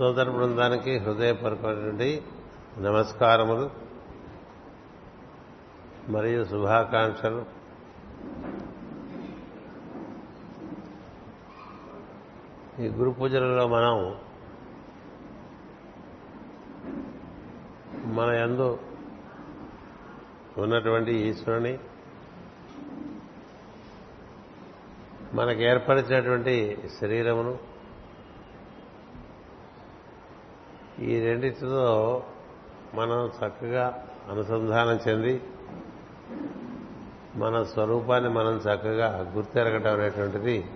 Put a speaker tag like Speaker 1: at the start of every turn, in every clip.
Speaker 1: సోదర బృందానికి హృదయపరమైనటువంటి నమస్కారములు మరియు శుభాకాంక్షలు. ఈ గురు పూజలలో మనం మన యందు ఉన్నటువంటి ఈశ్వరుని మనకు ఏర్పరిచినటువంటి శరీరమును ఈ రెండిటితో మనం చక్కగా అనుసంధానం చెంది మన స్వరూపాన్ని మనం చక్కగా గుర్తెరగటం అనేటువంటిది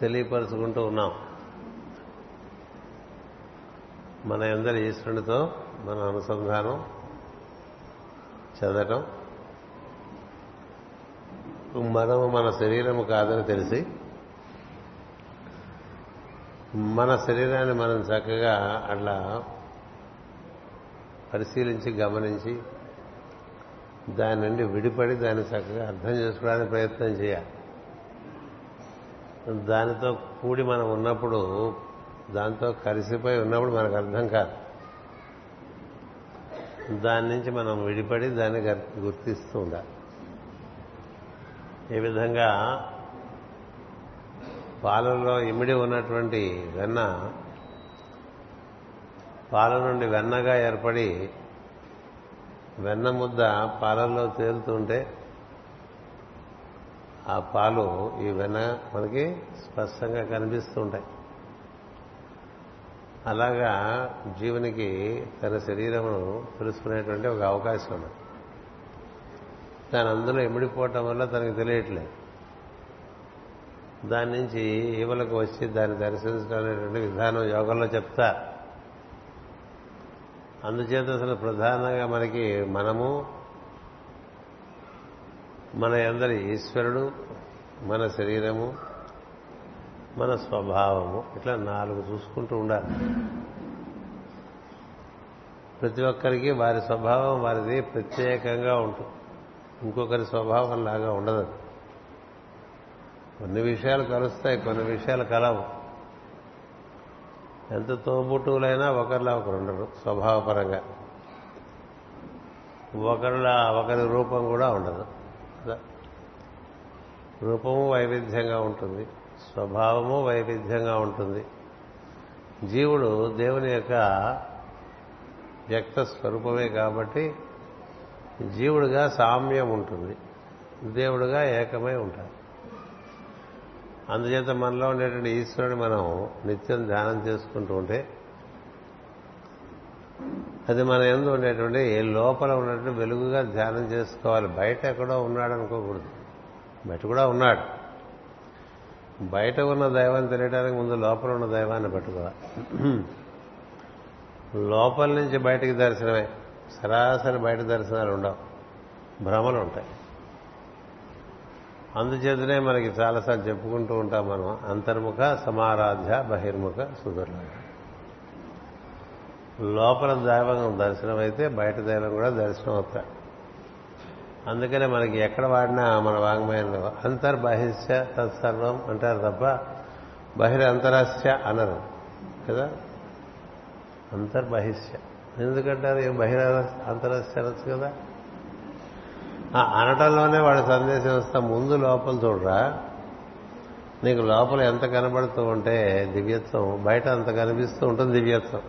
Speaker 1: తెలియపరుచుకుంటూ ఉన్నాం. మన అందరి ఈశ్వరునితో మన అనుసంధానం చెందటం. మనము మన శరీరము కాదని తెలిసి మన శరీరాన్ని మనం చక్కగా అట్లా పరిశీలించి గమనించి దాని నుండి విడిపడి దాన్ని చక్కగా అర్థం చేసుకోవడానికి ప్రయత్నం చేయాలి. దానితో కూడి మనం ఉన్నప్పుడు దాంతో కలిసిపోయి ఉన్నప్పుడు మనకు అర్థం కాదు. దాని నుంచి మనం విడిపడి దాన్ని గుర్తిస్తూ ఉండాలి. ఈ విధంగా పాలల్లో ఇమిడి ఉన్నటువంటి వెన్న పాల నుండి వెన్నగా ఏర్పడి వెన్న ముద్ద పాలల్లో తేలుతుంటే ఆ పాలు ఈ వెన్న మనకి స్పష్టంగా కనిపిస్తూ ఉంటాయి అలాగా జీవునికి తన శరీరమును తెలుసుకునేటువంటి ఒక అవకాశం ఉంది దాని అందులో ఎమిడిపోవటం వల్ల తనకి తెలియట్లేదు. దాని నుంచి ఈవలకు వచ్చి దాన్ని దర్శించడం అనేటువంటి విధానం యోగంలో చెప్తా. అందుచేత అసలు ప్రధానంగా మనకి మనము మన అందరి ఈశ్వరుడు మన శరీరము మన స్వభావము ఇట్లా నాలుగు చూసుకుంటూ ఉండాలి. ప్రతి ఒక్కరికి వారి స్వభావం వారిది ప్రత్యేకంగా ఉంటుంది. ఇంకొకరి స్వభావం లాగా ఉండదు. కొన్ని విషయాలు కలుస్తాయి కొన్ని విషయాలు కలవు. ఎంత తోబుట్టువులైనా ఒకరిలా ఒకరు ఉండరు స్వభావపరంగా. ఒకరిలా ఒకరి రూపం కూడా ఉండదు. రూపము వైవిధ్యంగా ఉంటుంది స్వభావము వైవిధ్యంగా ఉంటుంది. జీవుడు దేవుని యొక్క వ్యక్త స్వరూపమే కాబట్టి జీవుడుగా సామ్యం ఉంటుంది దేవుడుగా ఏకమై ఉంటారు అందుచేత మనలో ఉండేటువంటి ఈశ్వరుడు మనం నిత్యం ధ్యానం చేసుకుంటూ ఉంటే అది మన ఎందు ఉండేటువంటి లోపల ఉన్నటువంటి వెలుగుగా ధ్యానం చేసుకోవాలి. బయట ఎక్కడో ఉన్నాడు అనుకోకూడదు. బయట కూడా ఉన్నాడు. బయట ఉన్న దైవాన్ని తెలియడానికి ముందు లోపల ఉన్న దైవాన్ని పట్టుకోవాలి. లోపల నుంచి బయటికి దర్శనమే. సరాసరి బయట దర్శనాలు ఉండవు. భ్రమలు ఉంటాయి. అందుచేతనే మనకి చాలాసార్లు చెప్పుకుంటూ ఉంటాం మనం అంతర్ముఖ సమారాధ్య బహిర్ముఖ సుధుర్ల లోపల దైవం దర్శనం అయితే బయట దైవం కూడా దర్శనం అవుతాయి. అందుకనే మనకి ఎక్కడ వాడినా మన వాంగ్మయంలో అంతర్బహిష్య తత్సర్వం అంటారు తప్ప బహిరంతరస్య అనరు కదా? అంతర్బహిష్య. ఎందుకంటారు? బహిర అంతరస్య అనొచ్చు కదా? ఆ అనటంలోనే వాడి సందేశం వస్తా ముందు లోపల చూడరా? నీకు లోపల ఎంత కనబడుతూ ఉంటే దివ్యత్వం బయట అంత కనిపిస్తూ ఉంటుంది దివ్యత్వం.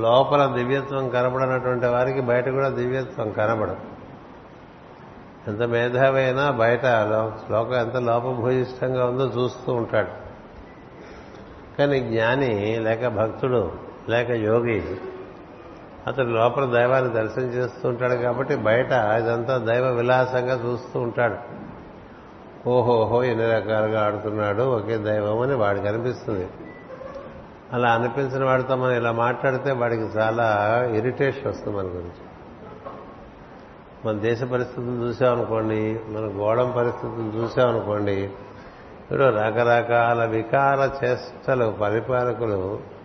Speaker 1: లోపల దివ్యత్వం కనబడనటువంటి వారికి బయట కూడా దివ్యత్వం కనబడదు. ఎంత మేధావైనా బయట శ్లోకం ఎంత లోపభూయిష్టంగా ఉందో చూస్తూ ఉంటాడు. కానీ జ్ఞాని లేక భక్తుడు లేక యోగి అతడు లోపల దైవాన్ని దర్శనం చేస్తూ ఉంటాడు కాబట్టి బయట ఇదంతా దైవ విలాసంగా చూస్తూ ఉంటాడు. ఓహోహో ఎన్ని రకాలుగా ఆడుతున్నాడు ఒకే దైవం అని వాడికి అనిపిస్తుంది. అలా అనిపించిన వాడితో మనం ఇలా మాట్లాడితే వాడికి చాలా ఇరిటేషన్ వస్తుంది మన గురించి. మన దేశ పరిస్థితులు చూసామనుకోండి మన గోడం పరిస్థితులు చూసామనుకోండి ఇప్పుడు రకరకాల వికార చేష్టలు పరిపాలకులు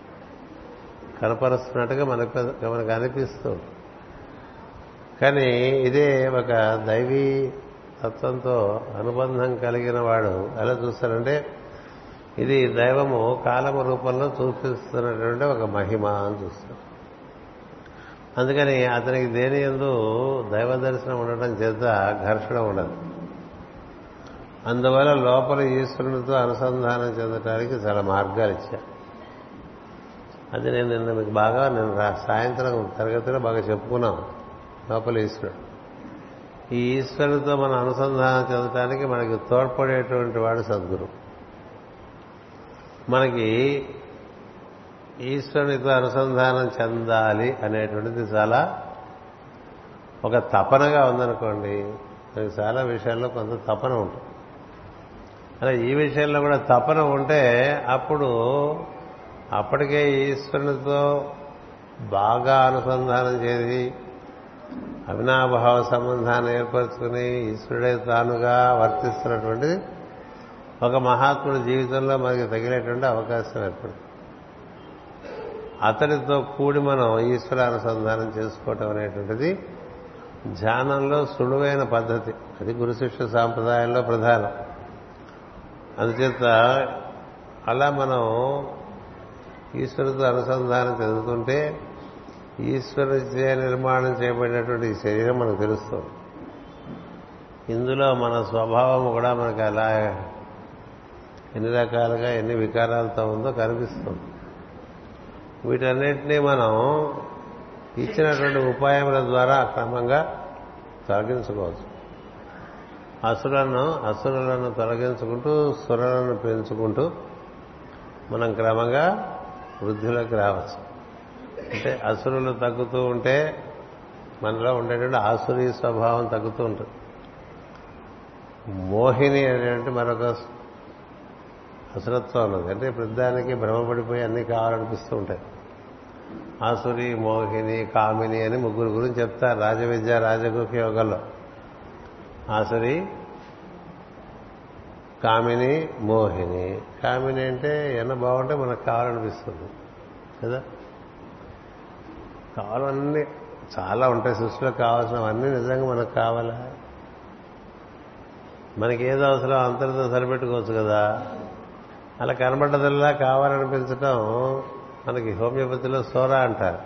Speaker 1: కనపరుస్తున్నట్టుగా మనకు మనకు అనిపిస్తూ కానీ ఇదే ఒక దైవీ తత్వంతో అనుబంధం కలిగిన వాడు ఎలా చూస్తారంటే ఇది దైవము కాలము రూపంలో చూపిస్తున్నటువంటి ఒక మహిమ అని చూస్తాం అందుకని అతనికి దేని ఎందు దైవ దర్శనం ఉండటం చేత ఘర్షణ ఉండదు. అందువల్ల లోపల ఈశ్వరునితో అనుసంధానం చెందటానికి చాలా మార్గాలు ఇచ్చారు అది నేను నిన్న మీకు బాగా నేను సాయంత్రం తరగతిలో బాగా చెప్పుకున్నాం లోపల ఈశ్వరుడు. ఈ ఈశ్వరుడితో మనం అనుసంధానం చెందడానికి మనకి తోడ్పడేటువంటి వాడు సద్గురు. మనకి ఈశ్వరునితో అనుసంధానం చెందాలి అనేటువంటిది చాలా ఒక తపనగా ఉందనుకోండి మనకి చాలా విషయాల్లో కొంత తపన ఉంటుంది. అలా ఈ విషయంలో కూడా తపన ఉంటే అప్పుడు అప్పటికే ఈశ్వరునితో బాగా అనుసంధానం చేసి అవినాభావ సంబంధాన్ని ఏర్పరచుకుని ఈశ్వరుడే తానుగా వర్తిస్తున్నటువంటి ఒక మహాత్ముడి జీవితంలో మనకి తగిలేటువంటి అవకాశం ఏర్పడుతుంది. అతడితో కూడి మనం ఈశ్వర అనుసంధానం చేసుకోవటం అనేటువంటిది ధ్యానంలో సులువైన పద్ధతి. అది గురు శిష్య సాంప్రదాయంలో ప్రధానం. అందుచేత అలా మనం ఈశ్వరుతో అనుసంధానం చెందుతుంటే ఈశ్వరుచే నిర్మాణం చేయబడినటువంటి ఈ శరీరం మనకు తెలుస్తుంది. ఇందులో మన స్వభావం కూడా మనకు అలా ఎన్ని రకాలుగా ఎన్ని వికారాలతో ఉందో కనిపిస్తుంది. వీటన్నిటినీ మనం ఇచ్చినటువంటి ఉపాయముల ద్వారా క్రమంగా తొలగించుకోవచ్చు. అసురులను అసురులను తొలగించుకుంటూ సురలను పెంచుకుంటూ మనం క్రమంగా వృద్ధిలోకి రావచ్చు. అంటే అసురులు తగ్గుతూ ఉంటే మనలో ఉండేటువంటి ఆసురీ స్వభావం తగ్గుతూ ఉంటుంది. మోహిని అనేటువంటి మరొక అసురత్వం ఉన్నది. అంటే ప్రతిదానికి భ్రమపడిపోయి అన్ని కావాలనిపిస్తూ ఉంటాయి. ఆసురి మోహిని కామిని అని ముగ్గురు గురించి చెప్తారు రాజవిద్య రాజగుహ యోగంలో. ఆసురి కామిని మోహిని. కామిని అంటే ఎన్న బాగుంటే మనకు కావాలనిపిస్తుంది. కదా? కావాలన్నీ చాలా ఉంటాయి సృష్టిలో కావాల్సినవన్నీ నిజంగా మనకు కావాలా? మనకి ఏది అవసరం అంతటితో సరిపెట్టుకోవచ్చు కదా? అలా కనబడ్డదల్లా కావాలనిపించటం మనకి హోమియోపతిలో సోరా అంటారు.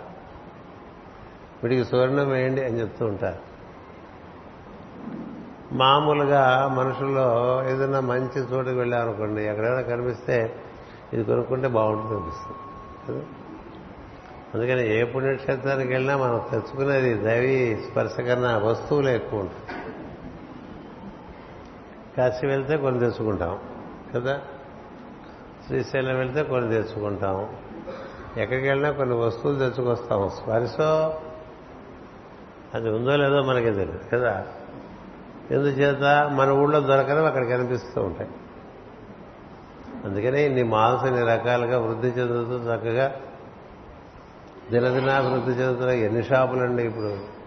Speaker 1: వీడికి సూర్ణం వేయండి అని చెప్తూ ఉంటారు. మామూలుగా మనుషుల్లో ఏదైనా మంచి చోటుకి వెళ్ళామనుకోండి ఎక్కడైనా కనిపిస్తే ఇది కొనుక్కుంటే బాగుంటుంది అనిపిస్తుంది. కదా అందుకని ఏ పుణ్యక్షేత్రానికి వెళ్ళినా మనం తెచ్చుకునేది దైవీ స్పర్శ కన్నా వస్తువులు ఎక్కువ ఉంటాయి. కాశీ వెళ్తే కొన్ని తెచ్చుకుంటాం కదా? శ్రీశైలం వెళ్తే కొన్ని తెచ్చుకుంటాం ఎక్కడికి వెళ్ళినా కొన్ని వస్తువులు తెచ్చుకొస్తాం. స్పర్శ అది ఉందో లేదో మనకి తెలియదు కదా? ఎందుచేత మన ఊళ్ళో దొరకనవి అక్కడ కనిపిస్తూ ఉంటాయి. అందుకనే నీ మాంసం ఇన్ని రకాలుగా వృద్ధి చెందుతూ చక్కగా దినదినాభివృద్ధి చెందుతున్న ఎన్ని షాపులండి ఇప్పుడు?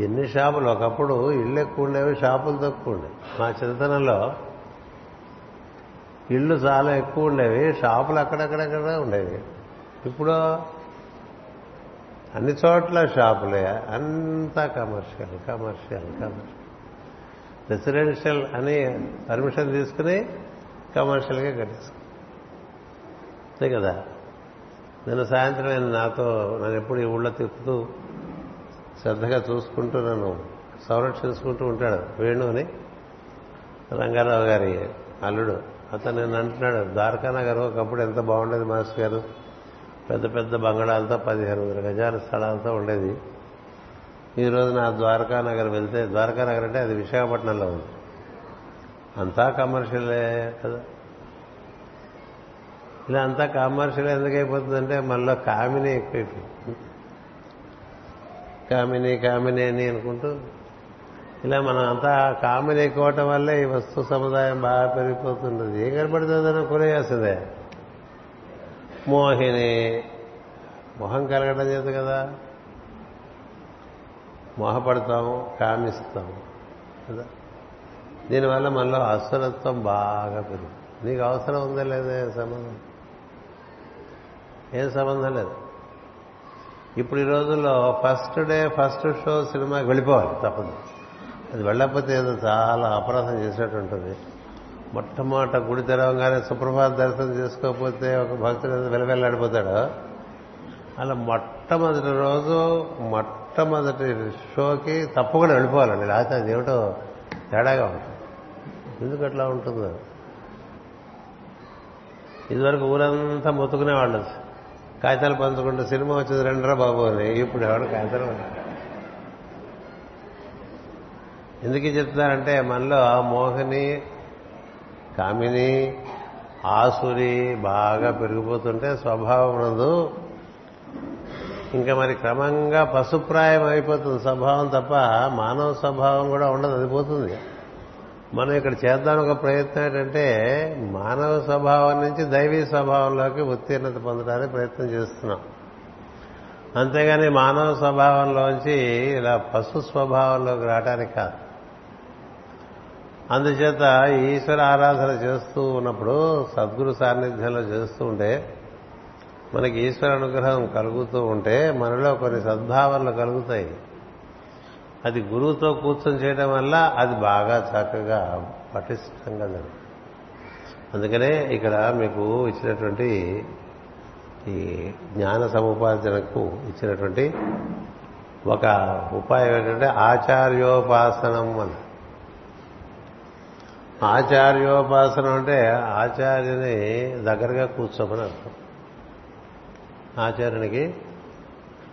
Speaker 1: ఎన్ని షాపులు? ఒకప్పుడు ఇళ్ళు ఎక్కువ ఉండేవి షాపులు తక్కువ ఉండేవి. మా చిన్నతనంలో ఇళ్ళు చాలా ఎక్కువ ఉండేవి షాపులు అక్కడక్కడక్కడ ఉండేవి. ఇప్పుడు అన్ని చోట్ల షాపులే. అంతా కమర్షియల్ కమర్షియల్ కమర్షియల్. రెసిడెన్షియల్ అని పర్మిషన్ తీసుకుని కమర్షియల్గా కట్టేసుకో అంతే కదా? నిన్న సాయంత్రం నేను నాతో నన్ను ఎప్పుడు ఈ ఊళ్ళో తిప్పుతూ శ్రద్ధగా చూసుకుంటూ నన్ను సంరక్షించుకుంటూ ఉంటాడు వేణు అని. రంగారావు గారి అల్లుడు. అతను నేను అంటున్నాడు ద్వారకానగర్ ఒకప్పుడు ఎంత బాగుండేది మాస్టర్ గారు? పెద్ద పెద్ద బంగళాలతో పదిహేను వందల గజాల స్థలాలతో ఉండేది. ఈ రోజు నా ద్వారకానగర్ వెళ్తే ద్వారకా నగర్ అంటే అది విశాఖపట్నంలో ఉంది. అంతా కమర్షియలే కదా. ఇలా అంతా కమర్షియల్ ఎందుకు అయిపోతుందంటే మళ్ళీ కామిని ఎక్కువైపోయింది. కామిని కామిని అని అనుకుంటూ ఇలా మనం అంతా కామిని ఎక్కువటం వల్లే ఈ వస్తు సముదాయం బాగా పెరిగిపోతుంటుంది ఏం కనపడుతుందన్నా కొనేయాల్సిందే. మోహిని. మొహం కలగడం చేత కదా. మోహపడతాము కామిస్తాము కదా. దీనివల్ల మనలో అసలత్వం బాగా పెరుగుతుంది. నీకు అవసరం ఉందా లేదా సంబంధం? ఏం సంబంధం లేదు. ఇప్పుడు ఈ రోజుల్లో ఫస్ట్ డే ఫస్ట్ షో సినిమాకి వెళ్ళిపోవాలి తప్పదు. అది వెళ్ళకపోతే ఏదో చాలా అపరాధం చేసినట్టు ఉంటుంది. మొట్టమొదట గుడి తెరవగానే సుప్రభాత దర్శనం చేసుకోకపోతే ఒక భక్తుడు వెలవెల్లాడిపోతాడు. అలా మొట్టమొదటి రోజు మొట్టమొదటి షోకి తప్పకుండా వెళ్ళిపోవాలండి. లేకపోతే అది ఏమిటో తేడాగా ఉంటుంది. ఎందుకు అట్లా ఉంటుందో? ఇదివరకు ఊరంతా మొత్తుకునేవాళ్ళు. కాగితాలు పంచుకుంటే సినిమా వచ్చింది రెండరా బాబు అని. ఇప్పుడు ఎవడు కాగితాలు ఎందుకు చెప్తున్నారంటే మనలో మోహిని కామిని ఆసురి బాగా పెరిగిపోతుంటే స్వభావం నందు ఇంకా మరి క్రమంగా పశుప్రాయం అయిపోతుంది స్వభావం తప్ప మానవ స్వభావం కూడా ఉండదు అది పోతుంది. మనం ఇక్కడ చేద్దాం ఒక ప్రయత్నం ఏంటంటే మానవ స్వభావం నుంచి దైవీ స్వభావంలోకి ఉత్తీర్ణత పొందడానికి ప్రయత్నం చేస్తున్నాం. అంతేగాని మానవ స్వభావంలోంచి ఇలా పశు స్వభావంలోకి రావడానికి కాదు. అందుచేత ఈశ్వర ఆరాధన చేస్తూ ఉన్నప్పుడు సద్గురు సాన్నిధ్యంలో చేస్తూ ఉంటే మనకి ఈశ్వర అనుగ్రహం కలుగుతూ ఉంటే మనలో కొన్ని సద్భావనలు కలుగుతాయి. అది గురువుతో కూర్చొని చేయడం వల్ల అది బాగా చక్కగా పటిష్టంగా జరుగుతుంది. అందుకనే ఇక్కడ మీకు ఇచ్చినటువంటి ఈ జ్ఞాన సముపార్జనకు ఇచ్చినటువంటి ఒక ఉపాయం ఏంటంటే ఆచార్యోపాసనం అని ఆచార్యోపాసనం అంటే ఆచార్యుని దగ్గరగా కూర్చోమని అర్థం. ఆచార్యునికి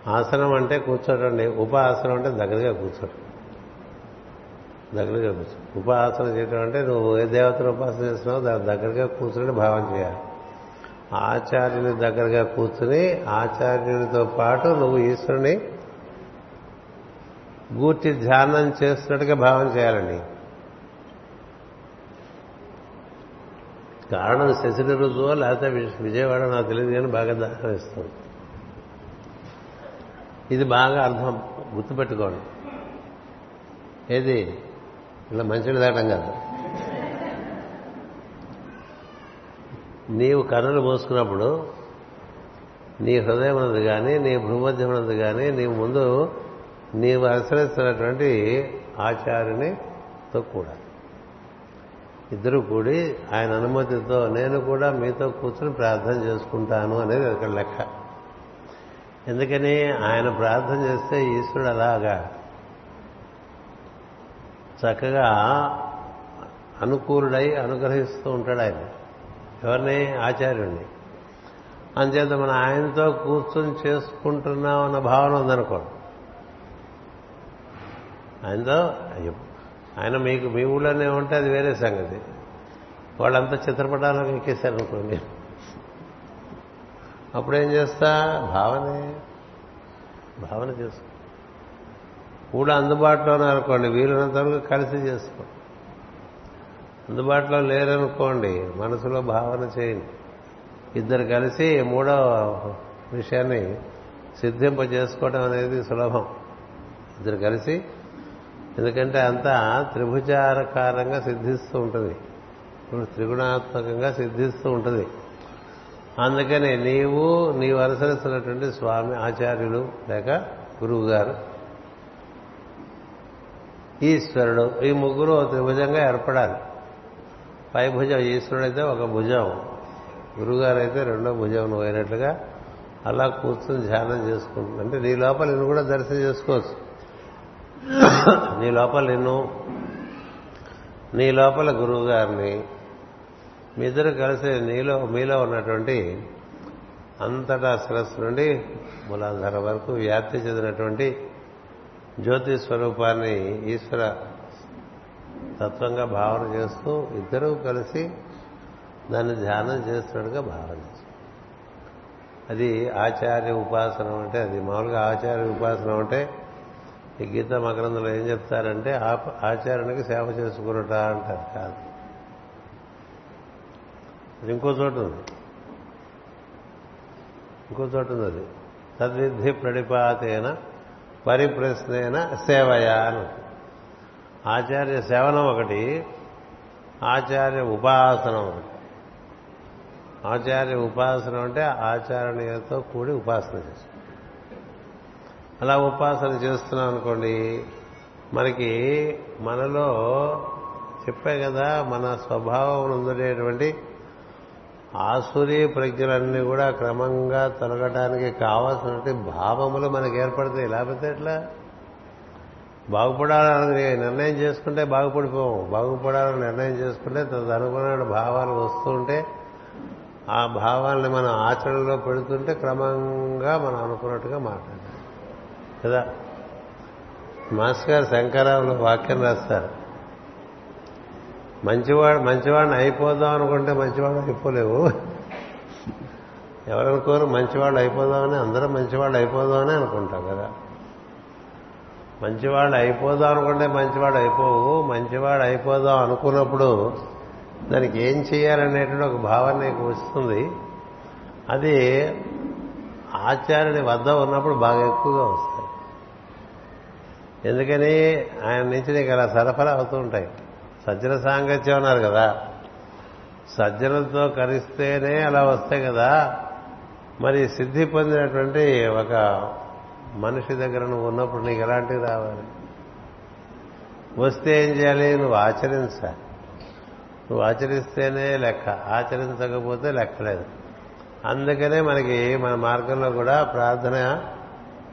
Speaker 1: ఆసనం అంటే కూర్చోటండి ఉపాసనం అంటే దగ్గరగా కూర్చోటం దగ్గరగా కూర్చో ఉపాసన చేయటం అంటే నువ్వు ఏ దేవతను ఉపాసన చేస్తున్నావు దాని దగ్గరగా కూర్చుని భావం చేయాలి. ఆచార్యుని దగ్గరగా కూర్చుని ఆచార్యునితో పాటు నువ్వు ఈశ్వరుని గూర్చి ధ్యానం చేస్తున్నట్టుగా భావం చేయాలండి. కారణం శశిని రుజువో లేకపోతే విజయవాడ నాకు తెలియదు కానీ బాగా దాహం ఇది బాగా అర్థం గుర్తుపెట్టుకోండి. ఏది? ఇలా మంచిని దాటం కాదు. నీవు కర్రలు మోసుకున్నప్పుడు నీ హృదయం ఉన్నది కానీ నీ భూమధ్యం ఉన్నది కానీ నీ ముందు నీవు అనుసరిస్తున్నటువంటి తో కూడా ఇద్దరు కూడి ఆయన అనుమతితో నేను కూడా మీతో కూర్చొని ప్రార్థన చేసుకుంటాను అనేది అక్కడ లెక్క. ఎందుకని ఆయన ప్రార్థన చేస్తే ఈశ్వరుడు అలాగా చక్కగా అనుకూలుడై అనుగ్రహిస్తూ ఉంటాడు ఆయన. ఎవరిని? ఆచార్యుడిని అంచేత మనం ఆయనతో కూర్చొని చేసుకుంటున్నాం అన్న భావన ఉందనుకోండి. ఆయనతో అయ్యో ఆయన మీకు మీ ఊళ్ళోనే ఉంటే అది వేరే సంగతి. వాళ్ళంతా చిత్రపటాలకు ఎక్కేశారు అనుకోండి. అప్పుడేం చేస్తా? భావనే భావన చేసుకో. కూడా అందుబాటులో ఉన్నారనుకోండి వీలున్నంత వరకు కలిసి చేసుకో. అందుబాటులో లేరనుకోండి మనసులో భావన చేయండి. ఇద్దరు కలిసి మూడో విషయాన్ని సిద్ధింప చేసుకోవడం అనేది సులభం. ఇద్దరు కలిసి ఎందుకంటే అంతా త్రిభుజారకారంగా సిద్ధిస్తూ ఉంటుంది. ఇప్పుడు త్రిగుణాత్మకంగా సిద్ధిస్తూ ఉంటుంది. అందుకని నీవు నీవు అనుసరిస్తున్నటువంటి స్వామి ఆచార్యులు లేక గురువు గారు ఈశ్వరుడు ఈ ముగ్గురు త్రిభుజంగా ఏర్పడాలి. పై భుజం ఈశ్వరుడైతే ఒక భుజం గురుగారు అయితే రెండో భుజం నువ్వు అయినట్లుగా అలా కూర్చొని ధ్యానం చేసుకుంటుంది అంటే నీ లోపల నువ్వు కూడా దర్శనం చేసుకోవచ్చు. నీ లోపల నిన్ను నీ లోపల గురువు గారిని మీ ఇద్దరు కలిసి నీలో మీలో ఉన్నటువంటి అంతటా శిరస్సు నుండి మూలాధార వరకు వ్యాప్తి చెందినటువంటి జ్యోతి స్వరూపాన్ని ఈశ్వర తత్వంగా భావన చేస్తూ ఇద్దరూ కలిసి దాన్ని ధ్యానం చేస్తున్నట్టుగా భావన చేస్తారు అది ఆచార్య ఉపాసనం అంటే అది మామూలుగా ఆచార్య ఉపాసనం అంటే ఈ గీత మగ్రంథంలో ఏం చెప్తారంటే ఆచారణకి సేవ చేసుకున్నట అంటారు కాదు. అది ఇంకో చోటు ఉంది. ఇంకో చోటు ఉంది అది. తద్విద్ధి ప్రణిపాతేన పరిప్రశ్నేన సేవయా అని ఆచార్య సేవనం ఒకటి ఆచార్య ఉపాసనం ఒకటి. ఆచార్య ఉపాసన అంటే ఆచారణీయతో కూడి ఉపాసన చేస్తాం అలా ఉపాసన చేస్తున్నాం అనుకోండి మనకి మనలో చెప్పే కదా మన స్వభావం ఉండేటువంటి ఆసురీ ప్రజ్ఞలన్నీ కూడా క్రమంగా తొలగటానికి కావాల్సినటువంటి భావములు మనకు ఏర్పడతాయి. లేకపోతే ఎట్లా? బాగుపడాలని నిర్ణయం చేసుకుంటే బాగుపడిపోము. బాగుపడాలని నిర్ణయం చేసుకుంటే తదనుకున్న భావాలు వస్తూ ఉంటే ఆ భావాల్ని మనం ఆచరణలో పెడుతుంటే క్రమంగా మనం అనుకున్నట్టుగా మాట్లాడాలి కదా? మాస్ గారు శంకరావులు వాక్యం రాస్తారు. మంచివాడు మంచివాడిని అయిపోదాం అనుకుంటే మంచివాడు అయిపోలేవు. ఎవరనుకోరు మంచివాళ్ళు అయిపోదామని అందరూ మంచివాళ్ళు అయిపోదామని అనుకుంటాం కదా? మంచివాళ్ళు అయిపోదాం అనుకుంటే మంచివాడు అయిపోవు. మంచివాడు అయిపోదాం అనుకున్నప్పుడు దానికి ఏం చేయాలనేటువంటి ఒక భావన నీకు వస్తుంది. అది ఆచార్యుని వద్ద ఉన్నప్పుడు బాగా ఎక్కువగా వస్తుంది. ఎందుకని ఆయన నుంచి నీకు అలా సరఫరా అవుతూ ఉంటాయి. సజ్జన సాంగత్యం అన్నారు కదా. సజ్జలతో కలిస్తేనే అలా వస్తాయి కదా. మరి సిద్ధి పొందినటువంటి ఒక మనిషి దగ్గర నువ్వు ఉన్నప్పుడు నీకు ఎలాంటివి రావాలి? వస్తే ఏం చేయాలి? నువ్వు ఆచరించాలి నువ్వు ఆచరిస్తేనే లెక్క. ఆచరించకపోతే లెక్కలేదు. అందుకనే మనకి మన మార్గంలో కూడా ప్రార్థన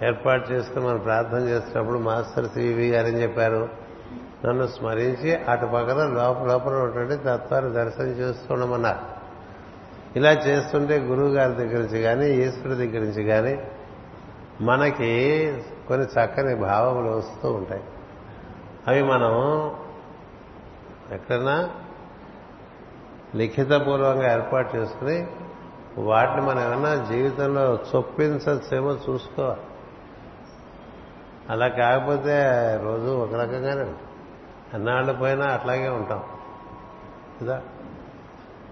Speaker 1: ఏర్పాటు చేసుకుని మనం ప్రార్థన చేసినప్పుడు మాస్టర్ సివి గారు ఏం చెప్పారు? నన్ను స్మరించి అటు పక్కన లోపల లోపల ఉన్నటువంటి తత్వాన్ని దర్శనం చేస్తుండమన్నారు ఇలా చేస్తుంటే గురువు గారి దగ్గర నుంచి కానీ ఈశ్వరుడి దగ్గర నుంచి కానీ మనకి కొన్ని చక్కని భావములు వస్తూ ఉంటాయి. అవి మనం ఎక్కడన్నా లిఖితపూర్వకంగా ఏర్పాటు చేసుకుని వాటిని మనం ఏమన్నా జీవితంలో చొప్పించచ్చేమో చూసుకోవాలి. అలా కాకపోతే రోజు ఒక రకంగానే ఉంటాం. ఎన్నాళ్ళు పోయినా అట్లాగే ఉంటాం. కదా?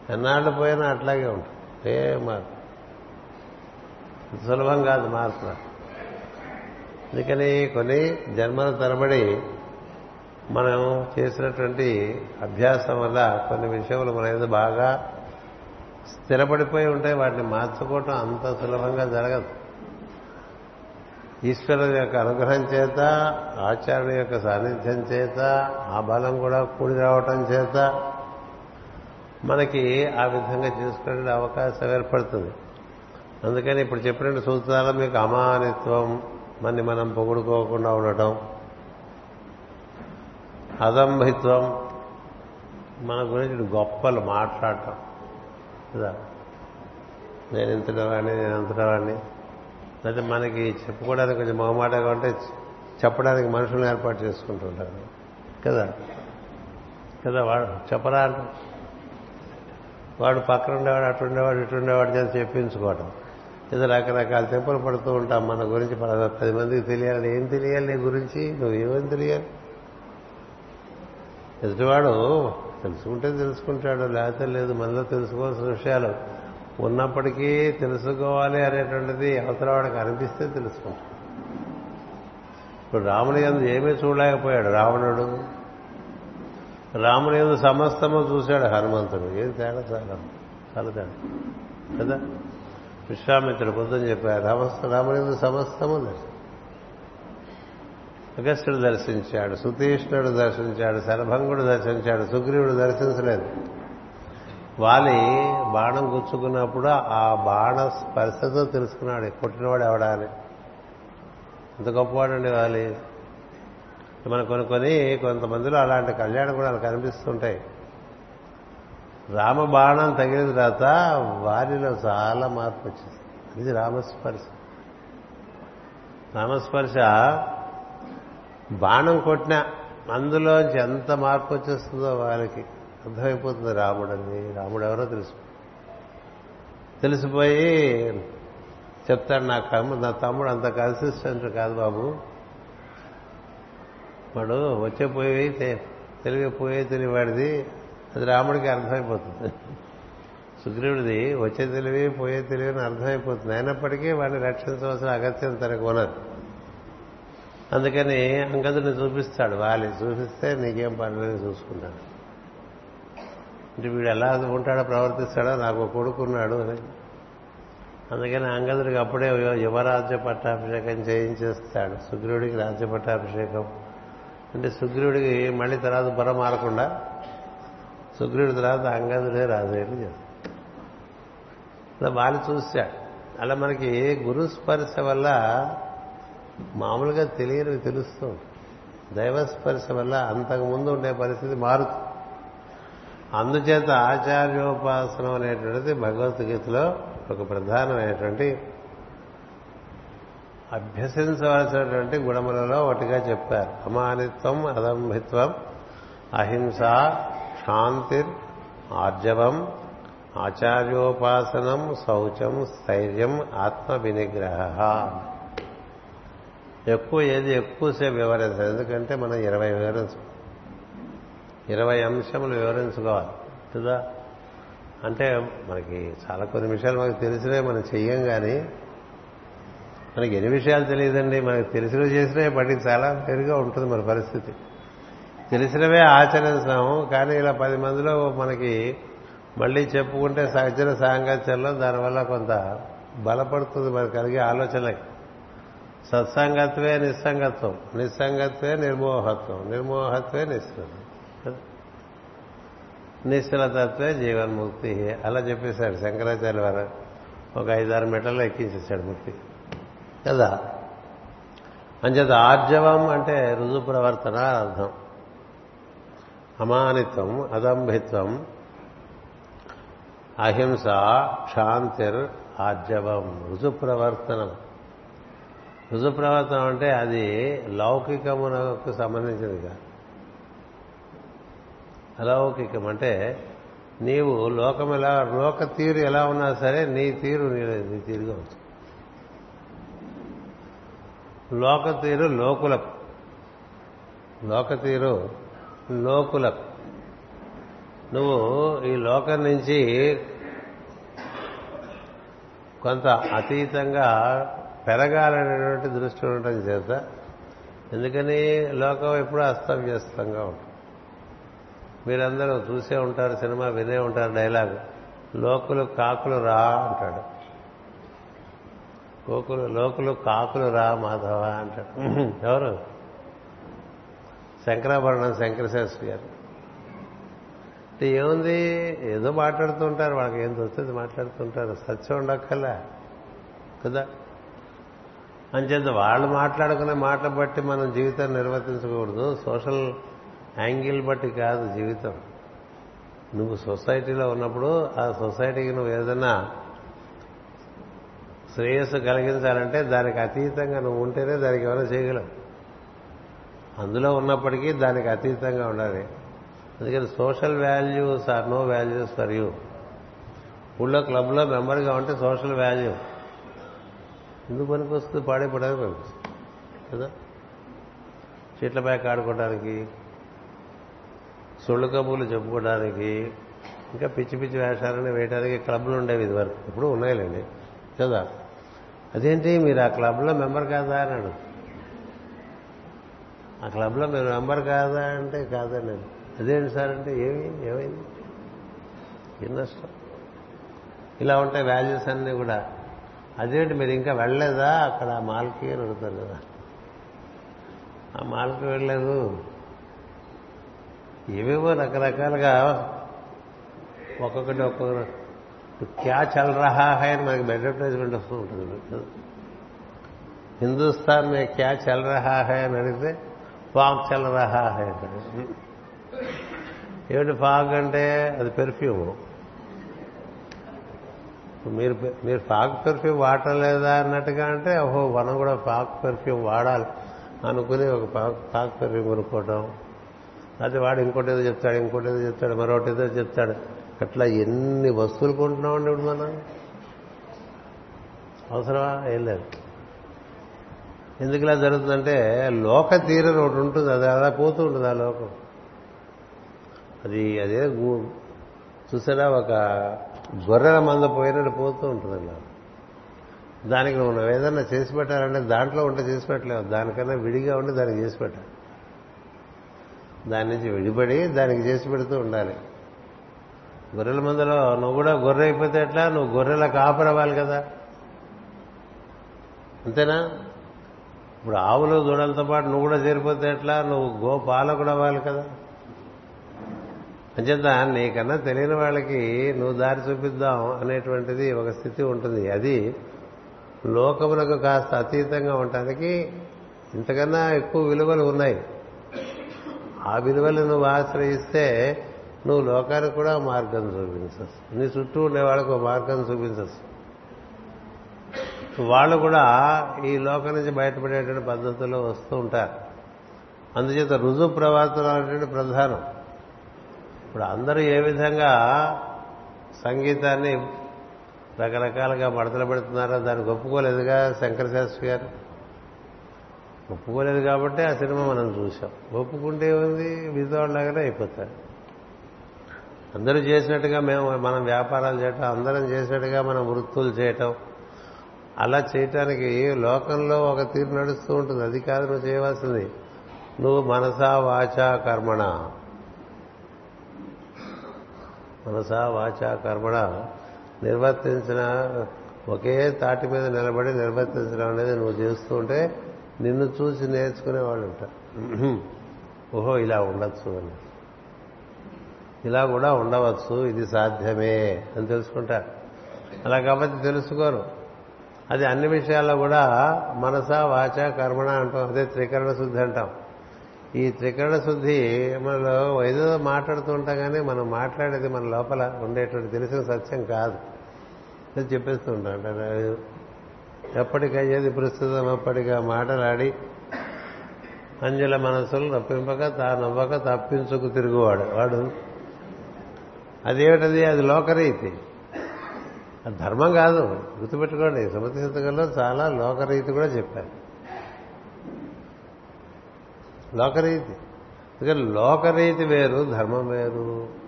Speaker 1: ఎన్నాళ్ళు పోయినా అట్లాగే ఉంటాం. ఏ మార్పు సులభం కాదు మార్పు అందుకని కొన్ని జన్మల తరబడి మనం చేసినటువంటి అభ్యాసం వల్ల కొన్ని విషయములు మన మీద బాగా స్థిరపడిపోయి ఉంటాయి వాటిని మార్చుకోవటం అంత సులభంగా జరగదు. ఈశ్వరుడు యొక్క అనుగ్రహం చేత ఆచార్యుని యొక్క సాన్నిధ్యం చేత ఆ బలం కూడా కూడి రావటం చేత మనకి ఆ విధంగా చేసుకునే అవకాశం ఏర్పడుతుంది. అందుకని ఇప్పుడు చెప్పిన సూత్రాలు మీకు అమానిత్వం మన్ని మనం పొగుడుకోకుండా ఉండటం అదంభిత్వం మన గురించి గొప్పలు మాట్లాడటం. కదా? నేను ఇంతవాడిని నేను అంతవాడిని అయితే మనకి చెప్పుకోవడానికి కొంచెం మొహమాటగా ఉంటే చెప్పడానికి మనుషులను ఏర్పాటు చేసుకుంటుంటారు కదా? కదా వాడు? చెప్పరా అంట. వాడు పక్కన ఉండేవాడు అటు ఉండేవాడు ఇటు ఉండేవాడు చేసి చెప్పించుకోవటం. ఏదో రకరకాల తెంపులు పడుతూ ఉంటాం మన గురించి పది మందికి తెలియాలి ఏం తెలియాలి నీ గురించి? నువ్వు ఏమని తెలియాలి? ఎదుటివాడు తెలుసుకుంటే తెలుసుకుంటాడు లేకపోతే లేదు మనలో తెలుసుకోవాల్సిన విషయాలు ఉన్నప్పటికీ తెలుసుకోవాలి అనేటువంటిది అవతల వాడికి అనిపిస్తే తెలుసుకుంటాడు. ఇప్పుడు రాముని ఎందు ఏమీ చూడలేకపోయాడు రావణుడు. రాముని ఎందు సమస్తము చూశాడు హనుమంతుడు. ఏం తేడా చాలా చాలా తేడా. కదా? విశ్వామిత్రుడు బుద్ధం చెప్పారు రామస్త రాముని ఎందు సమస్తము దర్శనం అగస్టుడు దర్శించాడు సుతీష్ణుడు దర్శించాడు శరభంగుడు దర్శించాడు సుగ్రీవుడు దర్శించలేదు. వాలి బాణం గుచ్చుకున్నప్పుడు ఆ బాణ స్పర్శతో తెలుసుకున్నాడు. కొట్టినవాడు ఎవడా అని. అంత గొప్పవాడండి వాలి. మనం కొన్ని కొంతమందిలో అలాంటి కళ్యాణం కూడా కనిపిస్తుంటాయి. రామ బాణం తగిలిన తర్వాత వారిలో చాలా మార్పు వచ్చింది. ఇది రామస్పర్శ. రామస్పర్శ బాణం కొట్టిన అందులోంచి ఎంత మార్పు వచ్చేస్తుందో వాళ్ళకి. అర్థమైపోతుంది రాముడని. రాముడు ఎవరో తెలుసు. తెలిసిపోయి చెప్తాడు నా కమ్ము నా తమ్ముడు అంత కన్సిస్టెంట్ కాదు బాబు. వాడు వచ్చే పోయి తెలివి పోయే తెలివాడిది. అది రాముడికి అర్థమైపోతుంది. సుగ్రీవుడిది వచ్చే తెలివి పోయే తెలివి అని అర్థమైపోతుంది. అయినప్పటికీ వాడిని రక్షించవలసిన అగత్యం తనకు ఉన్నది. అందుకని అంగదుని చూపిస్తాడు. వాలి చూపిస్తే నీకేం పర్లేదు చూసుకుంటాడు. అంటే వీడు ఎలా ఉంటాడో ప్రవర్తిస్తాడో నాకు కొడుకున్నాడు అని. అందుకని అంగదుడికి అప్పుడే యువరాజ్య పట్టాభిషేకం చేయించేస్తాడు. సుగ్రీవుడికి రాజ్య పట్టాభిషేకం. అంటే సుగ్రీవుడికి మళ్ళీ తర్వాత బుర్ర మారకుండా సుగ్రీవుడి తర్వాత అంగదుడే రాజయ్యని చెప్తాడు. అలా వాళ్ళు చూశాడు అలా మనకి గురు స్పర్శ వల్ల మామూలుగా తెలియనివి తెలుస్తూ దైవ స్పర్శ వల్ల అంతకుముందు ఉండే పరిస్థితి మారుతుంది. అందుచేత ఆచార్యోపాసనం అనేటువంటిది భగవద్గీతలో ఒక ప్రధానమైనటువంటి అభ్యసించవలసినటువంటి గుణములలో ఒకటిగా చెప్పారు. అమానిత్వం అదంభిత్వం అహింస శాంతిర్ ఆర్జవం ఆచార్యోపాసనం శౌచం స్థైర్యం ఆత్మ వినిగ్రహ ఎక్కువ ఏది ఎక్కువసేపు వివరించాలి ఎందుకంటే మనం ఇరవై వివరించాం. ఇరవై అంశములు వివరించుకోవాలి. కదా అంటే మనకి చాలా కొన్ని విషయాలు మనకు తెలిసినవి మనం చెయ్యం కానీ మనకి ఎన్ని విషయాలు తెలియదండి. మనకు తెలిసినవి చేసినవి బట్టి చాలా పేరుగా ఉంటుంది మన పరిస్థితి. తెలిసినవే ఆచరిస్తాము కానీ ఇలా పది మందిలో మనకి మళ్ళీ చెప్పుకుంటే సహజన సాంగత్యంలో దానివల్ల కొంత బలపడుతుంది మనకు కలిగే ఆలోచనలకి సత్సంగత్వే నిస్సంగత్వం నిస్సంగత్వే నిర్మోహత్వం నిర్మోహత్వే నిశ్చలత్వం నిశ్చలతత్వే జీవన్ముక్తి అలా చెప్పేశాడు శంకరాచార్య వారు. ఒక ఐదారు మీటర్లు ఎక్కించేశాడు ముక్తి కదా? అంచేత ఆర్జవం అంటే రుజు ప్రవర్తన అర్థం. అమానిత్వం అదంభిత్వం అహింస క్షాంతిర్ ఆర్జవం. రుజు ప్రవర్తనం. రుజు ప్రవర్తనం అంటే అది లౌకికమునకు సంబంధించింది కాదు అలౌకికం. అంటే నీవు లోకం ఎలా లోక తీరు ఎలా ఉన్నా సరే నీ తీరు నీ నీ తీరుగా ఉంటుంది. లోక తీరు లోకులకు లోక తీరు లోకులకు నువ్వు ఈ లోకం నుంచి కొంత అతీతంగా పెరగాలనేటువంటి దృష్టి ఉండటం చేత ఎందుకని లోకం ఎప్పుడూ అస్తవ్యస్తంగా ఉంటుంది. మీరందరూ చూసే ఉంటారు సినిమా వినే ఉంటారు డైలాగ్. లోకులు కాకులు రా అంటాడు. కోకులు లోకులు కాకులు రా మాధవ అంటాడు. ఎవరు? శంకరాభరణం శంకరశాస్త్రి గారు. అంటే ఏముంది? ఏదో మాట్లాడుతుంటారు వాళ్ళకి ఏం వస్తుంది మాట్లాడుతుంటారు సత్యం ఉండక్కల్లా కదా? అంచేత వాళ్ళు మాట్లాడుకునే మాటలు బట్టి మనం జీవితాన్ని నిర్వర్తించకూడదు. సోషల్ యాంగిల్ బట్టి కాదు జీవితం. నువ్వు సొసైటీలో ఉన్నప్పుడు ఆ సొసైటీకి నువ్వు ఏదైనా శ్రేయస్సు కలిగించాలంటే దానికి అతీతంగా నువ్వు ఉంటేనే దానికి ఏమైనా చేయగలవు అందులో ఉన్నప్పటికీ దానికి అతీతంగా ఉండాలి. అందుకని social values are no values for you. ఊళ్ళో క్లబ్లో మెంబర్గా ఉంటే సోషల్ వాల్యూ. ఎందుకు పనికి వస్తుంది పాడైపోవడానికి పనికొస్తుంది. కదా? చెట్ల ఆడుకోవడానికి సొళ్ళు కబుర్లు చెప్పుకోవడానికి ఇంకా పిచ్చి పిచ్చి వేషాలని వేయడానికి క్లబ్లు ఉండేవి ఇది వరకు ఇప్పుడు ఉన్నాయిలేండి. కదా? అదేంటి? మీరు ఆ క్లబ్లో మెంబర్ కాదా అన్నాడు ఆ క్లబ్లో మీరు మెంబర్ కాదా అంటే కాదండి అదేంటి సార్ అంటే ఏమి? ఏమైంది? ఏం నష్టం? ఇలా ఉంటాయి వాల్యూస్ అన్నీ కూడా. అదేంటి? మీరు ఇంకా వెళ్ళలేదా? అక్కడ ఆ మాల్కి అని అడుగుతారు కదా. ఆ మాల్కి వెళ్ళలేదు. ఏవేవో రకరకాలుగా ఒక్కొక్కటి ఒక్కొక్క క్యా చల్ రహా హై అని మనకి అడ్వర్టైజ్మెంట్ వస్తూ ఉంటుంది. హిందుస్థాన్ మే క్యా చల్ రహా హై అని అడిగితే ఫాగ్ చల్ రహా హై ఏమిటి ఫాగ్ అంటే? అది పెర్ఫ్యూమ్ మీరు మీరు ఫాగ్ పెర్ఫ్యూమ్ వాడటం లేదా అన్నట్టుగా అంటే ఓహో మనం కూడా ఫాగ్ పెర్ఫ్యూమ్ వాడాలి అనుకుని ఒక పాక్ ఫాగ్ పెర్ఫ్యూమ్ కొనుక్కోవటం. అది వాడు ఇంకోటి ఏదో చెప్తాడు ఇంకోటి ఏదో చెప్తాడు మరొకటి ఏదో చెప్తాడు. అట్లా ఎన్ని వస్తువులు కొంటున్నామండి ఇప్పుడు మనం? అవసరమా? ఏం లేదు. ఎందుకు ఇలా జరుగుతుందంటే లోక తీరని ఒకటి ఉంటుంది అది అలా పోతూ ఉంటుంది ఆ లోకం. అది అదే చూసారా? ఒక గొర్రెల మంద పోయినట్టు పోతూ ఉంటుంది అలా. దానికి నువ్వు ఏదన్నా చేసి పెట్టాలంటే దాంట్లో ఉంటే చేసి పెట్టలేవు. దానికన్నా విడిగా ఉండి దానికి చేసి పెట్టాలి. దాని నుంచి విడిపడి దానికి చేసి పెడుతూ ఉండాలి. గొర్రెల మందలో నువ్వు కూడా గొర్రె అయిపోతే ఎట్లా? నువ్వు గొర్రెల కాపరవ్వాలి కదా. అంతేనా? ఇప్పుడు ఆవులు దూడలతో పాటు నువ్వు కూడా చేరిపోతే ఎట్లా? నువ్వు గో పాలకుడు అవ్వాలి కదా. అంచేత నీకన్నా తెలియని వాళ్ళకి నువ్వు దారి చూపిద్దాం అనేటువంటిది ఒక స్థితి ఉంటుంది. అది లోకములకు కాస్త అతీతంగా ఉండటానికి ఇంతకన్నా ఎక్కువ విలువలు ఉన్నాయి. ఆ విలువలు నువ్వు ఆశ్రయిస్తే నువ్వు లోకానికి కూడా మార్గం చూపించచ్చు నీ చుట్టూ ఉండే వాళ్ళకు మార్గం చూపించచ్చు వాళ్ళు కూడా ఈ లోకం నుంచి బయటపడేటువంటి పద్ధతుల్లో వస్తూ ఉంటారు. అందుచేత రుజు ప్రవర్తన అనేటువంటి ప్రధానం. ఇప్పుడు అందరూ ఏ విధంగా సంగీతాన్ని రకరకాలుగా మడతలు పెడుతున్నారో దానికి ఒప్పుకోలేదుగా శంకర శాస్త్రి గారు. ఒప్పుకోలేదు కాబట్టి ఆ సినిమా మనం చూసాం ఒప్పుకుంటే ఉంది మిగతాలాగానే అయిపోతాడు అందరూ చేసినట్టుగా మేము మనం వ్యాపారాలు చేయటం అందరం చేసినట్టుగా మనం వృత్తులు చేయటం అలా చేయటానికి లోకంలో ఒక తీరు నడుస్తూ ఉంటుంది. అది కాదు నువ్వు చేయవలసింది. నువ్వు మనసా వాచా కర్మణ. మనసా వాచా కర్మణ. నిర్వర్తించిన ఒకే తాటి మీద నిలబడి నిర్వర్తించడం అనేది నువ్వు చేస్తూ ఉంటే నిన్ను చూసి నేర్చుకునే వాళ్ళు ఉంటారు ఓహో ఇలా ఉండొచ్చు అని. ఇలా కూడా ఉండవచ్చు ఇది సాధ్యమే అని తెలుసుకుంటారు. అలా కాబట్టి తెలుసుకోరు. అది అన్ని విషయాల్లో కూడా మనస వాచ కర్మణ అంటాం. అదే త్రికరణ శుద్ధి అంటాం. ఈ త్రికరణ శుద్ధి మనలో ఏదో మాట్లాడుతూ ఉంటాం కానీ మనం మాట్లాడేది మన లోపల ఉండేటువంటి తెలిసిన సత్యం కాదు. అది చెప్పేస్తూ ఉంటాం. ఎప్పటికయ్యేది ప్రస్తుతం అప్పటిగా మాటలాడి అంజల మనసులు నొప్పింపక తా నవ్వక తప్పించుకు తిరుగువాడు. వాడు అదేమిటది? అది లోకరీతి. అది ధర్మం కాదు. గుర్తుపెట్టుకోండి. సుమతి శతకంలో చాలా లోకరీతి కూడా చెప్పారు. లోకరీతి. అందుకని లోకరీతి వేరు ధర్మం వేరు.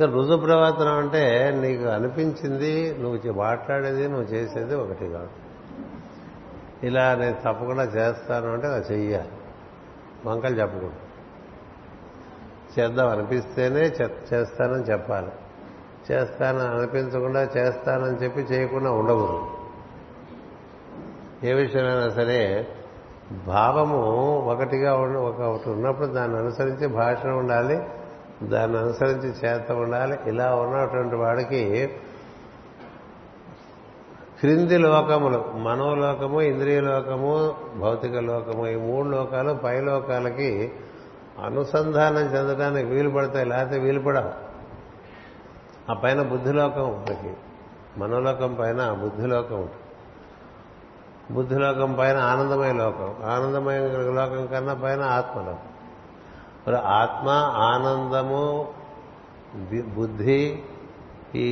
Speaker 1: రుజు ప్రవర్తనం అంటే నీకు అనిపించింది నువ్వు మాట్లాడేది నువ్వు చేసేది ఒకటి కాదు. ఇలా నేను తప్పకుండా చేస్తాను అంటే అది చెయ్యాలి. వంకలు చెప్పకూడదు. చేద్దాం అనిపిస్తేనే చేస్తానని చెప్పాలి. చేస్తానని అనిపించకుండా చేస్తానని చెప్పి చేయకుండా ఉండకూడదు. ఏ విషయమైనా సరే భావము ఒకటిగా ఒకటి ఉన్నప్పుడు దాన్ని అనుసరించి భాష ఉండాలి. దాన్ని అనుసరించి చేత ఉండాలి. ఇలా ఉన్నటువంటి వాడికి క్రింది లోకములు మనోలోకము ఇంద్రియలోకము భౌతిక లోకము ఈ మూడు లోకాలు పై లోకాలకి అనుసంధానం చెందడానికి వీలు పడతాయి. లేకపోతే వీలు పడవు. ఆ పైన బుద్ధిలోకం ఉంటుంది. మనోలోకం పైన బుద్ధిలోకం ఉంటుంది. బుద్ధిలోకం పైన ఆనందమయ లోకం. ఆనందమయ లోకం కన్నా పైన ఆత్మలోకం. మరి ఆత్మ ఆనందము బుద్ధి ఈ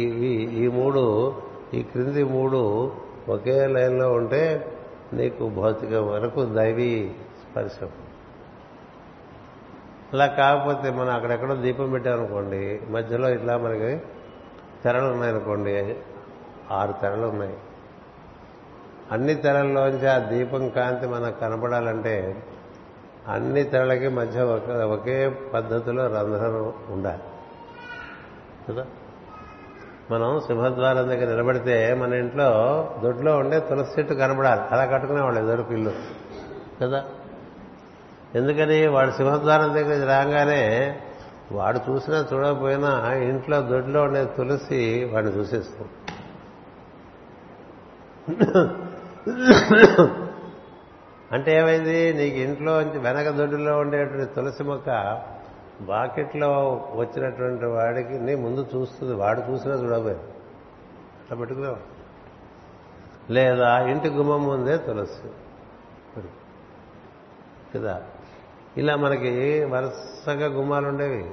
Speaker 1: ఈ మూడు ఈ క్రింది మూడు ఒకే లైన్లో ఉంటే నీకు భౌతిక వరకు దైవీ స్పర్శ. అలా కాకపోతే మనం అక్కడెక్కడో దీపం పెట్టామనుకోండి మధ్యలో ఇట్లా మనకి తెరలు ఉన్నాయనుకోండి ఆరు తెరలు ఉన్నాయి. అన్ని తెరల్లోంచి ఆ దీపం కాంతి మనకు కనపడాలంటే అన్ని తెరలకి మధ్య ఒక ఒకే పద్ధతిలో రంధ్రం ఉండాలి. కదా? మనం సింహద్వారం దగ్గర నిలబడితే మన ఇంట్లో దొడ్లో ఉండే తులసి చెట్టు కనబడాలి. అలా కట్టుకునేవాళ్ళు ఎదురు పిల్లు కదా? ఎందుకని వాడు సింహద్వారం దగ్గర రాగానే వాడు చూసినా చూడకపోయినా ఇంట్లో దొడ్లో ఉండే తులసి వాడిని చూసేస్తాం అంటే ఏమైంది? నీకు ఇంట్లో వెనక దొడ్డులో ఉండేటువంటి తులసి మొక్క బాకెట్లో వచ్చినటువంటి వాడికి నీ ముందు చూస్తుంది. వాడు చూసినా చూడబోయేది అట్లా పెట్టుకునేవాడు లేదా ఇంటి గుమ్మం ముందే తులసి కదా? ఇలా మనకి వరుసగా గుమ్మాలు ఉండేవి.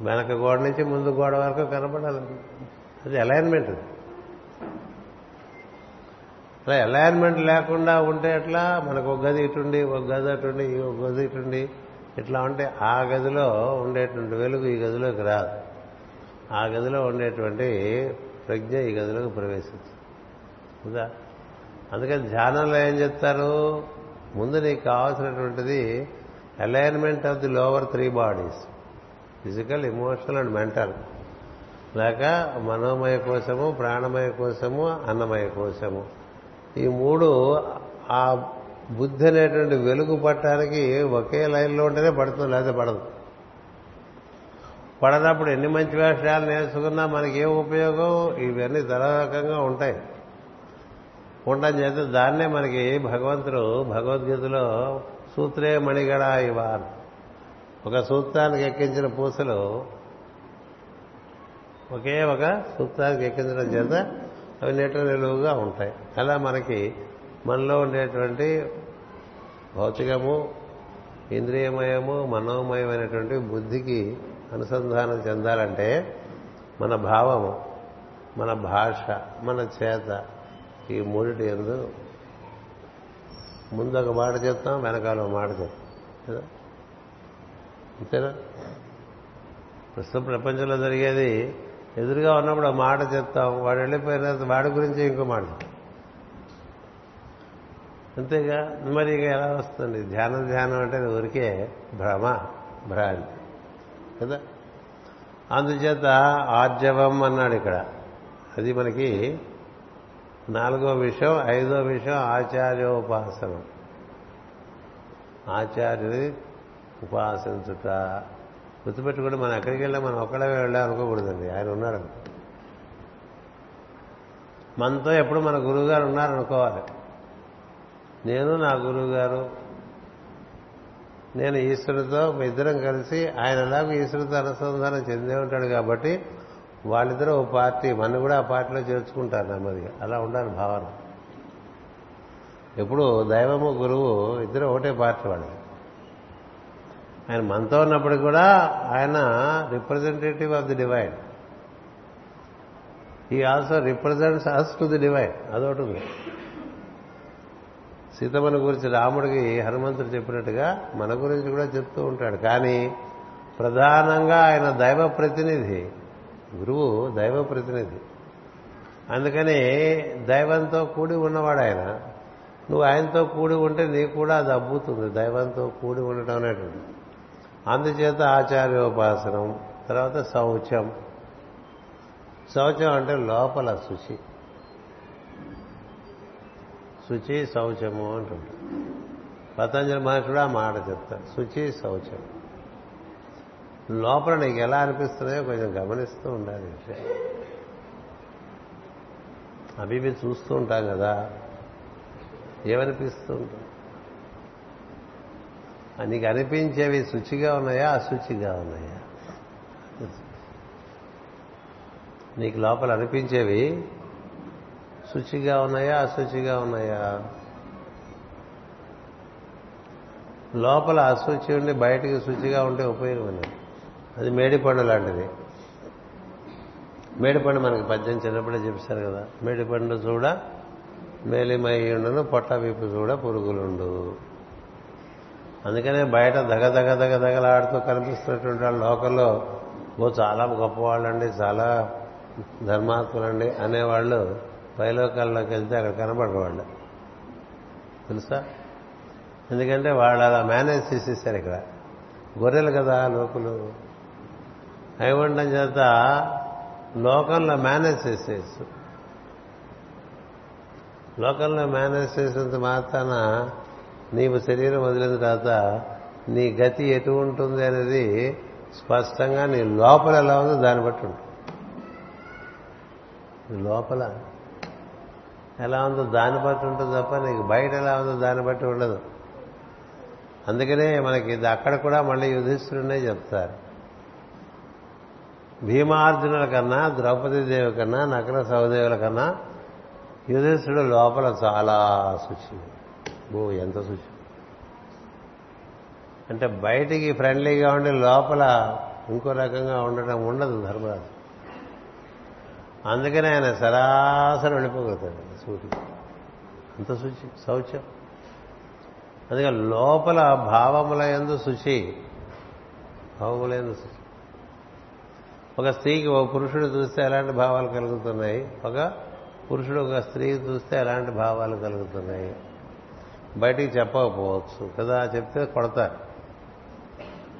Speaker 1: వెనక గోడ నుంచి ముందు గోడ వరకు కనపడాలి అది అలైన్మెంట్ అలా అలైన్మెంట్ లేకుండా ఉంటే ఎట్లా? మనకు ఒక గది ఇటుండి ఒక గది అటుండి ఒక గది ఇటుండి ఇట్లా ఉంటే ఆ గదిలో ఉండేటువంటి వెలుగు ఈ గదిలోకి రాదు. ఆ గదిలో ఉండేటువంటి ప్రజ్ఞ ఈ గదిలోకి ప్రవేశించదు. కదా అందుకని ధ్యానంలో ఏం చెప్తారు? ముందు నీకు కావాల్సినటువంటిది alignment of the lower three bodies physical emotional and mental లేక మనోమయ కోశము ప్రాణమయ కోశము అన్నమయ కోశము ఈ మూడు ఆ బుద్ధి అనేటువంటి వెలుగు పట్టడానికి ఒకే లైన్లో ఉంటేనే పడుతుంది లేకపోతే పడదు. పడనప్పుడు ఎన్ని మంచి వేషాలు నేర్చుకున్నా మనకి ఏం ఉపయోగం? ఇవన్నీ రకంగా ఉంటాయి. ఉండడం చేత దాన్నే మనకి భగవంతుడు భగవద్గీతలో సూత్రే మణిగడ ఇవాన్ ఒక సూత్రానికి ఎక్కించిన పూసలు ఒకే ఒక సూత్రానికి ఎక్కించడం చేత అవి నిలువుగా ఉంటాయి. అలా మనకి మనలో ఉండేటువంటి భౌతికము ఇంద్రియమయము మనోమయమైనటువంటి బుద్ధికి అనుసంధానం చెందాలంటే మన భావము మన భాష మన చేత ఈ మూడిటి ఎందు ముందు ఒక మాట చెప్తాం వెనకాల ఒక మాట చెప్తాం. కదా? అంతేనా? ప్రస్తుతం ప్రపంచంలో జరిగేది ఎదురుగా ఉన్నప్పుడు ఒక మాట చెప్తాం. వాడు వెళ్ళిపోయిన తర్వాత వాడి గురించి ఇంకో మాట. అంతేగా? మరి ఇక ఎలా వస్తుంది? ధ్యానం ధ్యానం అంటే ఊరికే భ్రమ భ్రాంతి. కదా? అందుచేత ఆర్జవం అన్నాడు ఇక్కడ. అది మనకి నాలుగో విషయం ఐదో విషయం ఆచార్యోపాసనం. ఆచార్యుని ఉపాసించుట. గుర్తుపెట్టుకుంటే మనం ఎక్కడికి వెళ్ళా మనం ఒక్కడే వెళ్ళా అనుకోకూడదండి. ఆయన ఉన్నాడు మనతో ఎప్పుడు మన గురువు గారు ఉన్నారనుకోవాలి. నేను నా గురువు గారు నేను ఈశ్వరుడితో ఇద్దరం కలిసి ఆయన ఎలాగో ఈశ్వరుడితో అనుసంధానం చెందే ఉంటాడు కాబట్టి వాళ్ళిద్దరూ ఓ పార్టీ మన కూడా ఆ పార్టీలో చేర్చుకుంటారు నెమ్మదిగా. అలా ఉండాలి భావన. ఎప్పుడు దైవము గురువు ఇద్దరు ఒకటే పార్టీ వాళ్ళు. ఆయన మనతో ఉన్నప్పటికి కూడా ఆయన representative of the divine he also represents us to the divine అదొకటి ఉంది. సీతమ్మని గురించి రాముడికి హనుమంతుడు చెప్పినట్టుగా మన గురించి కూడా చెప్తూ ఉంటాడు. కానీ ప్రధానంగా ఆయన దైవ ప్రతినిధి. గురువు దైవ ప్రతినిధి. అందుకని దైవంతో కూడి ఉన్నవాడు ఆయన. నువ్వు ఆయనతో కూడి ఉంటే నీకు కూడా అది అబ్బుతుంది దైవంతో కూడి ఉండటం అనేటువంటి అందుచేత ఆచార్యోపాసనం తర్వాత శౌచం. శౌచం అంటే లోపల శుచి. శుచి శౌచము అంటుంటారు. పతంజలి మహర్షి కూడా ఆ మాట చెప్తారు. శుచి శౌచం. లోపల నీకు ఎలా అనిపిస్తున్నాయో కొంచెం గమనిస్తూ ఉండాలి అవి ఇవి చూస్తూ ఉంటాం కదా. ఏమనిపిస్తూ ఉంటాం నీకు అనిపించేవి శుచిగా ఉన్నాయా అశుచిగా ఉన్నాయా? నీకు లోపల అనిపించేవి శుచిగా ఉన్నాయా అశుచిగా ఉన్నాయా? లోపల అశుచి ఉండి బయటికి శుచిగా ఉంటే ఉపయోగం అది మేడిపండు లాంటిది. మేడిపండు మనకి పద్యం చిన్నప్పుడే చెప్పారు కదా. మేడిపండు చూడ మేలిమయ్యుండును పొట్ట వీపు చూడ పురుగులుండు. అందుకనే బయట దగ దగ దగ దగలాడుతూ కనిపిస్తున్నటువంటి వాళ్ళు లోకల్లో ఓ చాలా గొప్పవాళ్ళండి చాలా ధర్మాత్ములండి అనేవాళ్ళు పైలోకాల్లోకి వెళ్తే అక్కడ కనబడరు వాళ్ళు తెలుసా? ఎందుకంటే వాళ్ళు అలా మేనేజ్ చేసేసారు ఇక్కడ. గొర్రెలు కదా లోకులు. అయి ఉండడం చేత లోకంలో మేనేజ్ చేసేయచ్చు. లోకంలో మేనేజ్ చేసినంత మాత్రాన నీవు శరీరం వదిలిన తర్వాత నీ గతి ఎటు ఉంటుంది అనేది స్పష్టంగా నీ లోపల ఎలా ఉందో దాన్ని బట్టి ఉంటుంది. లోపల ఎలా ఉందో దాన్ని బట్టి ఉంటుంది తప్ప నీకు బయట ఎలా ఉందో దాన్ని బట్టి ఉండదు. అందుకనే మనకి ఇది అక్కడ కూడా మళ్ళీ యుధిష్ఠుడినే చెప్తారు. భీమార్జునుల కన్నా ద్రౌపదీదేవి కన్నా నకల సహదేవుల కన్నా యుధిష్ఠుడు లోపల చాలా శుచి ఓ ఎంత శుచి అంటే బయటికి ఫ్రెండ్లీగా ఉండి లోపల ఇంకో రకంగా ఉండటం ఉండదు ధర్మరాజు. అందుకనే ఆయన సరాసరి వెళ్ళిపోగలుగుతాడు సూర్యుడు అంత శుచి శౌచ్యం అందుకని లోపల భావముల ఎందు శుచి భావముల ఎందు శుచి ఒక స్త్రీకి ఒక పురుషుడు చూస్తే ఎలాంటి భావాలు కలుగుతున్నాయి? ఒక పురుషుడు ఒక స్త్రీ చూస్తే ఎలాంటి భావాలు కలుగుతున్నాయి? బయటికి చెప్పకపోవచ్చు. కదా చెప్తే కొడతారు.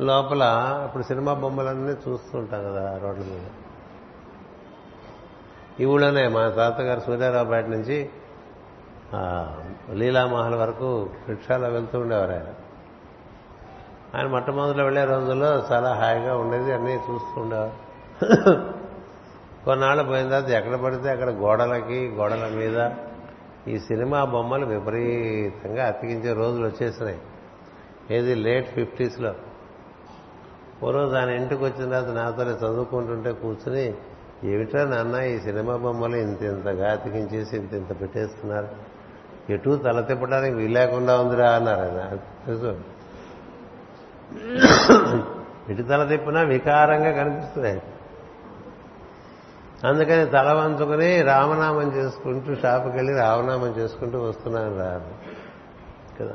Speaker 1: లోపల ఇప్పుడు సినిమా బొమ్మలన్నీ చూస్తుంటాం కదా రోడ్ల మీద. ఈ ఊళ్ళోనే మా తాతగారు సూర్యారావుపేట నుంచి లీలామహల్ వరకు రిక్షాలో వెళ్తూ ఉండేవారు ఆయన. ఆయన మొట్టమొదటిలో వెళ్ళే రోజుల్లో చాలా హాయిగా ఉండేది అన్నీ చూస్తుండేవారు కొన్నాళ్ళు పోయిన తర్వాత ఎక్కడ పడితే అక్కడ గోడలకి గోడల మీద ఈ సినిమా బొమ్మలు విపరీతంగా అతికించే రోజులు వచ్చేసినాయి. ఏది లేట్ ఫిఫ్టీస్లో. ఓ రోజు ఆయన ఇంటికి వచ్చిన తర్వాత నాతోనే చదువుకుంటుంటే కూర్చుని ఏమిటా నాన్న ఈ సినిమా బొమ్మలు ఇంత ఇంతగా అతికించేసి ఇంత ఇంత పెట్టేస్తున్నారు? ఎటు తల తిప్పడానికి వీలు లేకుండా ఉందిరా అన్నారు. ఆయన తెలుసు. ఇటు తల తిప్పినా వికారంగా కనిపిస్తున్నాయి. అందుకని తల వంచుకుని రామనామం చేసుకుంటూ షాపుకి వెళ్ళి రామనామం చేసుకుంటూ వస్తున్నాను రా కదా?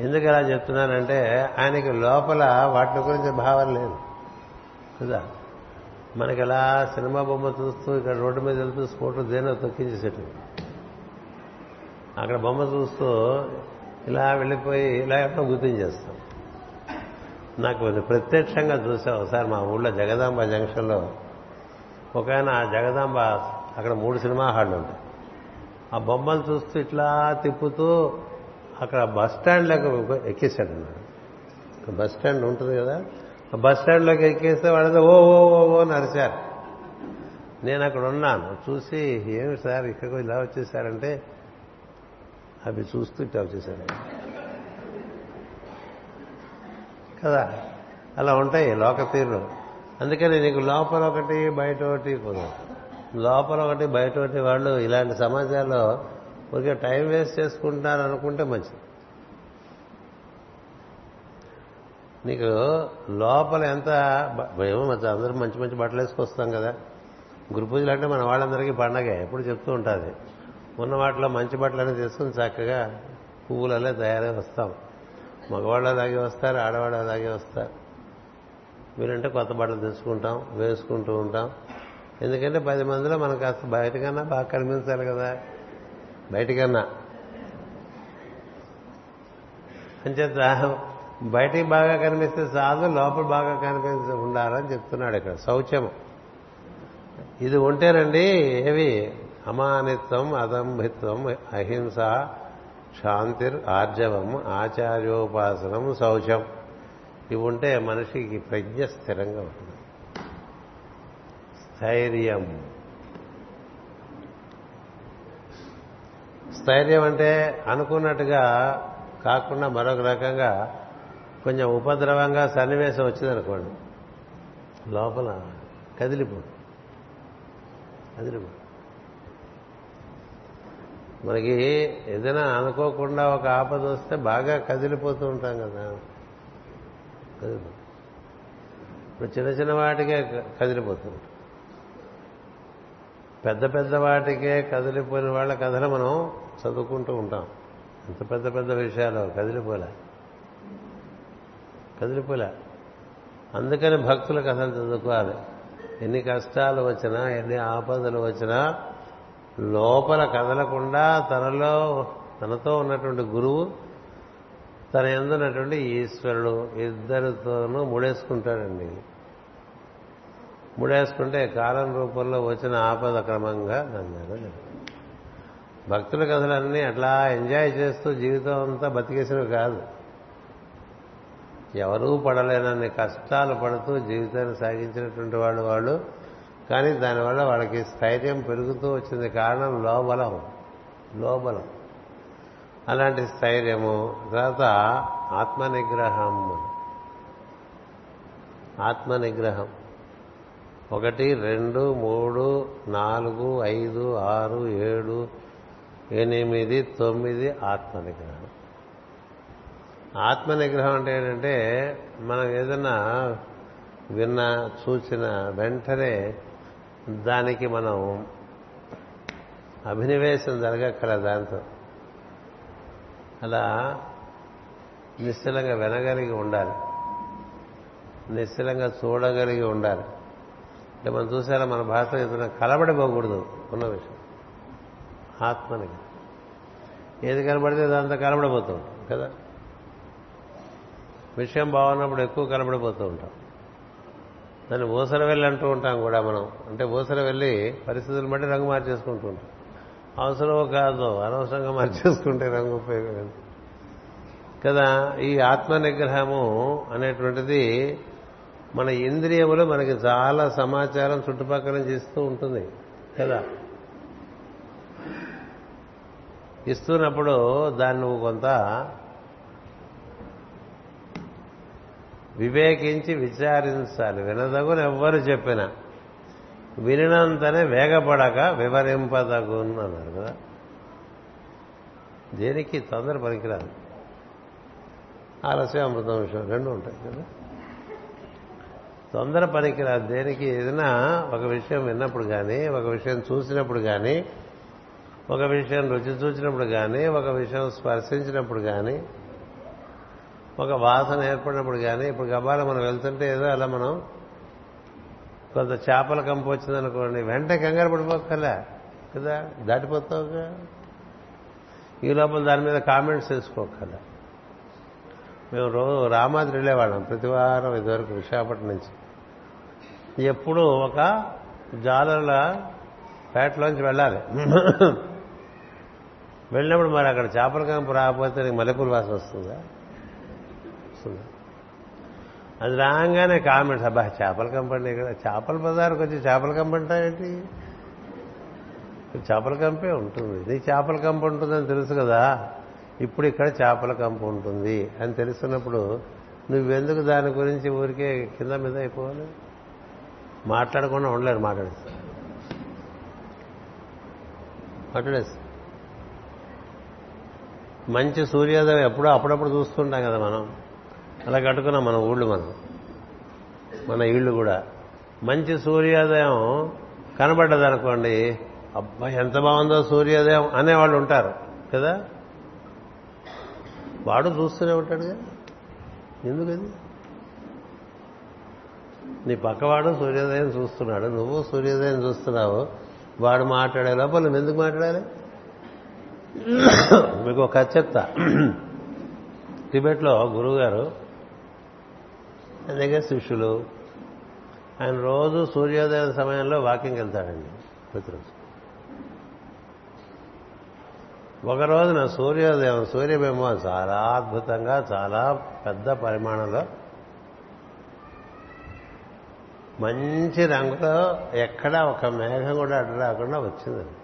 Speaker 1: ఎందుకు అలా చెప్తున్నానంటే ఆయనకి లోపల వాటి గురించి భావం లేదు. కదా? మనకి ఎలా సినిమా బొమ్మ చూస్తూ ఇక్కడ రోడ్డు మీద వెళ్తూ స్కూటర్ దేనో తొక్కించేసేటు అక్కడ బొమ్మ చూస్తూ ఇలా వెళ్ళిపోయి ఇలా ఎక్కడో గుర్తించేస్తాం నాకు ప్రత్యక్షంగా చూసా ఒకసారి మా ఊళ్ళో జగదాంబ జంక్షన్లో ఒక ఆయన ఆ జగదాంబ అక్కడ మూడు సినిమా హాళ్ళు ఉంటాయి. ఆ బొమ్మలు చూస్తూ ఇట్లా తిప్పుతూ అక్కడ బస్ స్టాండ్లోకి ఎక్కేసాడు అన్నాడు. బస్ స్టాండ్ ఉంటుంది కదా ఆ బస్ స్టాండ్లోకి ఎక్కేస్తే వాళ్ళతో ఓ ఓ ఓ ఓ అని అరిచారు. నేను అక్కడ ఉన్నాను చూసి ఏమి సార్ ఇక్కడికి ఇలా వచ్చేసారంటే అవి చూస్తూ ఇట్లా వచ్చేసారు కదా అలా ఉంటాయి లోక తీరులు. అందుకని నీకు లోపల ఒకటి బయట ఒకటి లోపల ఒకటి బయట ఒకటి వాళ్ళు ఇలాంటి సమాజాల్లో ఊరికే టైం వేస్ట్ చేసుకుంటున్నారు అనుకుంటే మంచిది. నీకు లోపల ఎంత బ- మంచి అందరూ మంచి మంచి బట్టలు వేసుకొస్తాం కదా. గురు పూజలు అంటే మన వాళ్ళందరికీ పండగే ఎప్పుడు చెప్తూ ఉంటుంది ఉన్న వాటిలో మంచి బట్టలన్నీ తీసుకుని చక్కగా పువ్వులలో తయారై వస్తాం. మగవాళ్ళు అలాగే వస్తారు ఆడవాళ్ళు అలాగే వస్తారు. వీరంటే కొత్త బట్టలు తెచ్చుకుంటాం వేసుకుంటూ ఉంటాం. ఎందుకంటే పది మందిలో మనం కాస్త బయటకన్నా బాగా కనిపించాలి కదా. బయటికన్నా. అంచేత బయటికి బాగా కనిపిస్తే చాలు లోపల బాగా కనిపించ ఉండాలని చెప్తున్నాడు ఇక్కడ శౌచము. ఇది ఉంటేనండి ఏవి? అమానిత్వం అదంభిత్వం అహింస శాంతిర్ ఆర్జవం ఆచార్యోపాసనం శౌచం. ఇవి ఉంటే మనిషికి ప్రజ్ఞ స్థిరంగా ఉంటుంది. స్థైర్యం. స్థైర్యం అంటే అనుకున్నట్టుగా కాకుండా మరొక రకంగా కొంచెం ఉపద్రవంగా సన్నివేశం వచ్చిందనుకోండి లోపల కదిలిపో కదిలిపో మనకి ఏదైనా అనుకోకుండా ఒక ఆపద వస్తే బాగా కదిలిపోతూ ఉంటాం కదా. ఇప్పుడు చిన్న చిన్న వాటికే కదిలిపోతుంది. పెద్ద పెద్ద వాటికే కదిలిపోయిన వాళ్ళ కథలు మనం చదువుకుంటూ ఉంటాం. ఎంత పెద్ద పెద్ద విషయాలు కదిలిపోలే. కదిలిపోలే. అందుకని భక్తుల కథలు చదువుకోవాలి. ఎన్ని కష్టాలు వచ్చినా ఎన్ని ఆపదలు వచ్చినా లోపల కదలకుండా తనలో తనతో ఉన్నటువంటి గురువు తన ఎందున్నటువంటి ఈశ్వరుడు ఇద్దరితోనూ ముడేసుకుంటాడండి. ముడేసుకుంటే కాలం రూపంలో వచ్చిన ఆపద క్రమంగా దాన్ని భక్తుల కథలన్నీ అట్లా ఎంజాయ్ చేస్తూ జీవితం అంతా బతికేసినవి కాదు. ఎవరూ పడలేనన్ని కష్టాలు పడుతూ జీవితాన్ని సాగించినటువంటి వాళ్ళు వాళ్ళు. కానీ దానివల్ల వాళ్ళకి స్థైర్యం పెరుగుతూ వచ్చింది కారణం లోబలం. లోబలం. అలాంటి స్థైర్యము తర్వాత ఆత్మనిగ్రహం. ఆత్మనిగ్రహం. ఒకటి రెండు మూడు నాలుగు ఐదు ఆరు ఏడు ఎనిమిది తొమ్మిది ఆత్మనిగ్రహం. ఆత్మనిగ్రహం అంటే ఏంటంటే మనం ఏదైనా విన్న చూసిన వెంటనే దానికి మనం అభినివేశం జరగక్కల దాంతో. అలా నిశ్చలంగా వినగలిగి ఉండాలి. నిశ్చలంగా చూడగలిగి ఉండాలి. అంటే మనం చూసారా మన భాష చెప్తున్న కలబడిపోకూడదు ఉన్న విషయం. ఆత్మని ఏది కనబడితే దాంతో కలబడిపోతూ ఉంటాం కదా? విషయం బాగున్నప్పుడు ఎక్కువ కలబడిపోతూ ఉంటాం. దాన్ని ఊసర వెళ్ళి అంటూ ఉంటాం కూడా మనం. అంటే ఊసర వెళ్ళి పరిస్థితులు బట్టి రంగు మార్చేసుకుంటూ ఉంటాం. అవసరమో కాదు అనవసరంగా మర్చేసుకుంటే రంగు ఉపయోగం కదా ఈ ఆత్మ నిగ్రహము అనేటువంటిది మన ఇంద్రియములు మనకి చాలా సమాచారం చుట్టుపక్కల నుంచి ఇస్తూ ఉంటుంది కదా. ఇస్తున్నప్పుడు దాన్ని నువ్వు కొంత వివేకించి విచారించాలి. వినదగుని ఎవ్వరు చెప్పినా వినినంతనే వేగపడక వివరింపదగును అన్నారు కదా. దేనికి? తొందర పనికిరాదు. ఆలస్యం అమృతం విషయం రెండు ఉంటాయి కదా. తొందర పనికిరాదు. దేనికి? ఏదైనా ఒక విషయం విన్నప్పుడు కానీ ఒక విషయం చూసినప్పుడు కానీ ఒక విషయం రుచి చూసినప్పుడు కానీ ఒక విషయం స్పర్శించినప్పుడు కానీ ఒక వాసన ఏర్పడినప్పుడు కానీ ఇప్పుడు గబాల మనం వెళ్తుంటే ఏదో అలా మనం కొంత చేపల కంపు వచ్చిందనుకోండి వెంట కంగారు పడిపోకలే కదా? దాటిపోతావుగా? ఈ లోపల దాని మీద కామెంట్స్ వేసుకోకలే మేము రోజు రామాద్రి వెళ్ళేవాళ్ళం ప్రతి వారం ఇదివరకు విశాఖపట్నం నుంచి. ఎప్పుడూ ఒక జాలర్ల పేటలోంచి వెళ్ళాలి. వెళ్ళినప్పుడు మరి అక్కడ చేపల కంపు రాకపోతే నీకు మల్లెపూల వాసన వస్తుందా? వస్తుందా? అది రాగానే కామెంట్స్ అబ్బా చేపల కంపండి ఇక్కడ చేపల బజార్కి వచ్చి చేపల కంపంటా ఏంటి? చేపల కంపే ఉంటుంది. నీ చేపల కంప ఉంటుందని తెలుసు కదా. ఇప్పుడు ఇక్కడ చేపల కంప ఉంటుంది అని తెలుసున్నప్పుడు నువ్వెందుకు దాని గురించి ఊరికే కింద మీద అయిపోవాలి? మాట్లాడకుండా ఉండలేరు మాట్లాడేస్తా. మాట్లాడేస్తా. మంచి సూర్యోదయం ఎప్పుడో అప్పుడప్పుడు చూస్తుంటాం కదా మనం. అలా కట్టుకున్నాం మన ఊళ్ళు మనం. మన ఇళ్ళు కూడా. మంచి సూర్యోదయం కనబడ్డదనుకోండి అబ్బా ఎంత బాగుందో సూర్యోదయం అనేవాళ్ళు ఉంటారు కదా? వాడు చూస్తూనే ఉంటాడుగా ఎందుకది నీ పక్కవాడు సూర్యోదయం చూస్తున్నాడు నువ్వు సూర్యోదయం చూస్తున్నావు వాడు మాట్లాడే లోపల నువ్వు ఎందుకు మాట్లాడాలి? మీకు ఒక కథ చెప్తా. టిబెట్లో గురువు అందుకే శిష్యులు. ఆయన రోజు సూర్యోదయం సమయంలో వాకింగ్ వెళ్తాడండి ప్రతిరోజు. ఒక రోజున సూర్యోదయం సూర్యబింబం చాలా అద్భుతంగా చాలా పెద్ద పరిమాణంలో మంచి రంగులో ఎక్కడా ఒక మేఘం కూడా అడ్డు రాకుండా వచ్చిందండి.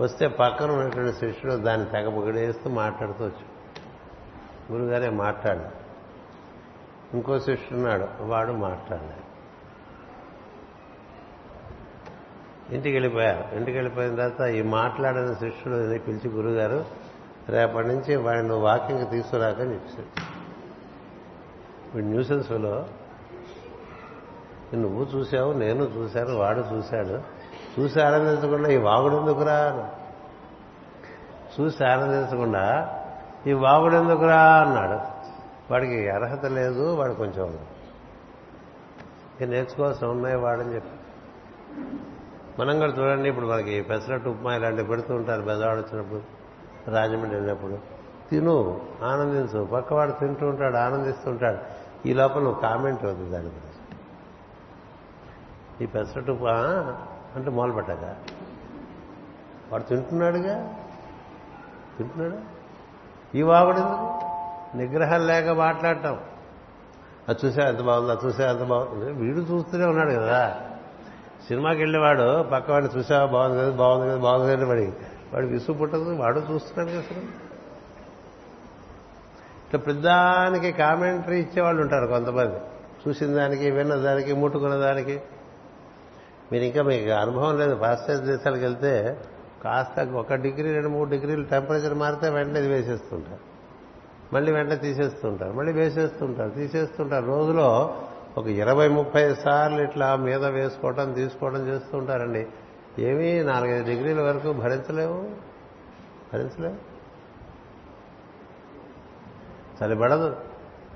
Speaker 1: వస్తే పక్కన ఉన్నటువంటి శిష్యుడు దాన్ని తెగ పొగిడేస్తూ మాట్లాడుతూ వచ్చాడు గురుగారే మాట్లాడారు ఇంకో శిష్యున్నాడు వాడు మాట్లాడలేదు. ఇంటికి వెళ్ళిపోయారు. ఇంటికి వెళ్ళిపోయిన తర్వాత ఈ మాట్లాడిన శిష్యుడు పిలిచి గురుగారు రేపటి నుంచి వాడిని నువ్వు వాకింగ్ తీసుకురాకని చెప్పాడు. వీడు న్యూసెన్స్లో నువ్వు చూసావు నేను చూశాను వాడు చూశాడు. చూసి ఆనందించకుండా ఈ వాగుడు ఎందుకురా చూసి ఆనందించకుండా ఈ వాగుడు ఎందుకురా అన్నాడు. వాడికి అర్హత లేదు వాడు కొంచెం ఇక నేర్చుకోవాల్సిన ఉన్నాయి వాడని చెప్పి. మనం కూడా చూడండి ఇప్పుడు మనకి పెసరట్టు ఉప్మా ఇలాంటివి పెడుతూ ఉంటారు బెదవాడు వచ్చినప్పుడు రాజమండ్రి వెళ్ళినప్పుడు. తిను ఆనందించు పక్కవాడు తింటూ ఉంటాడు ఆనందిస్తుంటాడు ఈ లోపల నువ్వు కామెంట్ అవుతుంది దాని గురించి. ఈ పెసరట్టు ఉప్మా అంటే మొదలుపెట్టాక వాడు తింటున్నాడుగా? తింటున్నాడు? ఈ వాగుడు ఎందుకు? నిగ్రహం లేక మాట్లాడటం. అది చూసే ఎంత బాగుంది అది చూసే ఎంత బాగుంది. వీడు చూస్తూనే ఉన్నాడు కదా. సినిమాకి వెళ్ళేవాడు పక్క వాడిని చూసావా బాగుంది కదా బాగుంది కదా బాగుంది కదా వాడి వాడు విసుగు పుట్టదు వాడు చూస్తున్నాడు కదా అసలు ఇట్లా పెద్దానికి కామెంటరీ ఇచ్చేవాళ్ళు ఉంటారు కొంతమంది. చూసిన దానికి విన్న దానికి ముట్టుకున్న దానికి. మీరు ఇంకా మీకు అనుభవం లేదు పాశ్చాత్య దేశాలకు వెళ్తే కాస్త ఒక డిగ్రీ రెండు మూడు డిగ్రీలు టెంపరేచర్ మారితే వెంటనే ఇది వేసేస్తుంటారు. మళ్ళీ వెంటనే తీసేస్తుంటారు. మళ్ళీ వేసేస్తుంటారు. తీసేస్తుంటారు. రోజులో ఒక ఇరవై ముప్పై సార్లు ఇట్లా మీద వేసుకోవటం తీసుకోవడం చేస్తుంటారండి. ఏమీ నాలుగైదు డిగ్రీల వరకు భరించలేవు. భరించలేవు. చలి పడదు.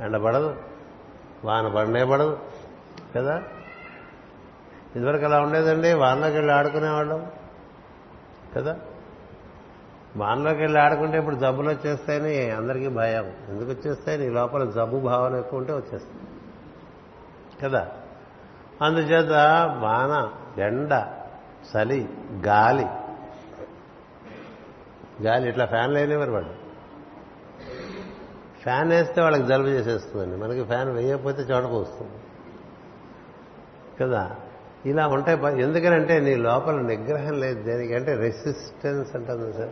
Speaker 1: ఎండ పడదు. వాన పడనే పడదు. కదా? ఇదివరకు అలా ఉండేదండి. వానలోకి వెళ్ళి ఆడుకునేవాళ్ళం. కదా? వానలోకి వెళ్ళి ఆడుకుంటే ఇప్పుడు జబ్బులు వచ్చేస్తాయని అందరికీ భయం. ఎందుకు వచ్చేస్తాయి నీ లోపల జబ్బు భావన ఎక్కువ ఉంటే వచ్చేస్తాయి. కదా? అందుచేత వాన ఎండ చలి గాలి. గాలి ఇట్లా ఫ్యాన్ లేనివారు వాడు ఫ్యాన్ వేస్తే వాళ్ళకి జలుబు చేసేస్తుందండి. మనకి ఫ్యాన్ వేయకపోతే చోటకు వస్తుంది. కదా? ఇలా ఉంటాయి. ఎందుకనంటే నీ లోపల నిగ్రహం లేదు. దేనికంటే రెసిస్టెన్స్ అంటుంది సార్.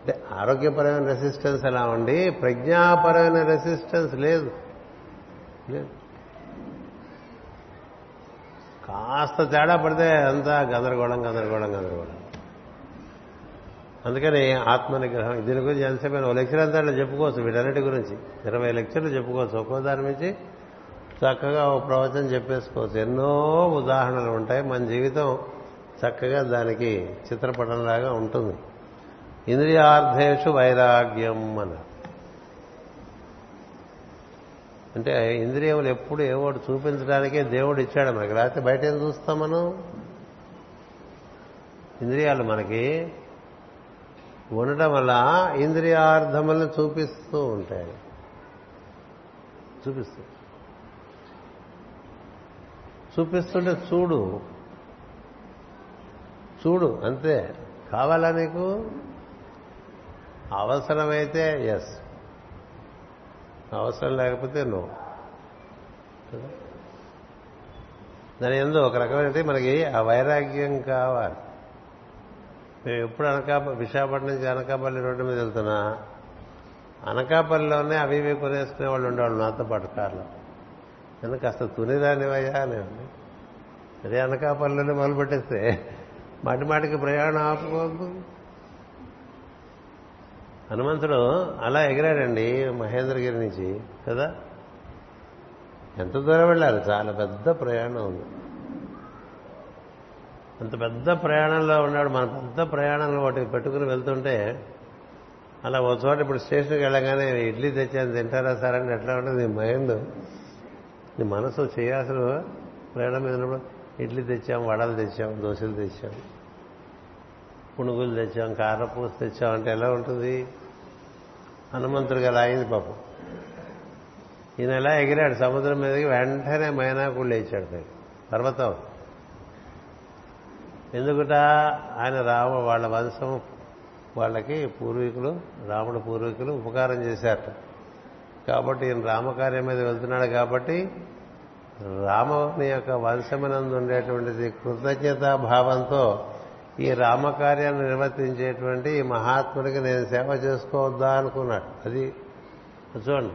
Speaker 1: అంటే ఆరోగ్యపరమైన రెసిస్టెన్స్ ఎలా ఉండి ప్రజ్ఞాపరమైన రెసిస్టెన్స్ లేదు. లేదు. కాస్త తేడా పడితే అంతా గందరగోళం గందరగోళం గందరగోళం. అందుకని ఆత్మ నిగ్రహం దీని గురించి ఎంతసేపు ఓ లెక్చర్ అంతా చెప్పుకోవచ్చు వీటన్నిటి గురించి. ఇరవై లెక్చర్లు చెప్పుకోవచ్చు ఒక్కో దాని నుంచి చక్కగా ఒక ప్రవచనం చెప్పేసుకోవచ్చు. ఎన్నో ఉదాహరణలు ఉంటాయి మన జీవితం చక్కగా దానికి చిత్రపటంలాగా ఉంటుంది. ఇంద్రియార్థేషు వైరాగ్యం అన్నారు అంటే ఇంద్రియములు ఎప్పుడు ఏవోటి చూపించడానికే దేవుడు ఇచ్చాడు మనకి. లేకపోతే బయట ఏం చూస్తాం మనం? ఇంద్రియాలు మనకి ఉండటం వల్ల ఇంద్రియార్థములను చూపిస్తూ ఉంటాయి. చూపిస్తూ. చూపిస్తుంటే చూడు. చూడు అంతే. కావాలా నీకు? అవసరమైతే ఎస్ అవసరం లేకపోతే నో దాని ఎందు ఒక రకమైన మనకి ఆ వైరాగ్యం కావాలి. మేము ఎప్పుడు అనకాప విశాఖపట్నం నుంచి అనకాపల్లి రోడ్డు మీద వెళ్తున్నా అనకాపల్లిలోనే అవి ఇవి కొనేసుకునే వాళ్ళు ఉండేవాళ్ళు నాతో పాటు కార్లో. ఎందుకు కాస్త తునిదానివయ్యా అని అదే అనకాపల్లిలోనే మొదలు పెట్టేస్తే మాటి మాటికి ప్రయాణం ఆపుకోవద్దు. హనుమంతుడు అలా ఎగిరాడండి మహేంద్రగిరి నుంచి కదా? ఎంత దూరం వెళ్ళారు? చాలా పెద్ద ప్రయాణం ఉంది. అంత పెద్ద ప్రయాణంలో ఉన్నాడు. మన పెద్ద ప్రయాణంలో వాటికి పెట్టుకుని వెళ్తుంటే అలా ఒక చోట ఇప్పుడు స్టేషన్కి వెళ్ళగానే ఇడ్లీ తెచ్చాను తింటారా సార్ అంటే ఎట్లా ఉంటుంది నీ మైండ్? నీ మనసు చేయాల్సిన ప్రయాణం మీద ఉన్నప్పుడు ఇడ్లీ తెచ్చాం వడలు తెచ్చాం దోశలు తెచ్చాం పునుగులు తెచ్చాం కారపూస తెచ్చాం అంటే ఎలా ఉంటుంది? హనుమంతుడికి అలా అయింది పాపం. ఈయన ఎలా ఎగిరాడు? సముద్రం మీదకి వెంటనే మైనాకుడు లేచాడు పర్వతం. ఎందుకుట? ఆయన రామ వాళ్ళ వంశం వాళ్ళకి పూర్వీకులు రాముడు పూర్వీకులు ఉపకారం చేశారట కాబట్టి ఈయన రామకార్యం మీద వెళ్తున్నాడు కాబట్టి రాముని యొక్క వంశమనందు ఉండేటువంటిది కృతజ్ఞతా భావంతో ఈ రామకార్యాన్ని నిర్వర్తించేటువంటి ఈ మహాత్ముడికి నేను సేవ చేసుకోవద్దా అనుకున్నాడు. అది చూడండి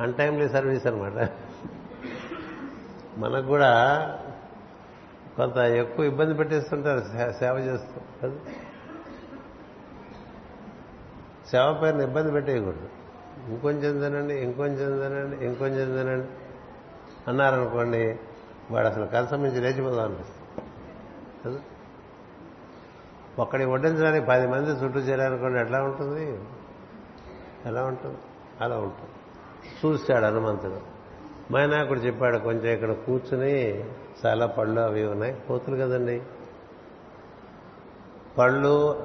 Speaker 1: అన్టైమ్లీ సర్వీస్ అనమాట మనకు కూడా కొంత ఎక్కువ ఇబ్బంది పెట్టేస్తుంటారు సేవ చేస్తూ. సేవ పైన ఇబ్బంది పెట్టేయకూడదు. ఇంకొంచెం తినండి ఇంకొంచెం తినండి ఇంకొంచెం తినండి అన్నారనుకోండి వాడు అసలు కలిసం నుంచి లేచిపోదాం అనిపిస్తుంది. కదా ఒక్కడి వడ్డించడానికి పది మంది చుట్టూ చేరారనుకోండి ఎట్లా ఉంటుంది? ఎలా ఉంటుంది? అలా ఉంటుంది. చూశాడు హనుమంతుడు. మైనాకుడు చెప్పాడు కొంచెం ఇక్కడ కూర్చుని చాలా పళ్ళు అవి ఉన్నాయి. కోతులు కదండి. పళ్ళు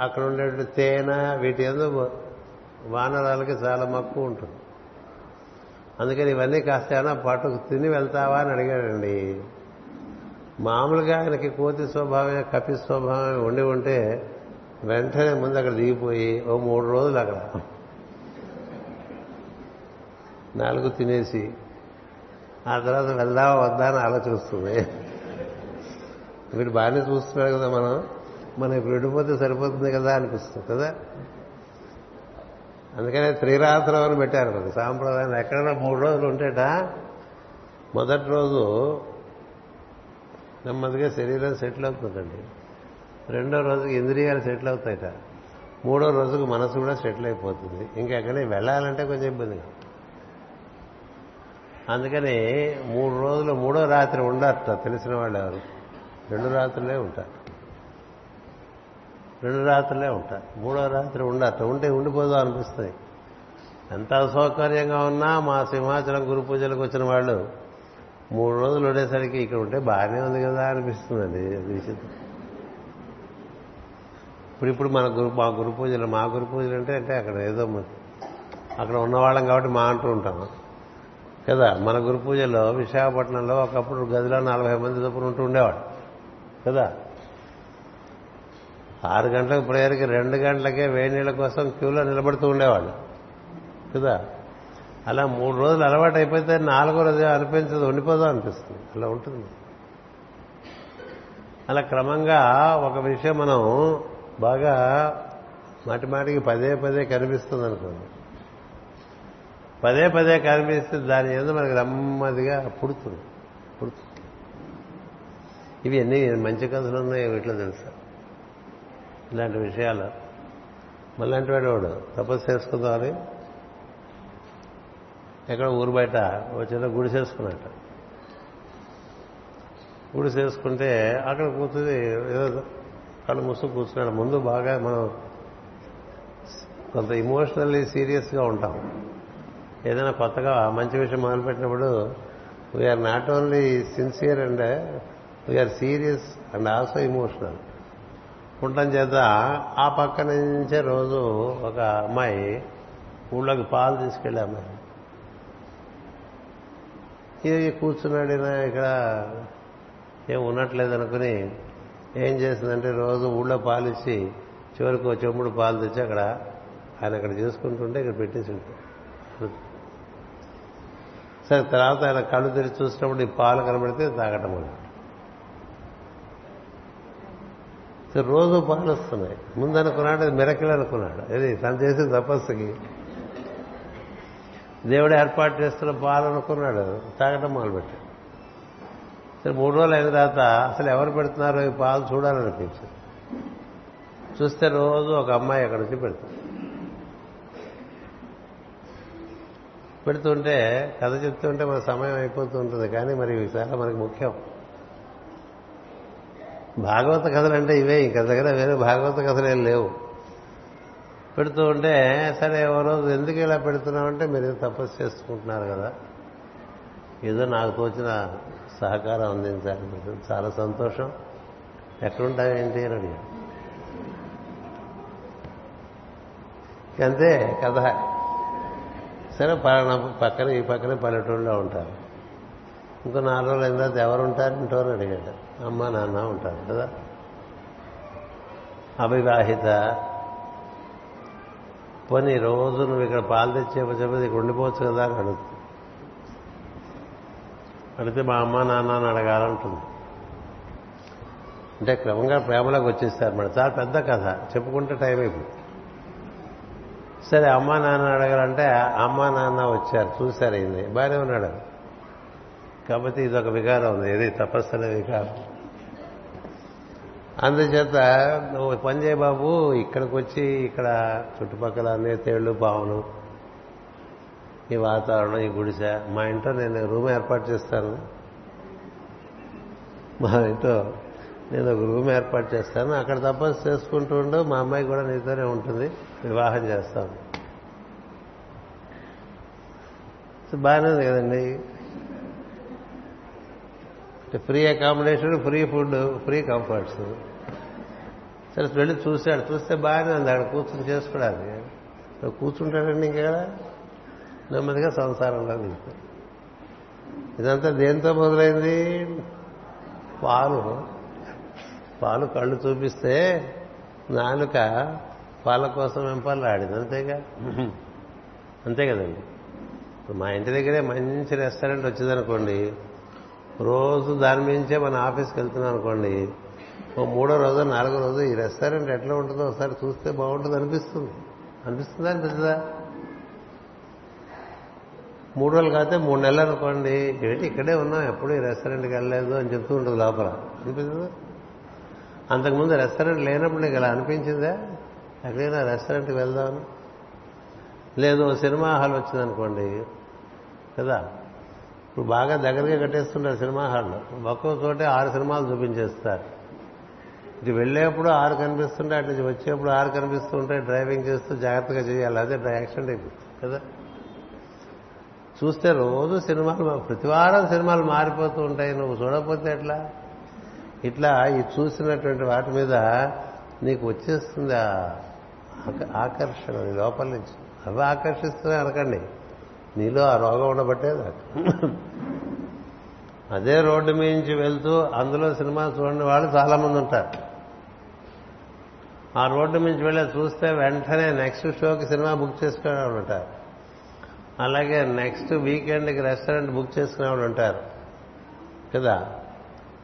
Speaker 1: అక్కడ ఉండే తేనె వీటి ఎందుకు వానరాలకి చాలా మక్కువ ఉంటుంది. అందుకని ఇవన్నీ కాస్త ఏమైనా పట్టుకు తిని వెళ్తావా అని అడిగాడండి. మామూలుగా ఆయనకి కోతి స్వభావమే కపి స్వభావమే ఉండి ఉంటే వెంటనే ముందు అక్కడ దిగిపోయి ఓ మూడు రోజులు అక్కడ నాలుగు తినేసి ఆ తర్వాత వెళ్దామా వద్దా అని ఆలోచిస్తుంది వీడు బాగానే చూస్తున్నాడు కదా మనం. మనం ఇప్పుడు వెళ్ళిపోతే సరిపోతుంది కదా అనిపిస్తుంది కదా. అందుకనే త్రిరాత్రం అని పెట్టారు. మనకి సాంప్రదాయం ఎక్కడైనా మూడు రోజులు ఉంటేట మొదటి రోజు నెమ్మదిగా శరీరం సెటిల్ అవుతుందండి. రెండో రోజుకి ఇంద్రియాలు సెటిల్ అవుతాయట. మూడో రోజుకు మనసు కూడా సెటిల్ అయిపోతుంది. ఇంకెక్కడే వెళ్ళాలంటే కొంచెం ఇబ్బంది అందుకని మూడు రోజులు మూడో రాత్రి ఉండట తెలిసిన వాళ్ళు ఎవరు? రెండు రాత్రులే ఉంటారు రెండు రాత్రులే ఉంటారు మూడో రాత్రి ఉండట ఉంటే ఉండిపోదాం అనిపిస్తుంది. ఎంత అసౌకర్యంగా ఉన్నా మా సింహాచలం గురు పూజలకు వచ్చిన వాళ్ళు మూడు రోజులు ఉండేసరికి ఇక్కడ ఉంటే బాగానే ఉంది కదా అనిపిస్తుందండి. అది విచిత్రం. ఇప్పుడు ఇప్పుడు మన గురు మా గురు పూజలు మా గురు పూజలు అంటే అంటే అక్కడ ఏదో అక్కడ ఉన్నవాళ్ళం కాబట్టి మా అంటూ ఉంటాం. కదా మన గురు పూజలో విశాఖపట్నంలో ఒకప్పుడు గదిలో నలభై మంది చొప్పున ఉంటూ ఉండేవాడు కదా? ఆరు గంటలకు ప్రేయర్కి రెండు గంటలకే వేడి నీళ్ళ కోసం క్యూలో నిలబడుతూ ఉండేవాళ్ళు. కదా? అలా మూడు రోజులు అలవాటు అయిపోతే నాలుగో రోజు అనిపించదు ఉండిపోదాం అనిపిస్తుంది. అలా ఉంటుంది. అలా క్రమంగా ఒక విషయం మనం బాగా మాటి మాటికి పదే పదే కనిపిస్తుంది అనుకోండి పదే పదే కనిపిస్తే దాని ఏదో మనకి నెమ్మదిగా పుడుతుంది పుడుతుంది. ఇవి ఎన్ని మంచి కథలు ఉన్నాయో వీటిలో తెలుసా? ఇలాంటి విషయాలు. మళ్ళంటి వాడు వాడు తపస్సు చేసుకుందామని? ఎక్కడ ఊరు బయట ఒక చిన్న గుడి గుడిసేసుకుంటే గుడి చేసుకుంటే అక్కడ కూర్చుని ఏదో కళ్ళు ముసుగు కూర్చున్నాడు. ముందు బాగా మనం కొంత ఇమోషనల్లీ సీరియస్గా ఉంటాం. ఏదైనా కొత్తగా మంచి విషయం మొదలుపెట్టినప్పుడు we are not only sincere and we are serious and also emotional ఉండటం చేత ఆ పక్క నుంచే రోజు ఒక అమ్మాయి ఊళ్ళోకి పాలు తీసుకెళ్ళే అమ్మాయి. ఇది కూర్చున్నాడినా ఇక్కడ? ఏం ఉన్నట్లేదు అనుకుని ఏం చేసిందంటే రోజు ఊళ్ళో పాలు ఇచ్చి చివరికి ఒక చెమ్ముడు పాలు తెచ్చి అక్కడ ఆయన అక్కడ చేసుకుంటుంటే ఇక్కడ పెట్టేసి సరే తర్వాత ఆయన కళ్ళు తెరిచి చూసినప్పుడు ఈ పాలు కనబడితే తాగటం అన్నమాట రోజు పాలు వస్తున్నాయి. ముందు అనుకున్నాడు అది మిరకిల్ అనుకున్నాడు ఇది తను చేసిన తపస్సుకి. దేవుడు ఏర్పాటు చేస్తున్న పాలు అనుకున్నాడు. తాగటం మొదలుపెట్టాడు. సరే మూడు రోజులు అయిన తర్వాత అసలు ఎవరు పెడుతున్నారో ఈ పాలు చూడాలనిపించింది. చూస్తే రోజు ఒక అమ్మాయి అక్కడ నుంచి పెడుతుంది. పెడుతుంటే కథ చెప్తుంటే మన సమయం అయిపోతూ ఉంటుంది కానీ మరి చాలా మనకి ముఖ్యం. భాగవత కథలు అంటే ఇవే ఇంక దగ్గర వేరే భాగవత కథలు ఏం లేవు. పెడుతూ ఉంటే సరే ఓ రోజు ఎందుకు ఇలా పెడుతున్నామంటే మీరు తపస్సు చేసుకుంటున్నారు కదా. ఏదో నాకు తోచిన సహకారం అందించాలి చాలా సంతోషం. ఎక్కడుంటావేంటి అని అడిగాడు. అంతే కథ. సరే పలానా పక్కన ఈ పక్కన పల్లెటూరులో ఉంటారు. ఇంకో నాలుగు రోజులు అయిన తర్వాత ఎవరు ఉంటారు? ఇంటో అడిగాడు. అమ్మ నాన్న ఉంటారు కదా. అవివాహిత పోనీ రోజు నువ్వు ఇక్కడ పాలు తెచ్చేప చెప్పేది ఇక్కడ ఉండిపోవచ్చు కదా అని అడుగుతుంది. అడిగితే మా అమ్మ నాన్న అని అడగాలంటుంది. అంటే క్రమంగా ప్రేమలోకి వచ్చేస్తారు. మరి చాలా పెద్ద కథ. చెప్పుకుంటే టైం అయిపోయింది సరే అమ్మ నాన్న అడగాలంటే అమ్మ నాన్న వచ్చారు. చూశారు అయింది. బాగానే ఉన్నాడు. కాబట్టి ఇది ఒక వికారం ఉంది. ఇది తపస్సు అనే వికారం. అందుచేత నువ్వు పని చేయ బాబు ఇక్కడికి వచ్చి ఇక్కడ చుట్టుపక్కల అన్ని తేళ్ళు పావులు ఈ వాతావరణం ఈ గుడిసె. మా ఇంట్లో నేను రూమ్ ఏర్పాటు చేస్తాను. మా ఇంట్లో నేను ఒక రూమ్ ఏర్పాటు చేస్తాను. అక్కడ తపస్సు చేసుకుంటూ ఉండు మా అమ్మాయి కూడా నీతోనే ఉంటుంది. వివాహం చేస్తాను. బాగానే కదండి. Free accommodation free food free comforts సరే వెళ్ళి చూశాడు. చూస్తే బాగానే ఉంది. అక్కడ కూర్చుని చేసుకోవడానికి. కూర్చుంటాడండి ఇంకా నెమ్మదిగా సంసారంలో దిగుతాడు ఇదంతా దేంతో మొదలైంది? పాలు. పాలు కళ్ళు చూపిస్తే నాలుక పాల కోసం వెంపలాడింది అంతేగా? అంతే కదండి. మా ఇంటి దగ్గరే మంచి రెస్టారెంట్ వచ్చిందనుకోండి రోజు దాని మించే మన ఆఫీస్కి వెళ్తున్నాం అనుకోండి ఓ మూడో రోజు నాలుగో రోజు ఈ రెస్టారెంట్ ఎట్లా ఉంటుందో ఒకసారి చూస్తే బాగుంటుంది అనిపిస్తుంది. అనిపిస్తుందా అనిపిస్తుందా మూడు రోజులు కాకపోతే మూడు నెలలు అనుకోండి ఏంటి ఇక్కడే ఉన్నాం ఎప్పుడు ఈ రెస్టారెంట్కి వెళ్ళలేదు అని చెప్తూ ఉంటుంది లోపల. అనిపిస్తుందా? అంతకుముందు రెస్టారెంట్ లేనప్పుడు నీకు ఇలా అనిపించిందా? ఎక్కడైనా రెస్టారెంట్కి వెళ్దామని? లేదు సినిమా హాల్ వచ్చిందనుకోండి కదా? ఇప్పుడు బాగా దగ్గరగా కట్టేస్తుంటారు సినిమా హాల్లో. ఒక్కో చోటే ఆరు సినిమాలు చూపించేస్తారు. ఇటు వెళ్ళేప్పుడు ఆరు కనిపిస్తుంటే అటు నుంచి వచ్చేప్పుడు ఆరు కనిపిస్తూ ఉంటాయి డ్రైవింగ్ చేస్తూ జాగ్రత్తగా చేయాలి. అదే యాక్సిడెంట్ అయిపోతుంది కదా? చూస్తే రోజు సినిమాలు ప్రతివారం సినిమాలు మారిపోతూ ఉంటాయి. నువ్వు చూడకపోతే ఎట్లా? ఇట్లా ఈ చూసినటువంటి వాటి మీద నీకు వచ్చేస్తుంది ఆకర్షణ లోపల నుంచి. అవి ఆకర్షిస్తున్నాయి అనకండి. నీలో ఆ రోగం ఉండబట్టే అదే. రోడ్డు మీంచి వెళ్తూ అందులో సినిమా చూడని వాళ్ళు చాలా మంది ఉంటారు. ఆ రోడ్డు మించి వెళ్ళి చూస్తే వెంటనే నెక్స్ట్ షోకి సినిమా బుక్ చేసుకోవడం ఉంటారు. అలాగే నెక్స్ట్ వీకెండ్కి రెస్టారెంట్ బుక్ చేసుకునే వాళ్ళు ఉంటారు. కదా?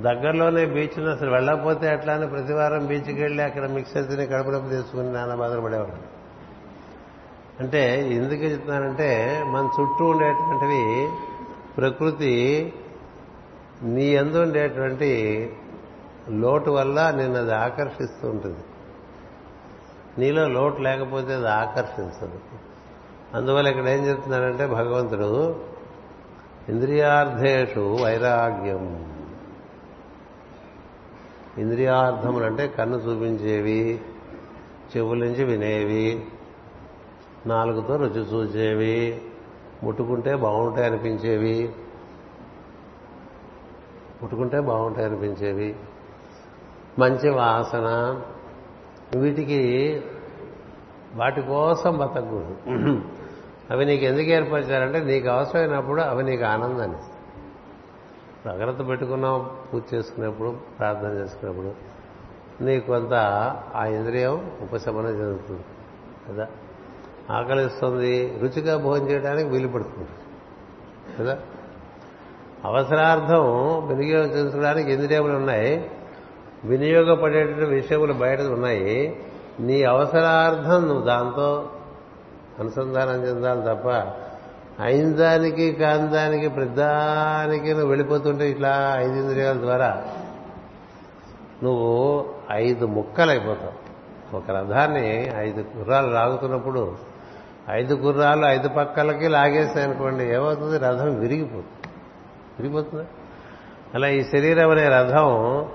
Speaker 1: దగ్గరలోనే బీచ్ అసలు వెళ్ళకపోతే ఎట్లా అని ప్రతి వారం బీచ్కి వెళ్ళి అక్కడ మిక్స్ తిని కడుపు నొప్పి తీసుకుని నాన్న బాధలు పడేవాడు అంటే ఎందుకు చెప్తున్నానంటే మన చుట్టూ ఉండేటువంటివి ప్రకృతి నీ ఎందు ఉండేటువంటి లోటు వల్ల నిన్ను అది ఆకర్షిస్తూ ఉంటుంది. నీలో లోటు లేకపోతే అది ఆకర్షించదు. అందువల్ల ఇక్కడ ఏం చెప్తున్నారంటే భగవంతుడు ఇంద్రియార్థేషు వైరాగ్యం. ఇంద్రియార్థములు అంటే కన్ను చూపించేవి చెవుల నుంచి వినేవి నాలుగుతో రుచి చూసేవి. ముట్టుకుంటే బాగుంటాయి అనిపించేవి. ముట్టుకుంటే బాగుంటాయి అనిపించేవి. మంచి వాసన. వీటికి వాటి కోసం బతకూడదు అవి నీకు ఎందుకు ఏర్పరిచారంటే నీకు అవసరమైనప్పుడు అవి నీకు ఆనందాన్ని జాగ్రత్త పెట్టుకున్నావు పూజ చేసుకునేప్పుడు ప్రార్థన చేసుకునేప్పుడు నీకు కొంత ఆ ఇంద్రియం ఉపశమనం చెందుతుంది. కదా? ఆకలిస్తుంది రుచిగా భోజనం చేయడానికి వీలు పడుతుంది. కదా? అవసరార్థం వినియోగం చేసుకోవడానికి ఇంద్రియములు ఉన్నాయి? వినియోగపడేటువంటి విషయములు బయట ఉన్నాయి. నీ అవసరార్థం నువ్వు దాంతో అనుసంధానం చెందాలి తప్ప అయిందానికి కాందానికి ప్రధానికి నువ్వు వెళ్ళిపోతుంటే ఇట్లా ఐదు ఇంద్రియాల ద్వారా నువ్వు ఐదు ముక్కలైపోతావు. ఒక రథాన్ని ఐదు గుర్రాలు లాగుతున్నప్పుడు ఐదు గుర్రాలు ఐదు పక్కలకి లాగేస్తాయి అనుకోండి ఏమవుతుంది? రథం విరిగిపోతుంది. విరిగిపోతుంది? అలా ఈ శరీరం అనే రథం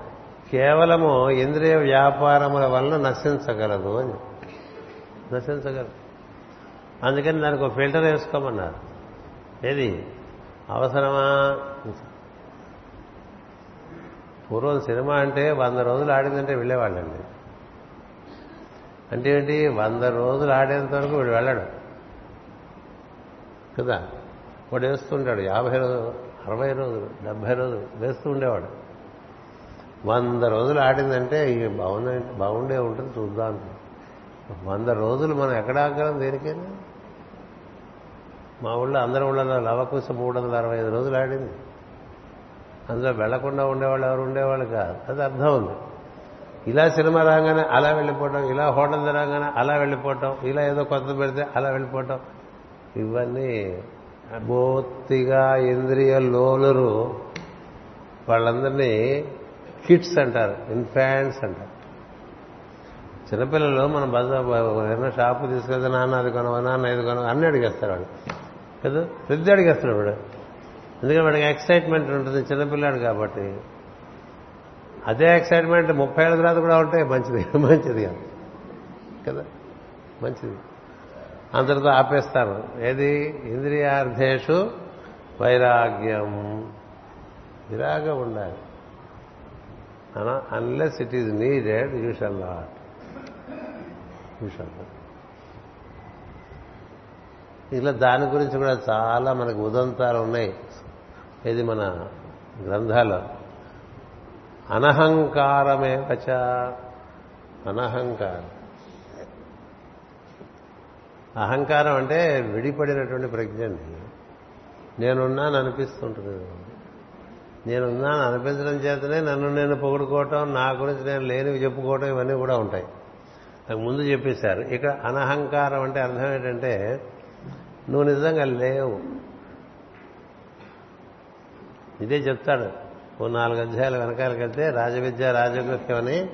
Speaker 1: కేవలము ఇంద్రియ వ్యాపారముల వలన నశించగలదు అని. నశించగలదు. అందుకని దానికి ఒక ఫిల్టర్ వేసుకోమన్నారు. ఏది? అవసరమా? పూర్వం సినిమా అంటే వంద రోజులు ఆడిందంటే వెళ్ళేవాళ్ళండి. అంటే ఏంటి? వంద రోజులు ఆడేంత వరకు వీడు వెళ్ళడు. కదా. వాడు వేస్తుంటాడు. యాభై రోజులు అరవై రోజులు డెబ్బై రోజులు వేస్తూ ఉండేవాడు. వంద రోజులు ఆడిందంటే ఇక బాగుండే బాగుండే ఉంటుంది చూద్దాం. వంద రోజులు మనం ఎక్కడ ఆగలం దేనికైనా? మా ఊళ్ళో అందరి ఊళ్ళలో లవకుశ మూడు వందల అరవై ఐదు రోజులు ఆడింది. అందులో వెళ్ళకుండా ఉండేవాళ్ళు ఎవరు ఉండేవాళ్ళు కాదు. అది అర్థం ఉంది. ఇలా సినిమా రాగానే అలా వెళ్ళిపోవటం ఇలా హోటల్ రాగానే అలా వెళ్ళిపోవటం ఇలా ఏదో కొత్త పెడితే అలా వెళ్ళిపోవటం ఇవన్నీ బోత్తిగా ఇంద్రియ లోలురు. వాళ్ళందరినీ కిడ్స్ అంటారు ఇన్ఫాంట్స్ అంటారు. చిన్నపిల్లలు మనం బజార్ ఏదైనా షాపు తీసుకెళ్తే నాన్న అది కొనవా నాన్న ఇది కొనవా అన్ని అడిగేస్తారు వాడు కదా? ప్రతి అడిగేస్తాడు వాడు. ఎందుకంటే వాడికి ఎక్సైట్మెంట్ ఉంటుంది చిన్నపిల్లాడు కాబట్టి. అదే ఎక్సైట్మెంట్ ముప్పై ఏళ్ళ తర్వాత కూడా ఉంటే మంచిది మంచిది కదా? మంచిది. అంతటితో ఆపేస్తారు. ఏది? ఇంద్రియార్థేషు వైరాగ్యం. విరాగం ఉండాలి. Unless it is needed you shall not you shall not ఇలా దాని గురించి కూడా చాలా మనకు ఉదంతాలు ఉన్నాయి. ఇది మన గ్రంథాలు? అనహంకారమే వచ అనహంకారం. అహంకారం అంటే విడిపడినటువంటి ప్రజ్ఞ అండి. నేనున్నాను అనిపిస్తుంటుంది. నేనున్నాను అనిపించడం చేతనే నన్ను నేను పొగుడుకోవటం నా గురించి నేను లేనివి చెప్పుకోవటం ఇవన్నీ కూడా ఉంటాయి. నాకు ముందు చెప్పేశారు. ఇక్కడ అనహంకారం అంటే అర్థం ఏంటంటే నువ్వు నిజంగా లేవు. ఇదే చెప్తాడు. ఓ నాలుగు అధ్యాయాలు వెనకాలకెళ్తే రాజవిద్య రాజగృహ్యం అని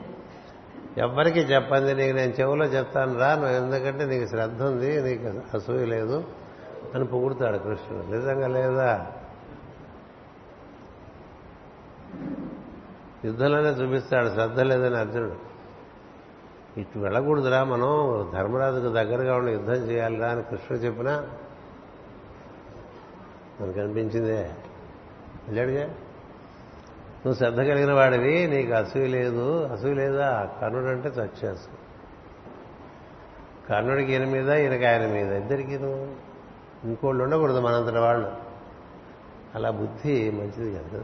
Speaker 1: ఎవ్వరికీ చెప్పండి నీకు నేను చెవులో చెప్తాను రా నువ్వు ఎందుకంటే నీకు శ్రద్ధ ఉంది నీకు అసూయ లేదు అని పొగుడుతాడు కృష్ణుడు. నిజంగా లేదా? యుద్ధంలోనే చూపిస్తాడు శ్రద్ధ లేదని అర్జునుడు. ఇటు వెళ్ళకూడదురా మనం ధర్మరాజుకు దగ్గరగా ఉండి యుద్ధం చేయాలిరా అని కృష్ణుడు చెప్పినా? మనకు అనిపించిందే. వెళ్ళాడుగా? నువ్వు శ్రద్ధ కలిగిన వాడివి నీకు అసూయ లేదు. అసూయ లేదా? కర్ణుడు అంటే సక్సెస్ కర్ణుడికి ఈయన మీద ఈయనకి ఆయన మీద. ఇద్దరికి ఇంకోళ్ళు ఉండకూడదు మనంతటి వాళ్ళు. అలా బుద్ధి మంచిది కదా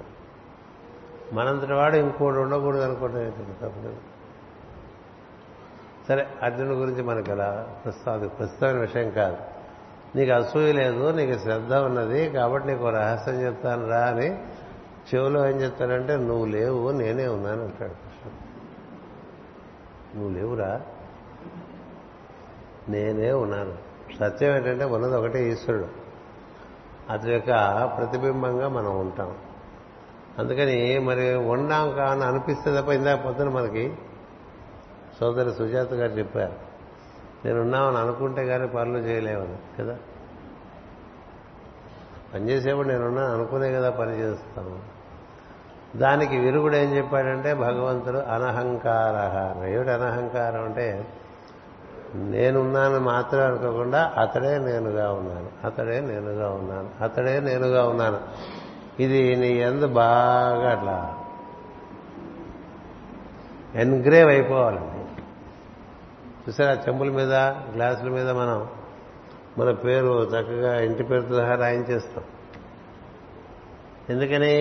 Speaker 1: మనంతటి వాడు ఇంకోటి ఉండకూడదు అనుకోవడం తప్పదు సరే అర్జునుడి గురించి మనకు అలా ప్రస్తావ ప్రస్తుతమైన విషయం కాదు. నీకు అసూయ లేదు నీకు శ్రద్ధ ఉన్నది కాబట్టి నీకు రహస్యం చెప్తాను రా అని చెవులో ఏం చెప్తానంటే నువ్వు లేవు నేనే ఉన్నాను అంటాడు నువ్వు లేవురా? నేనే ఉన్నాను. సత్యం ఏంటంటే ఉన్నది ఒకటే ఈశ్వరుడు. అతని యొక్క ప్రతిబింబంగా మనం ఉంటాం. అందుకని మరి ఉన్నాం కాని అనిపిస్తే తప్ప ఇందాక పొద్దున మనకి సోదరి సుజాత గారు చెప్పారు నేనున్నామని అనుకుంటే కానీ పనులు చేయలేవని కదా? పనిచేసేప్పుడు నేనున్నాను అనుకునే కదా పని చేస్తాము. దానికి విరుగుడు ఏం చెప్పాడంటే భగవంతుడు అనహంకార ఏమిటి అనహంకారం అంటే నేనున్నాను మాత్రం అనుకోకుండా అతడే నేనుగా ఉన్నాను. అతడే నేనుగా ఉన్నాను. అతడే నేనుగా ఉన్నాను. ఇది నీ ఎందు బాగా అట్లా ఎన్గ్రేవ్ అయిపోవాలండి. చూసారా చెంబుల మీద గ్లాసుల మీద మనం మన పేరు చక్కగా ఇంటి పేరుతో సహా రాయించేస్తాం. ఎందుకని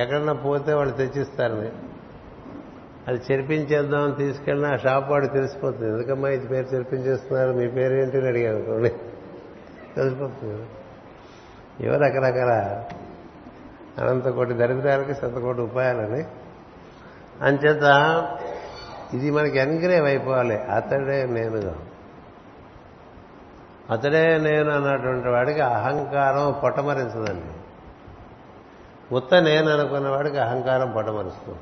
Speaker 1: ఎక్కడన్నా పోతే వాళ్ళు తెచ్చిస్తారు. అది చెరిపించేద్దాం తీసుకెళ్ళిన ఆ షాప్ వాడు తెలిసిపోతుంది. ఎందుకమ్మా ఇది పేరు చెరిపించేస్తున్నారు? మీ పేరు ఏంటి అని అడిగాను అనుకోండి. తెలిసిపోతుంది. ఎవరు ఏవో రకరకాల అనంత కోటి దరిద్రాలకి శత కోటి ఉపాయాలని. అంచేత ఇది మనకి ఎన్గ్రేవ్ అయిపోవాలి. అతడే నేనుగా అతడే నేను అన్నటువంటి వాడికి అహంకారం పొట్టమరించదండి ఉత్త నేను అనుకున్న వాడికి అహంకారం పడమరుస్తుంది.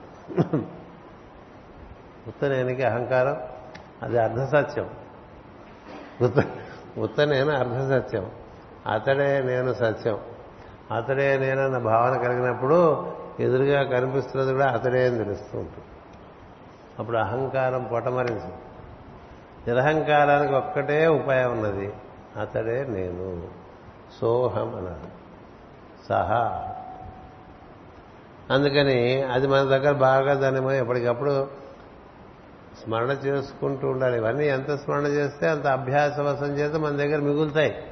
Speaker 1: ఉత్త నేనికి అహంకారం? అది అర్ధసత్యం. ఉత్త ఉత్త నేను అర్ధసత్యం. అతడే నేను సత్యం. అతడే నేనన్న భావన కలిగినప్పుడు ఎదురుగా కనిపిస్తున్నది కూడా అతడే అని తెలుస్తూ ఉంటుంది. అప్పుడు అహంకారం పొటమరించదు నిరహంకారానికి ఒక్కటే ఉపాయం ఉన్నది. అతడే నేను. సోహం అన్నాడు సహా. అందుకని అది మన దగ్గర బాగా దాన్ని మనం ఎప్పటికప్పుడు స్మరణ చేసుకుంటూ ఉండాలి. ఇవన్నీ ఎంత స్మరణ చేస్తే అంత అభ్యాసవశం చేత మన దగ్గర మిగులుతాయి.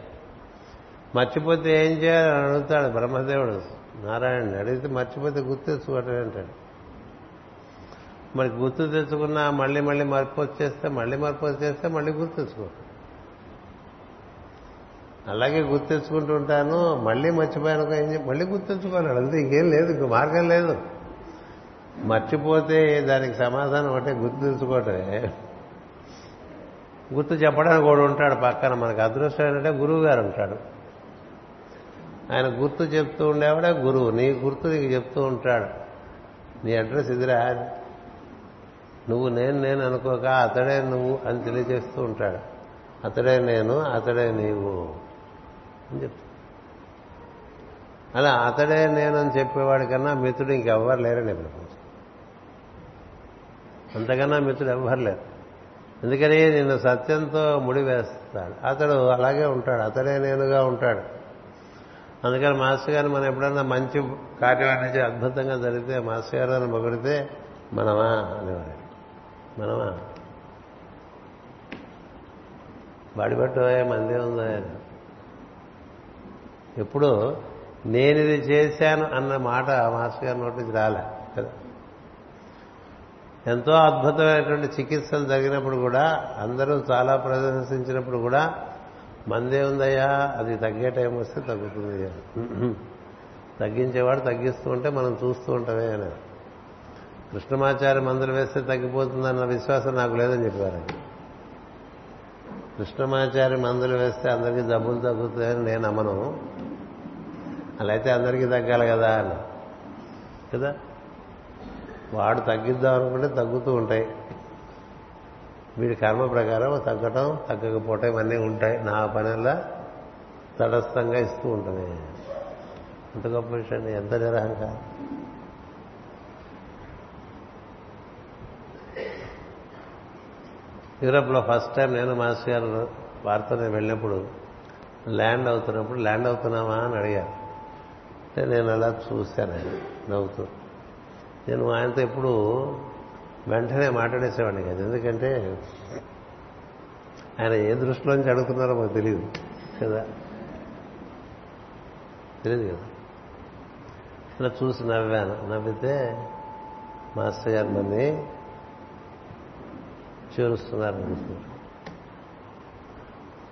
Speaker 1: మర్చిపోతే ఏం చేయాలని అడుగుతాడు బ్రహ్మదేవుడు. నారాయణుని అడిగితే మర్చిపోతే గుర్తు తెచ్చుకోవటం అంటాడు. మరి గుర్తు తెచ్చుకున్నా మళ్ళీ మళ్ళీ మరపు వచ్చేస్తే మళ్ళీ మరపు వచ్చేస్తే మళ్ళీ గుర్తు తెచ్చుకోవటం అలాగే గుర్తు తెచ్చుకుంటూ ఉంటాను. మళ్ళీ మర్చిపోయాను ఏం చెప్పి మళ్ళీ గుర్తెచ్చుకోవాలి అంతే ఇంకేం లేదు ఇంక మార్గం లేదు. మర్చిపోతే దానికి సమాధానం ఒకటే గుర్తు తెచ్చుకోవటమే గుర్తు చెప్పడానికి కూడా ఉంటాడు పక్కన. మనకు అదృష్టం ఏంటంటే గురువు గారు ఉంటాడు. ఆయన గుర్తు చెప్తూ ఉండేవాడే గురువు. నీ గుర్తు నీకు చెప్తూ ఉంటాడు. నీ అడ్రస్ ఇదిరా నువ్వు నేను నేను అనుకోక అతడే నువ్వు అని తెలియజేస్తూ ఉంటాడు. అతడే నేను అతడే నీవు. అని చెప్తా అలా అతడే నేనని చెప్పేవాడి కన్నా మిత్రుడు ఇంకెవ్వరు లేరండి ప్రపంచం అంతకన్నా మిత్రుడు ఎవ్వరు లేరు. ఎందుకని నిన్ను సత్యంతో ముడివేస్తాడు. అతడు అలాగే ఉంటాడు. అతడే నేనుగా ఉంటాడు. అందుకని మాస్టర్ గారిని మనం ఎప్పుడన్నా మంచి కార్యం అనేది అద్భుతంగా జరిగితే మాస్టర్ గారు అని మొగిడితే మనమా అనేవాడు మనమా? బడిపట్టు మందే ఉందా ఎప్పుడు ఇది చేశాను అన్న మాట మాస్టర్ గారి నోటి నుంచి రాలే. కదా ఎంతో అద్భుతమైనటువంటి చికిత్సలు జరిగినప్పుడు కూడా అందరూ చాలా ప్రదర్శించినప్పుడు కూడా మందే ఉందయ్యా అది తగ్గే టైం వస్తే తగ్గుతుంది తగ్గించేవాడు తగ్గిస్తూ ఉంటే మనం చూస్తూ ఉంటామే అని. కృష్ణమాచార్య మందులు వేస్తే తగ్గిపోతుందన్న విశ్వాసం నాకు లేదని చెప్పారు కృష్ణమాచారి కృష్ణమాచార్య మందులు వేస్తే అందరికీ జబ్బులు తగ్గుతాయని నేను అమ్మను అలా అయితే అందరికీ తగ్గాలి కదా అని. కదా? వాడు తగ్గిద్దాం అనుకుంటే తగ్గుతూ ఉంటాయి. వీడి కర్మ ప్రకారం తగ్గటం తగ్గకపోవటం ఇవన్నీ ఉంటాయి. నా పనిలా తటస్థంగా ఇస్తూ ఉంటుంది. ఎంత గొప్ప విషయం ఎంత నిరహంకారం. యూరప్లో ఫస్ట్ టైం నేను మాస్టర్ గారు వారితో నేను వెళ్ళినప్పుడు ల్యాండ్ అవుతున్నప్పుడు ల్యాండ్ అవుతున్నామా అని అడిగారు. అంటే నేను అలా చూశాను ఆయన నవ్వుతూ. నేను ఆయనతో ఎప్పుడు వెంటనే మాట్లాడేసేవాడిని కదా. ఎందుకంటే ఆయన ఏ దృష్టిలోంచి అడుగుతున్నారో మాకు తెలియదు కదా. తెలియదు కదా. ఇలా చూసి నవ్వాను. నవ్వితే మాస్టర్ గారు నన్ను చేరుస్తున్నారు అనుకుంటున్నారు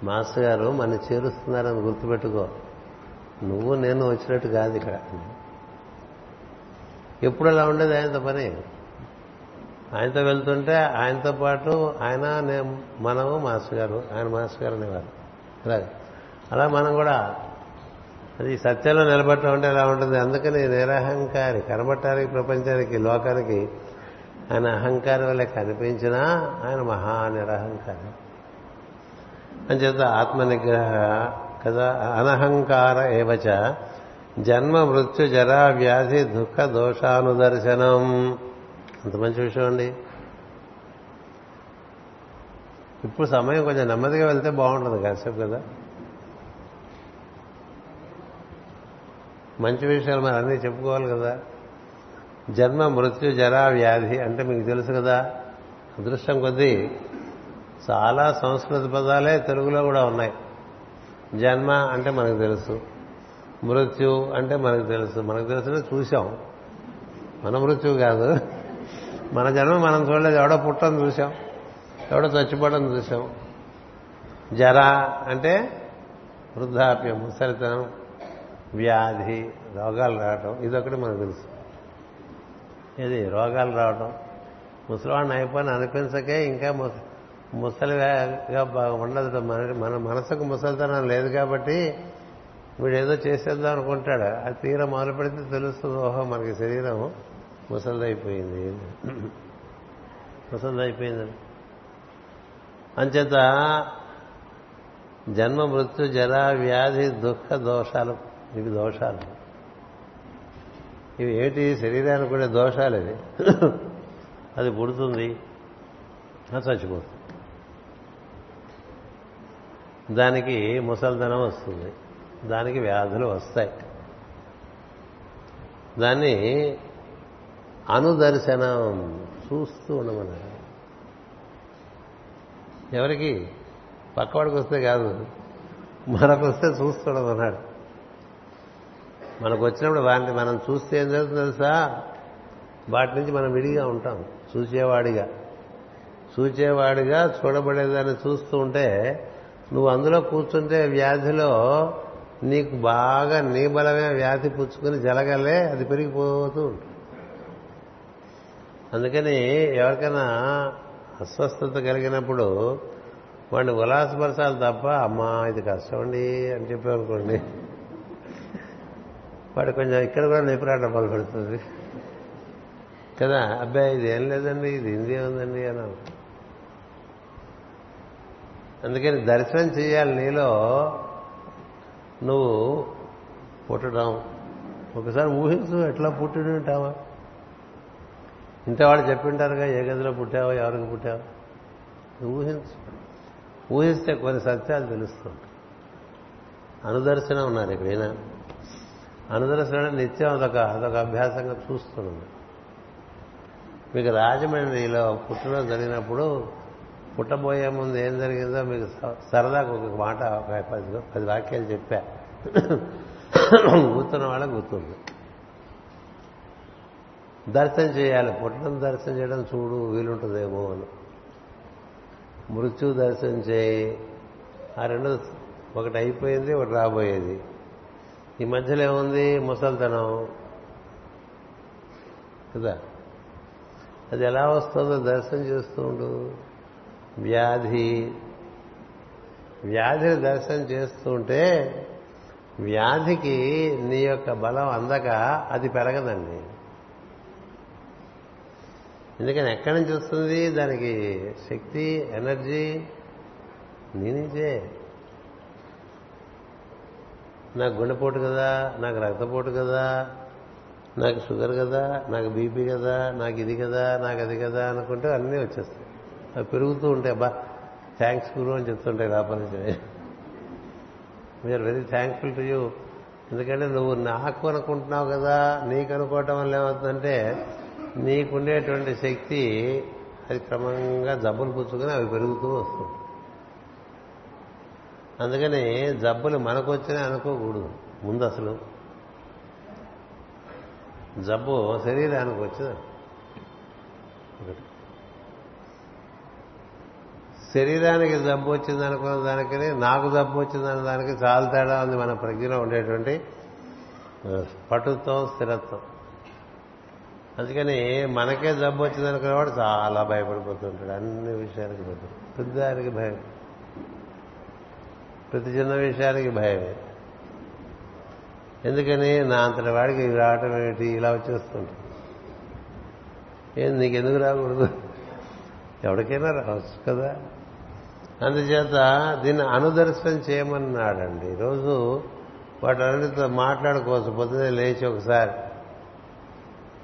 Speaker 1: మాస్టర్ గారు మన చేరుస్తున్నారని గుర్తుపెట్టుకో. నువ్వు నేను వచ్చినట్టు కాదు ఇక్కడ. ఎప్పుడు అలా ఉండేది ఆయనతో పని? ఆయనతో వెళ్తుంటే ఆయనతో పాటు ఆయన నేను మనము మాస్టర్ గారు ఆయన మాస్టర్ గారు అనేవారు. అలా మనం కూడా అది సత్యంలో నిలబడటం అంటే ఎలా ఉంటుంది. అందుకని నిరహంకారి కనబట్టానికి ప్రపంచానికి లోకానికి ఆయన అహంకారం వల్ల కనిపించినా ఆయన మహా నిరహంకారం అని చేత ఆత్మనిగ్రహ కదా అనహంకార ఏవచ జన్మ మృత్యు జరా వ్యాధి దుఃఖ దోషానుదర్శనం. అంత మంచి విషయం అండి. ఇప్పుడు సమయం కొంచెం నెమ్మదిగా వెళ్తే బాగుంటుంది కాసేపు కదా. మంచి విషయాలు మరి అన్నీ చెప్పుకోవాలి కదా. జన్మ మృత్యు జరా వ్యాధి అంటే మీకు తెలుసు కదా. అదృష్టం కొద్దీ చాలా సంస్కృత పదాలే తెలుగులో కూడా ఉన్నాయి. జన్మ అంటే మనకు తెలుసు. మృత్యు అంటే మనకు తెలుసు. మనకు తెలుసు చూసాం మన మృత్యు కాదు. మన జన్మ మనం చూడలేదు. ఎవడో పుట్టం చూసాం ఎవడో చచ్చిపోవడం చూసాం జర అంటే వృద్ధాప్యం ముసలితనం వ్యాధి రోగాలు రావటం. ఇదొకటి మనకు తెలుసు. ఇది రోగాలు రావటం. ముసలివాడిని అయిపోయిన అనిపించకే ఇంకా ముసలిగా ఉండదు. మన మన మనసుకు ముసలితనం లేదు కాబట్టి వీడు ఏదో చేసేద్దాం అనుకుంటాడు. అది తీర మొదలు పెడితే తెలుస్తుంది ఓహో మనకి శరీరం ముసలిదైపోయింది. ముసలిదైపోయిందని అంచేత జన్మ మృత్యు జరా వ్యాధి దుఃఖ దోషాలు ఇవి దోషాలు. ఇవి ఏంటి శరీరానికి కూడా దోషాలు ఇది అది పుడుతుంది. అది చచ్చిపోతుంది. దానికి ముసల్దనం వస్తుంది. దానికి వ్యాధులు వస్తాయి. దాన్ని అనుదర్శనం చూస్తూ ఉండమన్నారు ఎవరికి? పక్కవాడికి వస్తే కాదు. మనకు వస్తే చూస్తుండమన్నాడు మనకు వచ్చినప్పుడు వాటిని మనం చూస్తే ఏం జరుగుతుంది తెలుసా? వాటి నుంచి మనం విడిగా ఉంటాం. చూసేవాడిగా. చూచేవాడిగా చూడబడేదాన్ని చూస్తూ ఉంటే నువ్వు అందులో కూర్చుంటే వ్యాధిలో నీకు బాగా నీ బలమే వ్యాధి పుచ్చుకుని జలగలే అది పెరిగిపోతూ ఉంటుంది. అందుకని ఎవరికైనా అస్వస్థత కలిగినప్పుడు వాడిని ఉల్లాసపరచాలి తప్ప అమ్మా ఇది కష్టం అండి అని చెప్పామనుకోండి వాడు కొంచెం ఇక్కడ కూడా నిపురాట మొదలు పెడుతుంది కదా అబ్బాయి ఇది ఏం లేదండి ఇది హిందీ ఉందండి అని అందుకని దర్శనం చేయాలి నీలో నువ్వు పుట్టడం. ఒకసారి ఊహించు ఎట్లా పుట్టిడు ఉంటావా ఇంత వాళ్ళు చెప్పింటారుగా ఏ గదిలో పుట్టావో ఎవరికి పుట్టావో. ఊహించు. ఊహిస్తే కొన్ని సత్యాలు తెలుస్తుంది అనుదర్శనం ఉన్నారు అనుదిన అనుదర్శనం నిత్యం అదొక అదొక అభ్యాసంగా చూస్తున్నాను మీకు రాజమండ్రిలో పుట్టినరోజు జరిగినప్పుడు పుట్టబోయే ముందు ఏం జరిగిందో మీకు సరదాగా ఒక మాట ఒక పది పది వాక్యాలు చెప్పా. గుర్తున్న వాళ్ళకి గుర్తుంది. దర్శనం చేయాలి. పుట్టడం దర్శనం చేయడం చూడు వీలుంటుందేమో అని. మృత్యు దర్శనం చేయి. ఆ రెండు ఒకటి అయిపోయింది ఒకటి రాబోయేది. ఈ మధ్యలో ఏముంది? ముసల్తనం. కదా? అది ఎలా వస్తుందో దర్శనం చేస్తూ ఉండు. వ్యాధి. వ్యాధిని దర్శనం చేస్తూ ఉంటే వ్యాధికి నీ యొక్క బలం అందక అది పెరగదండి. ఎందుకని ఎక్కడి నుంచి వస్తుంది? దానికి శక్తి ఎనర్జీ నీ నుంచే. నాకు గుండెపోటు కదా నాకు రక్తపోటు కదా నాకు షుగర్ కదా నాకు బీపీ కదా నాకు ఇది కదా నాకు అది కదా అనుకుంటే అన్నీ వచ్చేస్తాయి. అవి పెరుగుతూ ఉంటాయి. బా థ్యాంక్స్ గురు అని చెప్తుంటాయి లోపల నుంచి we are very thankful to you ఎందుకంటే నువ్వు నాకు అనుకుంటున్నావు కదా నీకు అనుకోవటం వల్ల ఏమవుతుందంటే నీకుండేటువంటి శక్తి అది క్రమంగా జబ్బులు పుచ్చుకొని అవి పెరుగుతూ వస్తుంది. అందుకని జబ్బులు మనకు వచ్చినా అనుకోకూడదు ముందు అసలు జబ్బు శరీరానికి వచ్చింది? ఒకటి. శరీరానికి జబ్బు వచ్చింది అనుకున్న దానికని నాకు జబ్బు వచ్చిందన్న దానికి చాలా తేడా ఉంది మన ప్రజ్ఞలో ఉండేటువంటి పటుత్వం స్థిరత్వం. అందుకని మనకే జబ్బు వచ్చిందనుకునేవాడు చాలా భయపడిపోతుంటాడు అన్ని విషయాలకి భయం ప్రతి భయం. ప్రతి చిన్న విషయానికి భయమే. ఎందుకని? నా అంతటి వాడికి రావటం ఏమిటి? ఇలా వచ్చేస్తుంటుంది. ఏం నీకెందుకు రాకూడదు? ఎవరికైనా రావచ్చు కదా. అందుచేత దీన్ని అనుదర్శనం చేయమన్నాడండి. ఈరోజు వాటన్నిటితో మాట్లాడుకోవచ్చు. పొద్దునే లేచి ఒకసారి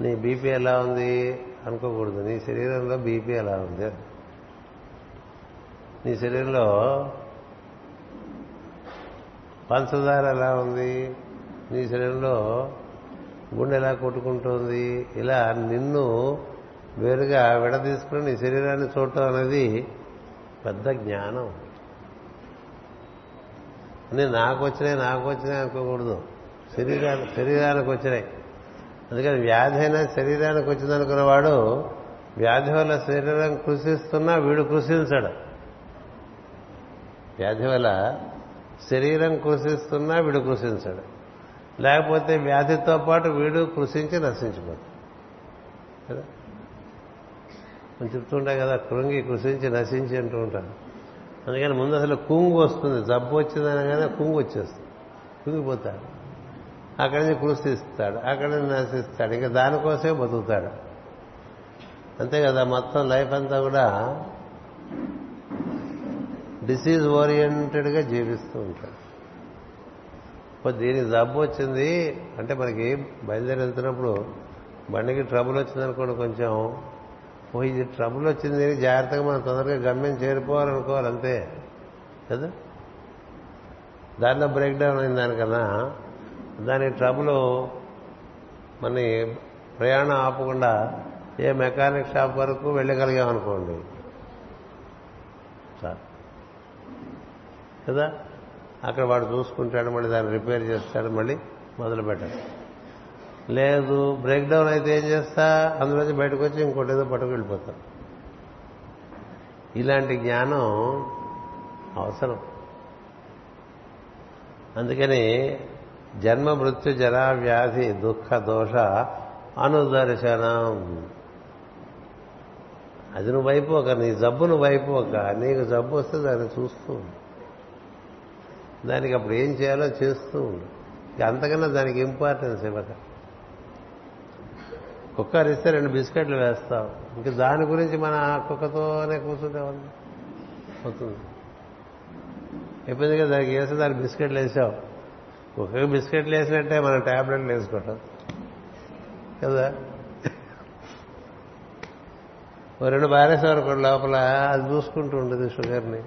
Speaker 1: నీ బీపీ ఎలా ఉంది? అనుకోకూడదు. నీ శరీరంలో బీపీ ఎలా ఉంది? నీ శరీరంలో పంచదార ఎలా ఉంది? నీ శరీరంలో గుండె ఎలా కొట్టుకుంటుంది? ఇలా నిన్ను వేరుగా విడదీసుకుని నీ శరీరాన్ని చూడటం అనేది పెద్ద జ్ఞానం. అని నాకు వచ్చినాయి నాకు వచ్చినాయి అనుకోకూడదు. శరీరానికి శరీరానికి వచ్చినాయి. అందుకని వ్యాధి అయినా శరీరానికి వచ్చిందనుకున్నవాడు వ్యాధి వల్ల శరీరం కృషిస్తున్నా వీడు కృషించడు. వ్యాధి వల్ల శరీరం కృషిస్తున్నా వీడు కృషించడు. లేకపోతే వ్యాధితో పాటు వీడు కృషించి నశించిపోతాడు. కదా? మనం చెప్తుంటా కదా కృంగి కృషించి నశించి అంటూ ఉంటాను అందుకని ముందు అసలు కుంగు వస్తుంది జబ్బు వచ్చిందనగానే కుంగు వచ్చేస్తుంది. కుంగిపోతాడు. అక్కడి నుంచి కృషిస్తాడు అక్కడి నుంచి నశిస్తాడు ఇంకా దానికోసమే బతుకుతాడు. అంతే కదా మొత్తం లైఫ్ అంతా కూడా డిసీజ్ ఓరియంటెడ్గా జీవిస్తూ ఉంటాడు దీనికి జబ్బు వచ్చింది అంటే మనకి బయలుదేరి వెళ్తున్నప్పుడు బండికి ట్రబుల్ వచ్చిందనుకోండి కొంచెం ఓ ఇది ట్రబుల్ వచ్చింది జాగ్రత్తగా మనం తొందరగా గమ్యం చేరిపోవాలనుకోవాలి అంతే కదా? దాంట్లో బ్రేక్ డౌన్ అయిన దానికన్నా దాని ట్రబుల్ మన ప్రయాణం ఆపకుండా ఏ మెకానిక్ షాప్ వరకు వెళ్ళగలిగామనుకోండి కదా? అక్కడ వాడు చూసుకుంటాడు మళ్ళీ దాన్ని రిపేర్ చేస్తాడు మళ్ళీ మొదలు పెట్టాడు లేదు బ్రేక్ డౌన్ అయితే ఏం చేస్తా? అందులోంచి బయటకు వచ్చి ఇంకోటి ఏదో పట్టుకు వెళ్ళిపోతాం ఇలాంటి జ్ఞానం అవసరం. అందుకని జన్మ మృత్యు జరా వ్యాధి దుఃఖ దోష అనుదర్శనం. అది నువ్వు వైపోక నీ జబ్బు నువ్వు వైపోక నీకు జబ్బు వస్తే దాన్ని చూస్తూ దానికి అప్పుడు ఏం చేయాలో చేస్తూ ఉండు. అంతకన్నా దానికి ఇంపార్టెన్స్ ఇవ్వక. కుక్క అరిస్తే రెండు బిస్కెట్లు వేస్తావు. ఇంక దాని గురించి మన కుక్కతోనే కూర్చుంటే అవుతుంది అయిపోయింది కదా దానికి వేస్తే దానికి బిస్కెట్లు వేసావు. కుక్కకి బిస్కెట్లు వేసినట్టే మనం ట్యాబ్లెట్లు వేసుకోవటం. కదా? ఓ రెండు బారేసేవారు లోపల అది చూసుకుంటూ ఉంటుంది షుగర్ని.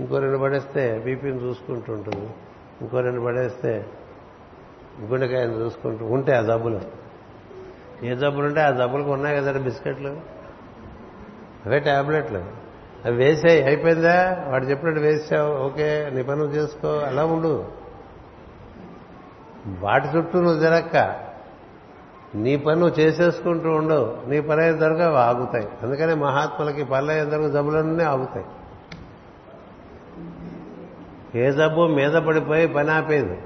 Speaker 1: ఇంకో రెండు పడేస్తే బీపీని చూసుకుంటూ ఉంటుంది. ఇంకో రెండు పడేస్తే గుండెకాయని చూసుకుంటూ ఉంటే ఆ జబ్బులు. ఏ జబ్బులు ఉంటే ఆ జబ్బులకు ఉన్నాయి కదండి బిస్కెట్లు? అవే ట్యాబ్లెట్లు అవి వేసాయి అయిపోయిందా? వాడు చెప్పినట్టు వేసావు. ఓకే నీ చేసుకో. అలా ఉండు. వాటి చుట్టూ నువ్వు తిరక్క. నీ పని నువ్వు చేసేసుకుంటూ ఉండవు నీ పని అయిన తరగా అవి ఆగుతాయి. అందుకనే మహాత్ములకి పనులు అయిన జబ్బులన్నీ ఆగుతాయి. ఏ జబ్బు మీద పడిపోయి పని ఆపేది.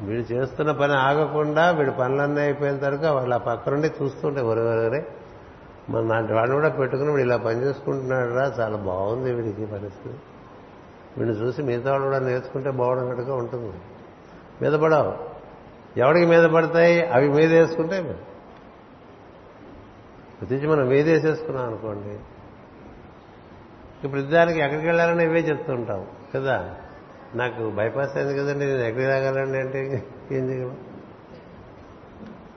Speaker 1: వీడు చేస్తున్న పని ఆగకుండా వీడు పనులన్నీ అయిపోయిన తర్వాత వాళ్ళు ఆ పక్కనుండి చూస్తుంటే ఒరవరే మన నాటి వాడిని కూడా పెట్టుకుని వీడు ఇలా పని చేసుకుంటున్నాడు రా చాలా బాగుంది వీడికి పరిస్థితి. వీడిని చూసి మిగతా వాళ్ళు కూడా నేర్చుకుంటే బాగున్నట్టుగా ఉంటుంది. మీద పడవు. ఎవడికి మీద పడతాయి? అవి మీద వేసుకుంటే ప్రతించి మనం మీద వేసేసుకున్నాం అనుకోండి. ఇప్పుడు దానికి ఎక్కడికి వెళ్ళాలని ఇవే చెప్తుంటాం కదా? నాకు బైపాస్ అయింది కదండి నేను ఎక్కడికి రాగలండి అంటే ఏం చేయగలం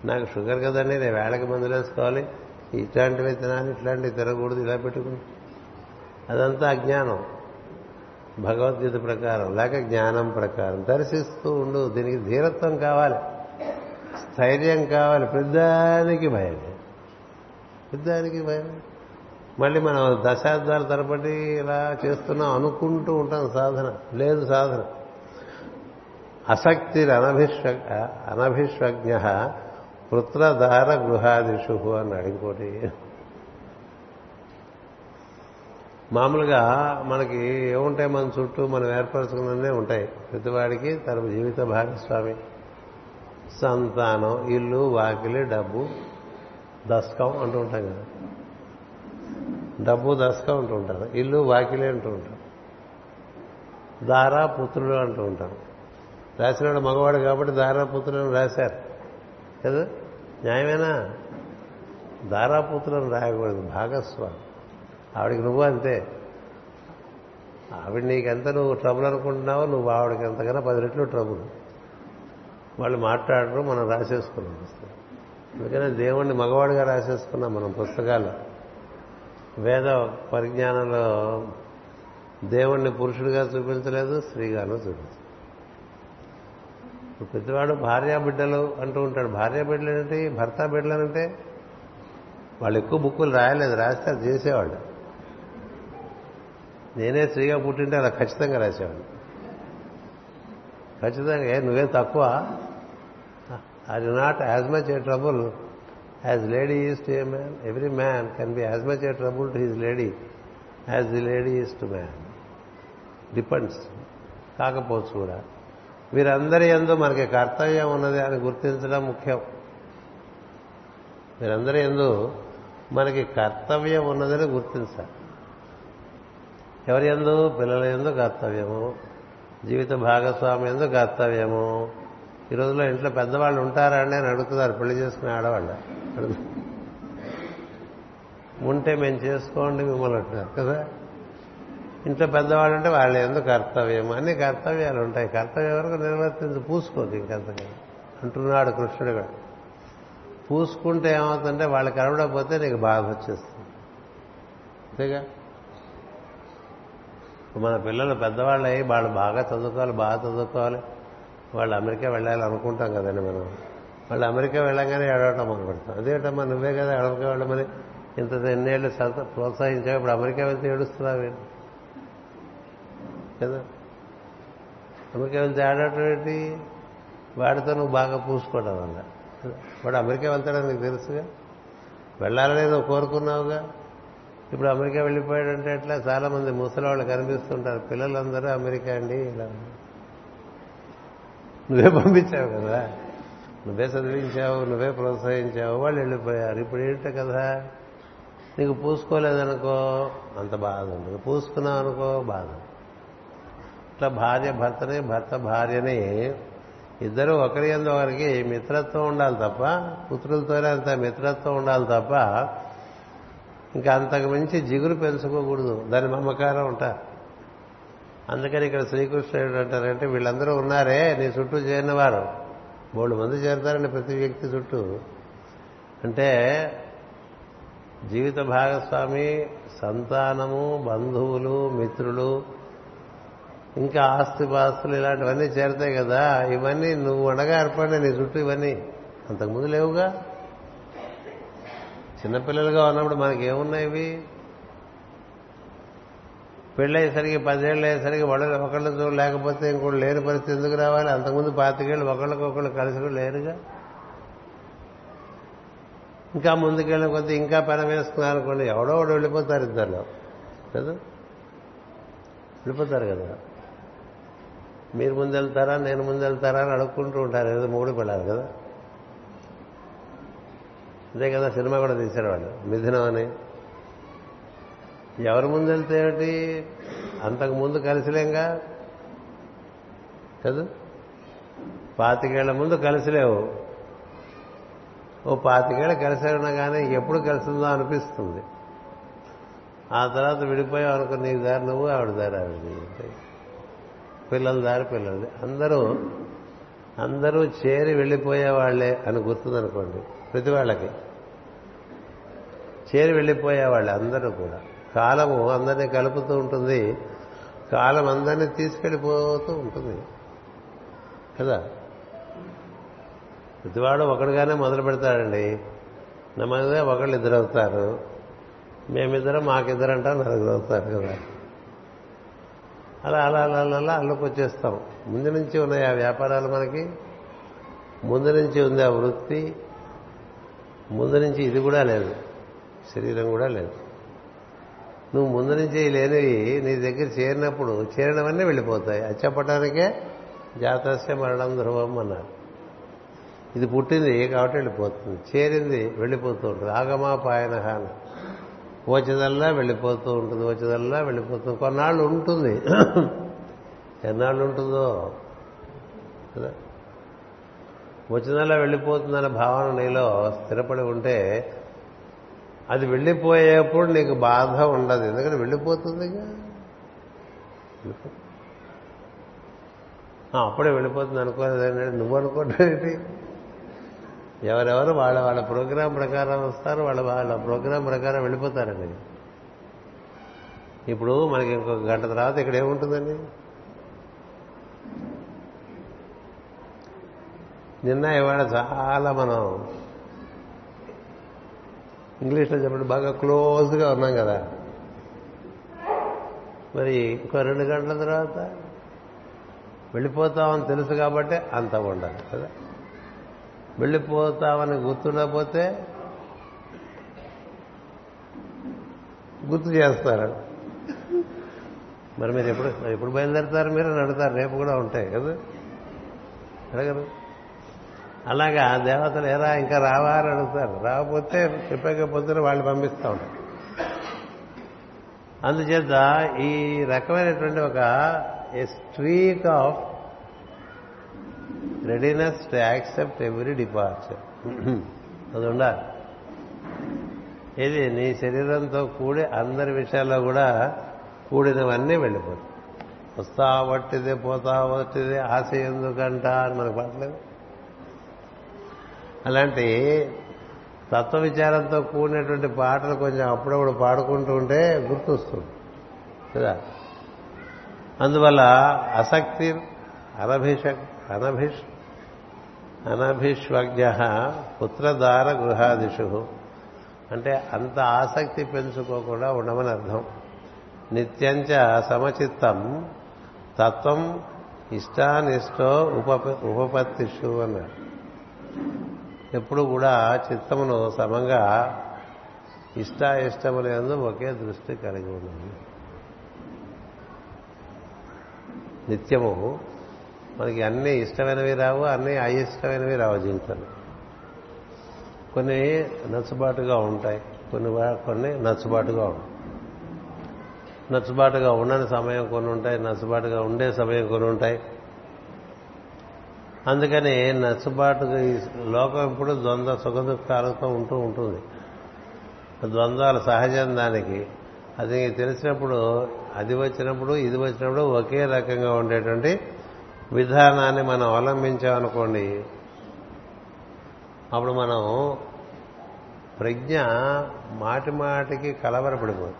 Speaker 1: నాకు షుగర్ కదండి నేను వేళకి మందులు వేసుకోవాలి. ఇట్లాంటివి తినాలి ఇట్లాంటివి తినకూడదు ఇలా పెట్టుకుని. అదంతా అజ్ఞానం. భగవద్గీత ప్రకారం లేక జ్ఞానం ప్రకారం. దర్శిస్తూ ఉండు దీనికి ధీరత్వం కావాలి. స్థైర్యం కావాలి. పెద్దానికి భయం. పెద్దానికి భయం. మళ్ళీ మనం దశాబ్దాల తరబడి ఇలా చేస్తున్నాం అనుకుంటూ ఉంటాం సాధన. లేదు సాధన. అసక్తి అనభిష్వ అనభిష్వజ్ఞ పుత్రధార గృహాదిషు అన్నాడు ఇంకోటి మామూలుగా మనకి ఏముంటాయి మన చుట్టూ మనం ఏర్పరచుకున్నదే ఉంటాయి. ప్రతివాడికి తన జీవిత భాగస్వామి. సంతానం ఇల్లు వాకిలి డబ్బు దస్కం అంటూ ఉంటాం కదా. డబ్బు దశగా అంటూ ఉంటారు. ఇల్లు వాకిలే అంటూ ఉంటారు. దారా పుత్రుడు అంటూ ఉంటారు. రాసినాడు మగవాడు కాబట్టి దారా పుత్రులను రాశారు. కదా? న్యాయమేనా? దారాపుత్రులను రాయకూడదు. భాగస్వామి. ఆవిడికి నువ్వు అంతే. ఆవిడ నీకెంత నువ్వు ట్రబుల్ అనుకుంటున్నావో నువ్వు ఆవిడకి ఎంతకన్నా పది రెట్లు ట్రబుల్ వాళ్ళు మాట్లాడరు మనం రాసేసుకున్నాం పుస్తకం. అందుకనే దేవుణ్ణి మగవాడిగా రాసేసుకున్నాం మనం పుస్తకాలు. వేద పరిజ్ఞానంలో దేవుణ్ణి పురుషుడిగా చూపించలేదు స్త్రీగాను చూపించలేదు. ఇప్పుడు ప్రతివాడు భార్యా బిడ్డలు అంటూ ఉంటాడు. భార్యా బిడ్డలు ఏంటి భర్త బిడ్డలు అంటే వాళ్ళు ఎక్కువ బుక్కులు రాయలేదు రాస్తే అది చేసేవాళ్ళు. నేనే స్త్రీగా పుట్టింటే అలా ఖచ్చితంగా రాసేవాడు ఖచ్చితంగా ఏ నువ్వే తక్కువ? I not as much a trouble as lady is to a man every man can be as much a trouble to his lady as the lady is to man depends కాకపోవచ్చు కూడా. వీరందరి ఎందు మనకి కర్తవ్యం ఉన్నది అని గుర్తించడం ముఖ్యం. వీరందరి ఎందు మనకి కర్తవ్యం ఉన్నదని గుర్తించాలి. ఎవరి ఎందు? పిల్లల ఎందు కర్తవ్యము. జీవిత భాగస్వామి ఎందు కర్తవ్యము. ఈ రోజుల్లో ఇంట్లో పెద్దవాళ్ళు ఉంటారా అండి అని అడుగుతున్నారు పెళ్ళి చేసుకునే ఆడవాళ్ళు. ఉంటే మేము చేసుకోండి మిమ్మల్ని అంటున్నారు కదా? ఇంట్లో పెద్దవాళ్ళు అంటే వాళ్ళ ఎందుకు కర్తవ్యం అన్ని కర్తవ్యాలు ఉంటాయి. కర్తవ్యం వరకు నిర్వర్తించి పూసుకోదు ఇంకంతగా అంటున్నాడు కృష్ణుడు కూడా. పూసుకుంటే ఏమవుతుందంటే వాళ్ళు కనబడకపోతే నీకు బాధ వచ్చేస్తుంది. అంతేగా? మన పిల్లలు పెద్దవాళ్ళు అయ్యి వాళ్ళు బాగా చదువుకోవాలి బాగా చదువుకోవాలి. వాళ్ళు అమెరికా వెళ్ళాలి అనుకుంటాం కదండి మనం. వాళ్ళు అమెరికా వెళ్ళంగానే ఏడవటం మొదలు పెడతాం అదేటమ్మా నువ్వే కదా అమెరికా వెళ్ళమని ఇంత ఎన్నేళ్ళు ప్రోత్సహించావు ఇప్పుడు అమెరికా వెళ్తే ఏడుస్తున్నావు కదా? అమెరికా వెళ్తే ఆడటం ఏంటి? వాడితో నువ్వు బాగా పూసుకోవడం వల్ల వాడు అమెరికా వెళ్తాడని నీకు తెలుసుగా? వెళ్ళాలని నువ్వు కోరుకున్నావుగా? ఇప్పుడు అమెరికా వెళ్ళిపోయాడంటే ఎట్లా? చాలామంది ముసలి వాళ్ళు కనిపిస్తుంటారు పిల్లలందరూ అమెరికా అండి ఇలా. నువ్వే పంపించావు కదా. నువ్వే చదివించావు నువ్వే ప్రోత్సహించావు వాళ్ళు వెళ్ళిపోయారు. ఇప్పుడు ఏంటో కదా నీకు పూసుకోలేదనుకో అంత బాధ ఉంటుంది పూసుకున్నావు అనుకో బాధ. ఇట్లా భార్య భర్తని భర్త భార్యని ఇద్దరు ఒకరి ఎందు ఒకరికి మిత్రత్వం ఉండాలి తప్ప పుత్రులతోనే అంత మిత్రత్వం ఉండాలి తప్ప ఇంకా అంతకు మించి జిగురు పెంచుకోకూడదు. దాని మమకారం ఉంటారు అందుకని ఇక్కడ శ్రీకృష్ణుడు అంటారంటే వీళ్ళందరూ ఉన్నారే నీ చుట్టూ చేరిన వారు మూడు మంది చేరతారండి ప్రతి వ్యక్తి చుట్టూ. అంటే జీవిత భాగస్వామి సంతానము బంధువులు మిత్రులు ఇంకా ఆస్తి పాస్తులు ఇలాంటివన్నీ చేరతాయి కదా. ఇవన్నీ నువ్వు ఉండగా ఏర్పడిన నీ చుట్టూ ఇవన్నీ. అంతకుముందు లేవుగా. చిన్నపిల్లలుగా ఉన్నప్పుడు మనకేమున్నాయి ఇవి? పెళ్ళయ్యేసరికి పదేళ్ళు అయ్యేసరికి వాళ్ళు ఒకళ్ళు లేకపోతే ఇంకోటి లేని పరిస్థితి ఎందుకు రావాలి? అంతకుముందు పాతికేళ్ళు ఒకళ్ళకొకళ్ళు కలిసి కూడా లేరుగా? ఇంకా ముందుకెళ్ళిన కొద్దీ ఇంకా పెన వేసుకున్నారు అనుకోండి ఎవడో వాడు వెళ్ళిపోతారు ఇద్దరు కదా? వెళ్ళిపోతారు కదా? మీరు ముందెళ్తారా నేను ముందెళ్తారా అని అడుక్కుంటూ ఉంటారు. ఏదో మూడు పిల్లలు కదా? అదే కదా సినిమా కూడా తీశారు వాళ్ళు. మిథునం అని. ఎవరి ముందు వెళ్తే ఏమిటి? అంతకు ముందు కలిసిలేంగా? కదా? పాతికేళ్ళ ముందు కలిసిలేవు. ఓ పాతికేళ్ళ కలిసే కానీ ఎప్పుడు కలిసిందో అనిపిస్తుంది. ఆ తర్వాత విడిపోయావు అనుకో నీ దారి నువ్వు ఆవిడ దారి ఆవిడ పిల్లల దారి పిల్లలది. అందరూ అందరూ చేరి వెళ్ళిపోయేవాళ్ళే అని గుర్తుందనుకోండి ప్రతి వాళ్ళకి. చేరి వెళ్ళిపోయేవాళ్ళే అందరూ కూడా. కాలము అందరినీ కలుపుతూ ఉంటుంది. కాలం అందరినీ తీసుకెళ్ళిపోతూ ఉంటుంది. కదా? ప్రతివాడు ఒకడుగానే మొదలు పెడతాడండి. నమ్మదే ఒకళ్ళు ఇద్దరు అవుతారు. మేమిద్దరం మాకిద్దరు అంటాం నలుగురు అవుతారు కదా? అలా అలా అలా అలా అల్లుకొచ్చేస్తాం. ముందు నుంచి ఉన్నాయి ఆ వ్యాపారాలు మనకి. ముందు నుంచి ఉంది ఆ వృత్తి. ముందు నుంచి ఇది కూడా లేదు. శరీరం కూడా లేదు. నువ్వు ముందు నుంచి లేనివి నీ దగ్గర చేరినప్పుడు చేరినవన్నీ వెళ్ళిపోతాయి. అది చెప్పడానికే జాతస్య మరణం ధ్రువం అన్నారు. ఇది పుట్టింది కాబట్టి వెళ్ళిపోతుంది. చేరింది వెళ్ళిపోతూ ఉంటుంది. ఆగమాపాయన హాని వచ్చేదల్లా వెళ్ళిపోతూ ఉంటుంది. వచ్చేదల్లా వెళ్ళిపోతుంది కొన్నాళ్ళు ఉంటుంది. ఎన్నాళ్ళు ఉంటుందో? కదా వచ్చినల్లా వెళ్ళిపోతుందనే భావన నీలో స్థిరపడి ఉంటే అది వెళ్ళిపోయేప్పుడు నీకు బాధ ఉండదు. ఎందుకంటే వెళ్ళిపోతుందిగా అప్పుడే వెళ్ళిపోతుంది అనుకోలేదండి నువ్వు అనుకోవడం ఎవరెవరు వాళ్ళ వాళ్ళ ప్రోగ్రాం ప్రకారం వస్తారు వాళ్ళ వాళ్ళ ప్రోగ్రాం ప్రకారం వెళ్ళిపోతారండి. ఇప్పుడు మనకి ఇంకొక గంట తర్వాత ఇక్కడ ఏముంటుందండి? నిన్న ఇవాళ చాలా మనం ఇంగ్లీష్లో చెప్పండి బాగా క్లోజ్గా ఉన్నాం కదా. మరి ఇంకో రెండు గంటల తర్వాత వెళ్ళిపోతామని తెలుసు కాబట్టి అంత ఉండాలి కదా. వెళ్ళిపోతామని గుర్తుండకపోతే గుర్తు చేస్తారు. మరి మీరు ఎప్పుడు ఎప్పుడు బయలుదేరుతారు మీరు అని అడుగుతారు రేపు కూడా ఉంటాయి కదా. అడగరు. అలాగా దేవతలు ఎరా ఇంకా రావా అని అడుగుతారు. రాకపోతే చెప్పకపోతే వాళ్ళు పంపిస్తూ ఉంటారు. అందుచేత ఈ రకమైనటువంటి ఒక a streak of readiness to accept every departure. అది ఉండాలి. ఇది నీ శరీరంతో కూడి అందరి విషయాల్లో కూడా కూడినవన్నీ వెళ్ళిపోతాయి. వస్తా వట్టిదే పోతా వట్టిదే ఆశ ఎందుకంట అని మనకు పడలేదు అలాంటి తత్వ విచారంతో కూడినటువంటి పాటలు కొంచెం అప్పుడప్పుడు పాడుకుంటూ ఉంటే గుర్తొస్తుంది. కదా? అందువల్ల అసక్తి అనభిష అనభిష్ అనభిష్వజ్ఞ పుత్రదార గృహాదిషు. అంటే అంత ఆసక్తి పెంచుకోకుండా ఉండమని అర్థం. నిత్యంచ సమచిత్తం తత్వం ఇష్టానిష్టో ఉప ఉపపత్తిషు అన్నాడు ఎప్పుడు కూడా చిత్తమును సమంగా ఇష్టాయిష్టముల ఎందు ఒకే దృష్టి కలిగి ఉన్నది. నిత్యము మనకి అన్ని ఇష్టమైనవి రావు అన్ని అయిష్టమైనవి రావు జీవితంలో. కొన్ని నచ్చుబాటుగా ఉంటాయి కొన్ని కొన్ని నచ్చుబాటుగా ఉంటాయి నచ్చుబాటుగా ఉండని సమయం కొన్ని ఉంటాయి నచ్చుబాటుగా ఉండే సమయం కొన్ని ఉంటాయి. అందుకని నచ్చబాటు లోకం ఇప్పుడు ద్వంద్వ సుఖదుఖాలతో ఉంటూ ఉంటుంది. ద్వంద్వాలు సహజం దానికి. అది తెలిసినప్పుడు అది వచ్చినప్పుడు ఇది వచ్చినప్పుడు ఒకే రకంగా ఉండేటువంటి విధానాన్ని మనం అవలంబించామనుకోండి అప్పుడు మనం ప్రజ్ఞ మాటి మాటికి కలవరపడిపోదు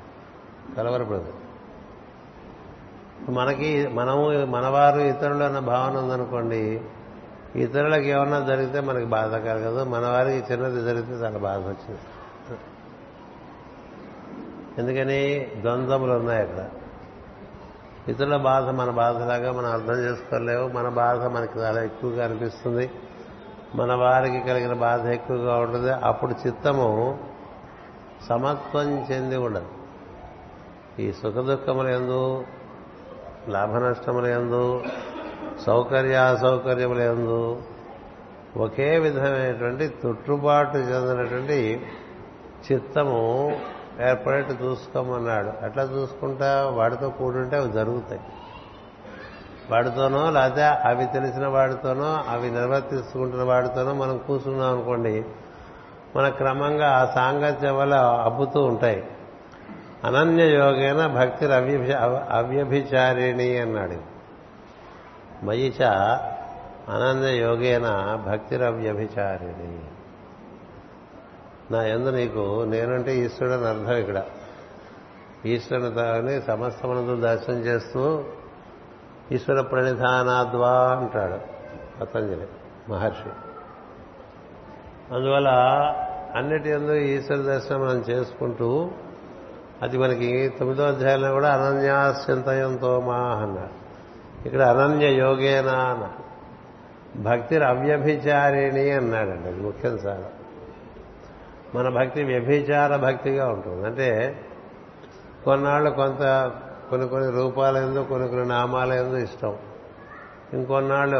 Speaker 1: కలవరపడదు. మనకి మనము మనవారు ఇతరులు అన్న భావన ఉందనుకోండి ఇతరులకు ఏమన్నా జరిగితే మనకి బాధ కలగదు. మన వారికి చిన్నది జరిగితే చాలా బాధ వచ్చింది. ఎందుకని ద్వంద్వములు ఉన్నాయి అక్కడ. ఇతరుల బాధ మన బాధలాగా మనం అర్థం చేసుకోలేవు మన బాధ మనకి చాలా ఎక్కువగా అనిపిస్తుంది. మన వారికి కలిగిన బాధ ఎక్కువగా ఉంటుంది. అప్పుడు చిత్తము సమత్వం చెంది ఉండదు. ఈ సుఖ దుఃఖముల లాభ నష్టములందు ఎందు సౌకర్య ఎందు ఒకే విధమైనటువంటి తొట్టుబాటు చెందినటువంటి చిత్తము ఏర్పడేట్టు చూసుకోమన్నాడు. అట్లా చూసుకుంటా వాడితో కూడుంటే అవి జరుగుతాయి. వాడితోనో లేకపోతే అవి తెలిసిన వాడితోనో అవి నిర్వర్తిస్తుంటున్న వాడితోనో మనం కూర్చున్నాం అనుకోండి మన క్రమంగా ఆ సాంగత్యం వల్ల అబ్బుతూ ఉంటాయి. అనన్య యోగేన భక్తి అవ్యభిచారిణి అన్నాడు. మయిచ అనన్య యోగేన భక్తిరవ్యభిచారిణి. నా ఎందు నీకు నేనంటే ఈశ్వరుడు అని అర్థం ఇక్కడ. ఈశ్వరుని తాని సమస్తమునందు దర్శనం చేస్తూ ఈశ్వర ప్రణిధానాద్వా అంటాడు పతంజలి మహర్షి. అందువల్ల అన్నిటి ఎందు ఈశ్వర దర్శనం మనం చేసుకుంటూ అది మనకి తొమ్మిదో అధ్యాయంలో కూడా అనన్యాస్యంతయంతో మా అన్నాడు. ఇక్కడ అనన్య యోగేనా అన్నాడు భక్తి అవ్యభిచారిణి అన్నాడండి అది ముఖ్యం సార్ మన భక్తి వ్యభిచార భక్తిగా ఉంటుంది. అంటే కొన్నాళ్ళు కొంత కొన్ని కొన్ని రూపాలేందో కొన్ని కొన్ని నామాలేందో ఇష్టం. ఇంకొన్నాళ్ళు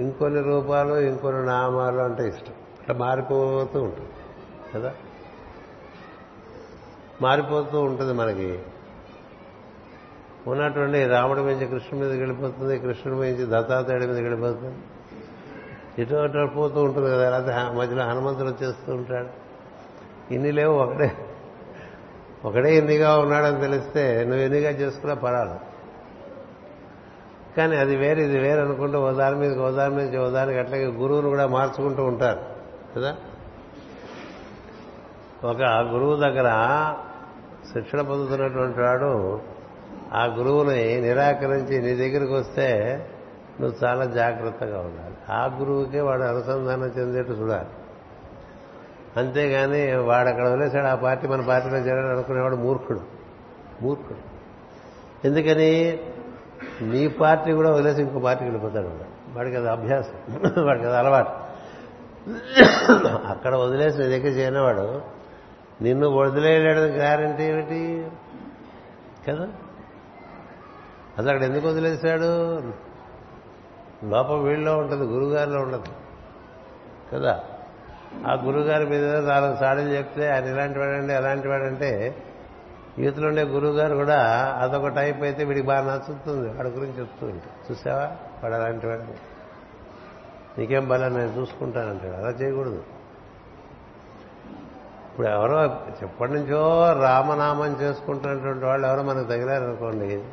Speaker 1: ఇంకొన్ని రూపాలు ఇంకొన్ని నామాలు అంటే ఇష్టం. అట్లా మారిపోతూ ఉంటుంది. కదా? మారిపోతూ ఉంటుంది మనకి. ఉన్నటువంటి రాముడి మీద కృష్ణుడి మీదకి వెళ్ళిపోతుంది కృష్ణుడి నుంచి దత్తాత్రేయుడి మీదకి వెళ్ళిపోతుంది. ఇటు అటు పోతూ ఉంటుంది కదా లేకపోతే మధ్యలో హనుమంతుడు వచ్చేస్తూ ఉంటాడు. ఇన్ని లేవు ఒకడే ఒకడే ఎన్నిగా ఉన్నాడని తెలిస్తే నువ్వు ఎన్నిగా చేసుకున్నా పడాలి కానీ అది వేరు ఇది వేరు అనుకుంటూ ఓ దాని మీదకి ఓ దాని మీద ఓ దానికి అట్లాగే గురువును కూడా మార్చుకుంటూ ఉంటారు కదా? ఒక గురువు దగ్గర శిక్షణ పొందుతున్నటువంటి వాడు ఆ గురువుని నిరాకరించి నీ దగ్గరికి వస్తే నువ్వు చాలా జాగ్రత్తగా ఉండాలి. ఆ గురువుకే వాడు అనుసంధానం చెందేట్టు చూడాలి. అంతేగాని వాడు అక్కడ వదిలేశాడు ఆ పార్టీ మన పార్టీలో చేరాడు అనుకునేవాడు మూర్ఖుడు. మూర్ఖుడు. ఎందుకని? నీ పార్టీ కూడా వదిలేసి ఇంకో పార్టీకి వెళ్ళిపోతాడు వాడికి అది అభ్యాసం. వాడికి అది అలవాటు. అక్కడ వదిలేసి నీ దగ్గర చేరినవాడు నిన్ను వదిలేయలేడని గ్యారంటీ ఏమిటి? కదా? అసలు అక్కడ ఎందుకు వదిలేశాడు? లోపం వీళ్ళలో ఉంటుంది గురుగారిలో ఉండదు కదా? ఆ గురుగారి మీద నాలుగు సాడలు చెప్తే ఆయన ఇలాంటి వాడండి అలాంటి వాడంటే యూత్లో ఉండే గురువుగారు కూడా అదొక టైప్ అయితే వీడికి బాగా నచ్చుతుంది. వాడి గురించి చెప్తూ ఉంటాడు చూసావా? వాడు అలాంటి వాడు. నీకేం బలం? నేను చూసుకుంటానంటాడు. అలా చేయకూడదు. ఇప్పుడు ఎవరో ఎప్పటి నుంచో రామనామం చేసుకుంటున్నటువంటి వాళ్ళు ఎవరో మనకు తగిలారనుకోండి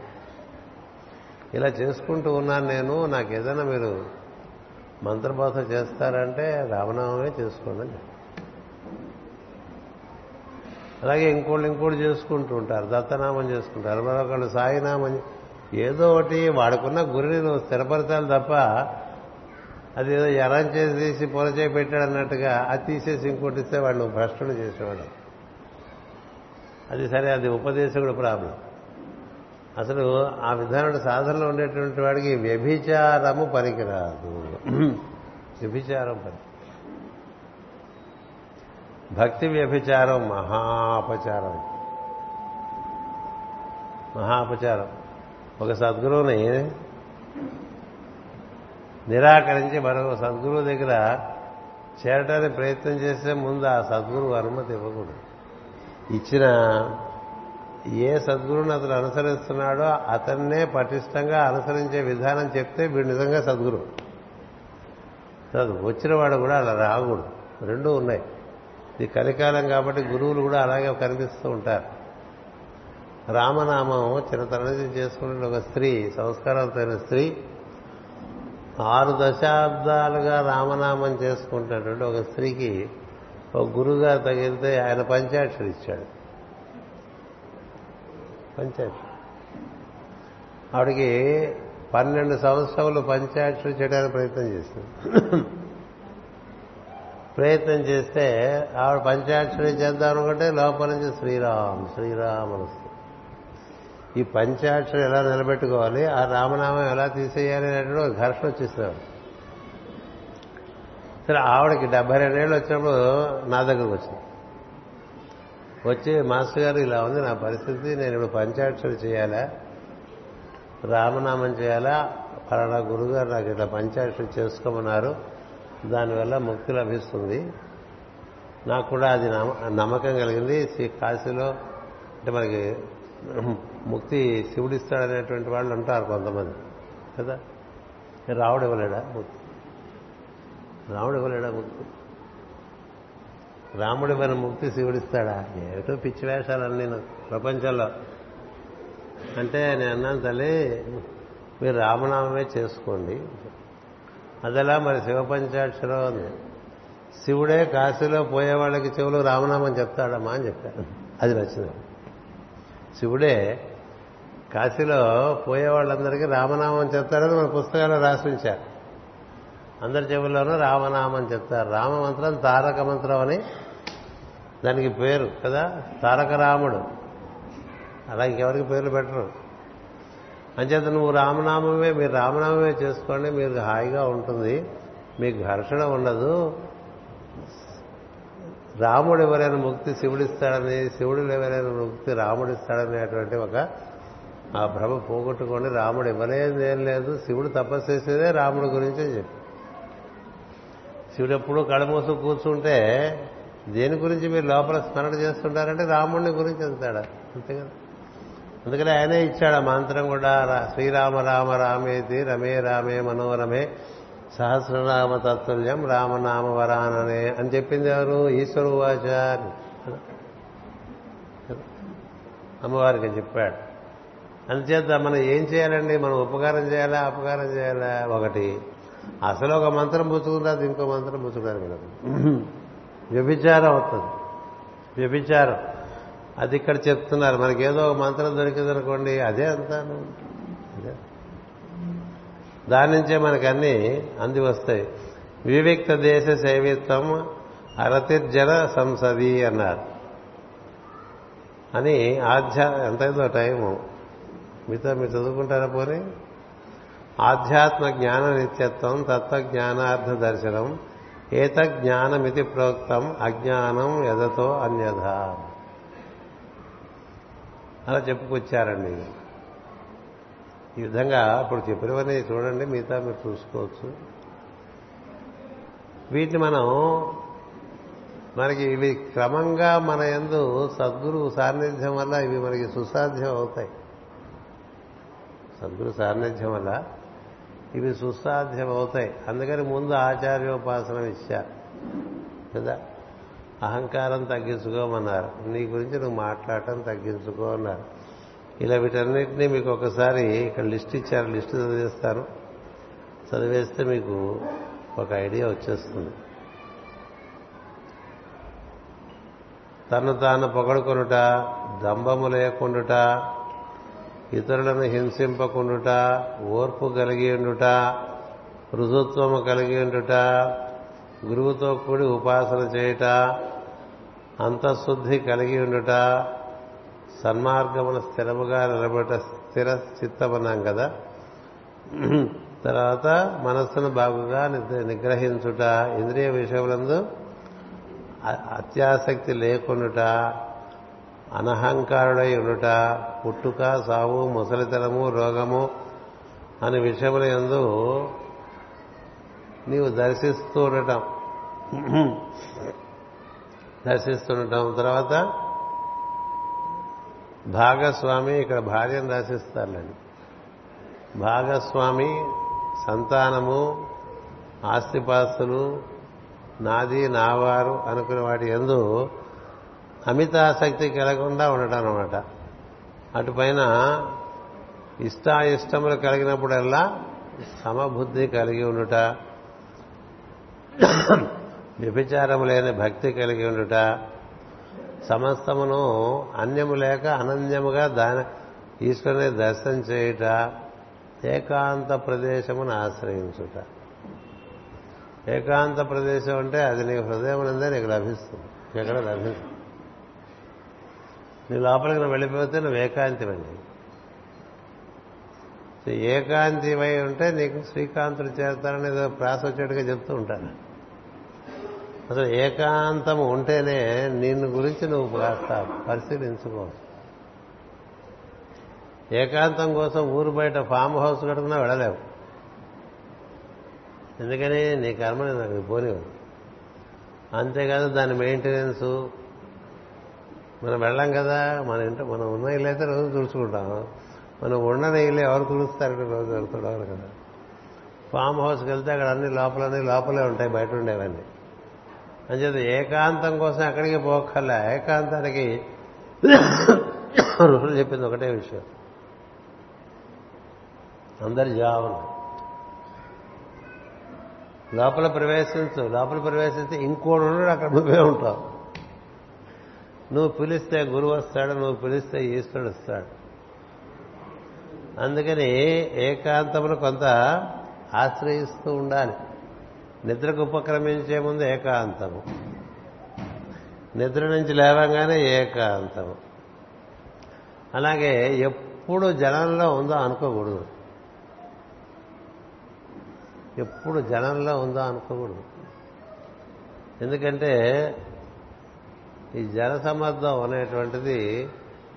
Speaker 1: ఇలా చేసుకుంటూ ఉన్నాను నేను నాకు ఏదైనా మీరు మంత్రబోధ చేస్తారంటే రామనామమే చేసుకోండి అలాగే ఇంకోళ్ళు ఇంకోటి చేసుకుంటూ ఉంటారు దత్తనామం చేసుకుంటారు మరొకళ్ళు సాయినామం ఏదో ఒకటి వాడుకున్న గురిని నువ్వు స్థిరపరచాలి తప్ప అది ఏదో ఎరం చేసి తీసి పొలచే పెట్టాడు అన్నట్టుగా అది తీసేసి ఇంకోటి ఇస్తే వాళ్ళు భ్రష్టుడు చేసేవాడు. అది సరే అది ఉపదేశకుడు ప్రాబ్లం. అసలు ఆ విధానం సాధనలో ఉండేటువంటి వాడికి వ్యభిచారము పనికిరాదు. వ్యభిచారం పని. భక్తి వ్యభిచారం మహాపచారం. మహాపచారం. ఒక సద్గురువుని నిరాకరించి మరొక సద్గురువు దగ్గర చేరటానికి ప్రయత్నం చేస్తే ముందు ఆ సద్గురువు అనుమతి ఇవ్వకూడదు. ఇచ్చిన ఏ సద్గురువుని అతను అనుసరిస్తున్నాడో అతన్నే పటిష్టంగా అనుసరించే విధానం చెప్తే వీడు నిజంగా సద్గురు. వచ్చిన వాడు కూడా అలా రాకూడదు. రెండూ ఉన్నాయి. ఇది కలికాలం కాబట్టి గురువులు కూడా అలాగే కనిపిస్తూ ఉంటారు. రామనామం చిన్నతన నుంచి చేసుకునే ఒక స్త్రీ సంస్కారాలతో స్త్రీ ఆరు దశాబ్దాలుగా రామనామం చేసుకుంటున్నటువంటి ఒక స్త్రీకి ఒక గురువుగా తగిలితే ఆయన పంచాక్షరి ఇచ్చాడు. పంచాక్షరి ఆవిడికి పన్నెండు సంవత్సరాలు పంచాక్షరి చేయడానికి ప్రయత్నం చేసింది. ప్రయత్నం చేస్తే ఆవిడ పంచాక్షరి చేద్దాం అనుకుంటే లోపల నుంచి శ్రీరామ్ శ్రీరామ్ అనుస్తుంది ఈ పంచాక్షరి ఎలా నిలబెట్టుకోవాలి ఆ రామనామం ఎలా తీసేయాలి అనేటువంటి ఒక ఘర్షణ వచ్చేసేవాడు సరే ఆవిడకి డెబ్బై రెండేళ్ళు వచ్చినప్పుడు నా దగ్గరకు వచ్చింది. వచ్చి మాస్టర్ గారు ఇలా ఉంది నా పరిస్థితి నేను ఇప్పుడు పంచాక్షరి చేయాలా? రామనామం చేయాలా? ఫలానా గురుగారు నాకు ఇట్లా పంచాక్షరి చేసుకోమన్నారు. దానివల్ల ముక్తి లభిస్తుంది. నాకు కూడా అది నమ్మకం కలిగింది. శ్రీ కాశీలో అంటే మనకి ముక్తి శివుడిస్తాడనేటువంటి వాళ్ళు ఉంటారు కొంతమంది కదా? రావుడు ఇవ్వలేడా ముక్తి? రాముడు ఇవ్వలేడా ముక్తి? రాముడి మన ముక్తి శివుడిస్తాడా? ఏమిటో పిచ్చి వేషాలన్నీ ప్రపంచంలో. అంటే నేను అన్నాను తల్లి మీరు రామనామమే చేసుకోండి. అదలా మరి శివపంచాక్షరం ఉంది శివుడే కాశీలో పోయే వాళ్ళకి చెవులు రామనామం చెప్తాడమ్మా అని చెప్పాను అది నచ్చింది. శివుడే కాశీలో పోయే వాళ్ళందరికీ రామనామం చెప్తారని మన పుస్తకాల్లో రాసించారు అందరి చెవుల్లోనూ రామనామం చెప్తారు. రామమంత్రం తారక మంత్రం అని దానికి పేరు కదా? తారక రాముడు. అలా ఇంకెవరికి పేర్లు పెట్టరు. అంచేత నువ్వు రామనామమే మీరు రామనామమే చేసుకోండి మీరు హాయిగా ఉంటుంది. మీకు ఘర్షణ ఉండదు. రాముడు ఎవరైనా ముక్తి శివుడిస్తాడని శివుడు ఎవరైనా ముక్తి రాముడిస్తాడనేటువంటి ఒక ఆ భ్రమ పోగొట్టుకొని రాముడు ఇవ్వలేదు ఏం లేదు. శివుడు తపస్సు చేసేదే రాముడి గురించే చెప్పి. శివుడు ఎప్పుడు కడమూసు కూర్చుంటే దేని గురించి మీరు లోపల స్మరణ చేస్తుంటారంటే రాముడిని గురించి అంతాడు అంతే కదా? అందుకని ఆయనే ఇచ్చాడు ఆ మంత్రం కూడా రా- శ్రీరామ రామ రామేతి రమే రామే మనోరమే సహస్రనామ తత్తుల్యం రామనామ వరాననే అని చెప్పింది ఎవరు? ఈశ్వరు వాచారి అమ్మవారికి చెప్పాడు. అందుచేత మనం ఏం చేయాలండి? మనం ఉపకారం చేయాలా? అపకారం చేయాలా? ఒకటి అసలు ఒక మంత్రం పుచ్చుకుంటే అది ఇంకో మంత్రం పుచ్చుకున్నారు కదా వ్యభిచారం అవుతుంది. వ్యభిచారం. అది ఇక్కడ చెప్తున్నారు. మనకేదో ఏదో ఒక మంత్రం దొరికిందనుకోండి అదే అంతా. అదే. దాని నుంచే మనకన్నీ అంది వస్తాయి. వివిక్త దేశ సేవిత్వం అరతిర్జన సంసది అన్నారు. అని ఆధ్యా ఎంతైందో టైము. మీతో మీరు చదువుకుంటారా పోనీ? ఆధ్యాత్మ జ్ఞాన నిత్యత్వం తత్వజ్ఞానార్థ దర్శనం ఏత జ్ఞానమితి ప్రోక్తం అజ్ఞానం ఎదతో అన్యథ. అలా చెప్పుకొచ్చారండి. ఈ విధంగా ఇప్పుడు చెప్పినవన్నీ చూడండి మిగతా మీరు చూసుకోవచ్చు. వీటిని మనం మనకి ఇవి క్రమంగా మన ఎందు సద్గురు సాన్నిధ్యం వల్ల ఇవి మనకి సుసాధ్యం అవుతాయి. సద్గురు సాన్నిధ్యం వల్ల ఇవి సుసాధ్యమవుతాయి. అందుకని ముందు ఆచార్యోపాసనం ఇచ్చారు కదా? అహంకారం తగ్గించుకోమన్నారు. నీ గురించి నువ్వు మాట్లాడటం తగ్గించుకో అన్నారు. ఇలా వీటన్నిటినీ మీకు ఒకసారి ఇక్కడ లిస్ట్ ఇచ్చారు లిస్ట్ చదివేస్తారు చదివేస్తే మీకు ఒక ఐడియా వచ్చేస్తుంది. తను తాను పొగడుకొనుట దంభము లేకుండుట ఇతరులను హింసింపకుండుట ఓర్పు కలిగి ఉండుట రుజుత్వము కలిగి ఉండుట గురువుతో కూడి ఉపాసన చేయుట అంతఃశుద్ధి కలిగి ఉండుట సన్మార్గమున స్థిరముగా నిలబడట స్థిర చిత్తమన్నాం కదా. తర్వాత మనస్సును బాగుగా నిగ్రహించుట ఇంద్రియ విషయములందు అత్యాసక్తి లేకుండుట అనహంకారుడై ఉండుట పుట్టుక సావు ముసలితనము రోగము అనే విషయముల యందు నీవు దర్శిస్తూ ఉండటం. దర్శిస్తుండటం తర్వాత భాగస్వామి ఇక్కడ భార్యను దర్శిస్తారులేండి. భాగస్వామి సంతానము ఆస్తిపాస్తులు నాది నావారు అనుకునే వాటి ఎందు అమితాసక్తి కలగకుండా ఉండటం అనమాట అటుపైన ఇష్టాయిష్టములు కలిగినప్పుడల్లా సమబుద్ధి కలిగి ఉండుట వ్యభిచారము లేని భక్తి కలిగి ఉండుట సమస్తమును అన్యము లేక అనన్యముగా దాని ఈశ్వరుని దర్శనం చేయుట ఏకాంత ప్రదేశమును ఆశ్రయించుట. ఏకాంత ప్రదేశం అంటే అది నీ హృదయం నుండే నీకు లభిస్తుంది. ఎక్కడ లభిస్తుంది? నీ లోపలికి నువ్వు వెళ్ళిపోతే నువ్వు ఏకాంతివండి ఏకాంతివై ఉంటే నీకు శ్రీకాంతుడు చేస్తారని ఏదో ప్రాస వచ్చేట్టుగా చెప్తూ ఉంటాను అసలు ఏకాంతము ఉంటేనే నిన్ను గురించి నువ్వు కాస్త పరిశీలించుకో. ఏకాంతం కోసం ఊరు బయట ఫామ్ హౌస్ కట్టుకున్నా వెళ్ళలేవు. ఎందుకని నీ కర్మని నాకు పోనివ్వదు అంతేకాదు దాని మెయింటెనెన్సు మనం వెళ్ళాం కదా మన ఇంట్లో మనం ఉన్న ఇల్లు అయితే రోజు తుడుచుకుంటాం. మనం ఉండని ఇల్లు ఎవరు తుడుస్తారు రోజు ఎవరు కదా. ఫామ్ హౌస్కి వెళ్తే అక్కడ అన్ని లోపలన్నీ లోపలే ఉంటాయి బయట ఉండేవన్నీ. అంచేత ఏకాంతం కోసం అక్కడికి పోకల్లా ఏకాంతానికి ఋషులు చెప్పింది ఒకటే విషయం. అందరి జావన లోపల ప్రవేశించు లోపల ప్రవేశిస్తే ఇంకోడు ఉన్నాడు అక్కడ నువ్వే ఉంటావు. నువ్వు పిలిస్తే గురువు వస్తాడు నువ్వు పిలిస్తే ఈశ్వరుడు వస్తాడు. అందుకని ఏకాంతమును కొంత ఆశ్రయిస్తూ ఉండాలి. నిద్రకు ఉపక్రమించే ముందు ఏకాంతము. నిద్ర నుంచి లేవగానే ఏకాంతము. అలాగే ఎప్పుడు జనంలో ఉందో అనుకోకూడదు. ఎప్పుడు జనంలో ఉందో అనుకోకూడదు. ఎందుకంటే ఈ జనసమ్మర్దం అనేటువంటిది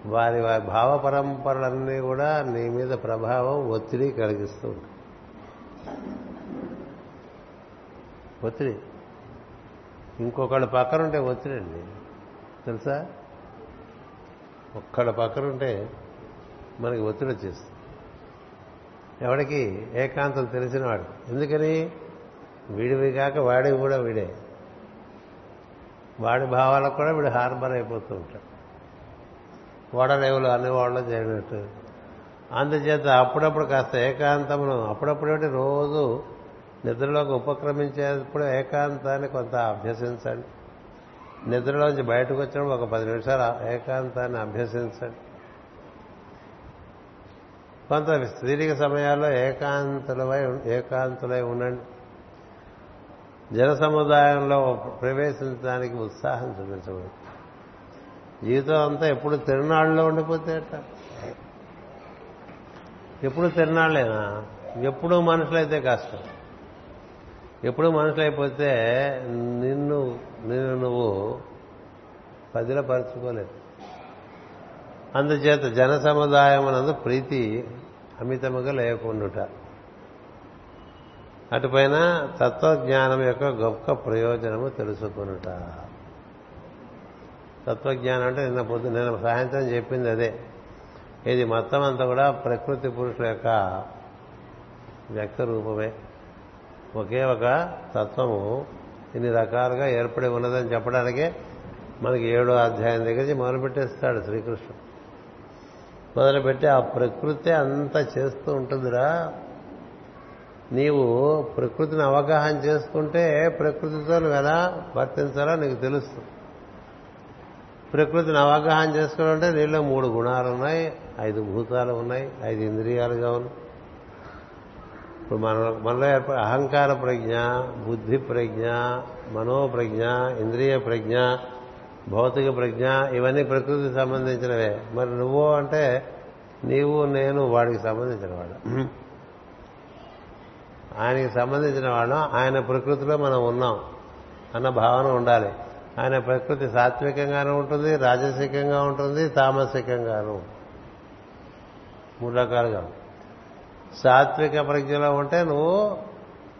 Speaker 1: వారి వారి భావ పరంపరలన్నీ కూడా నీ మీద ప్రభావం ఒత్తిడి కలిగిస్తూ ఉంటాయి ఒత్తిడి. ఇంకొకళ్ళు పక్కనుంటే ఒత్తిడి అండి. తెలుసా? ఒక్కడ పక్కనుంటే మనకి ఒత్తిడి వచ్చేస్తుంది. ఎవడికి ఏకాంతం తెలిసినవాడు. ఎందుకని? వీడివి కాక వాడివి కూడా వీడే. వాడి భావాలకు కూడా వీడు హార్బర్ అయిపోతూ ఉంటాడు. ఓడరేవులు ఓడలో చేయనట్టు. అందుచేత అప్పుడప్పుడు కాస్త ఏకాంతమును అప్పుడప్పుడు రోజు నిద్రలోకి ఉపక్రమించేటప్పుడు ఏకాంతాన్ని కొంత అభ్యసించండి. నిద్రలోంచి బయటకు వచ్చినప్పుడు ఒక పది నిమిషాలు ఏకాంతాన్ని అభ్యసించండి. కొంత తీరిక సమయాల్లో ఏకాంతులమై ఏకాంతులై ఉండండి. జన సముదాయంలో ప్రవేశించడానికి ఉత్సాహం చూపించబడి. జీవితం అంతా ఎప్పుడు తిరునాళ్ళలో ఉండిపోతే ఎప్పుడు తిరునాళ్ళేనా? ఎప్పుడు మనుషులైతే కష్టం. ఎప్పుడు మనుషులైపోతే నిన్ను నిన్ను నువ్వు పదిలపరచుకోలేదు అందుచేత జన సముదాయం సముదాయమునందు ప్రీతి అమితముగా లేకుండుట. అటుపైన తత్వజ్ఞానం యొక్క గొప్ప ప్రయోజనము తెలుసుకునుట. తత్వజ్ఞానం అంటే నిన్న పొద్దు నిన్న సాయంత్రం చెప్పింది అదే. ఇది మొత్తం అంతా కూడా ప్రకృతి పురుషుల యొక్క వ్యక్త రూపమే. ఒకే ఒక తత్వము ఇన్ని రకాలుగా ఏర్పడి ఉన్నదని చెప్పడానికే మనకి ఏడో అధ్యాయం దగ్గర నుంచి మొదలుపెట్టేస్తాడు శ్రీకృష్ణుడు. మొదలుపెట్టి ఆ ప్రకృతి అంతా చేస్తూ ఉంటుందిరా. నీవు ప్రకృతిని అవగాహన చేసుకుంటే ప్రకృతితో నువ్వు ఎలా వర్తించాలో నీకు తెలుస్తుంది ప్రకృతిని అవగాహన చేసుకోవాలంటే నీలో మూడు గుణాలు ఉన్నాయి. ఐదు భూతాలు ఉన్నాయి. ఐదు ఇంద్రియాలుగా ఉన్నాయి ఇప్పుడు మన మనలో ఏర్పడే అహంకార ప్రజ్ఞ బుద్ధి ప్రజ్ఞ మనోప్రజ్ఞ ఇంద్రియ ప్రజ్ఞ భౌతిక ప్రజ్ఞ ఇవన్నీ ప్రకృతికి సంబంధించినవే. మరి నువ్వు అంటే నీవు నేను వాడికి సంబంధించిన వాడు ఆయనకి సంబంధించిన వాళ్ళం ఆయన ప్రకృతిలో మనం ఉన్నాం అన్న భావన ఉండాలి. ఆయన ప్రకృతి సాత్వికంగానూ ఉంటుంది రాజసికంగా ఉంటుంది తామసికంగాను. మూడు రకాలుగా. సాత్విక ప్రజ్ఞలో ఉంటే నువ్వు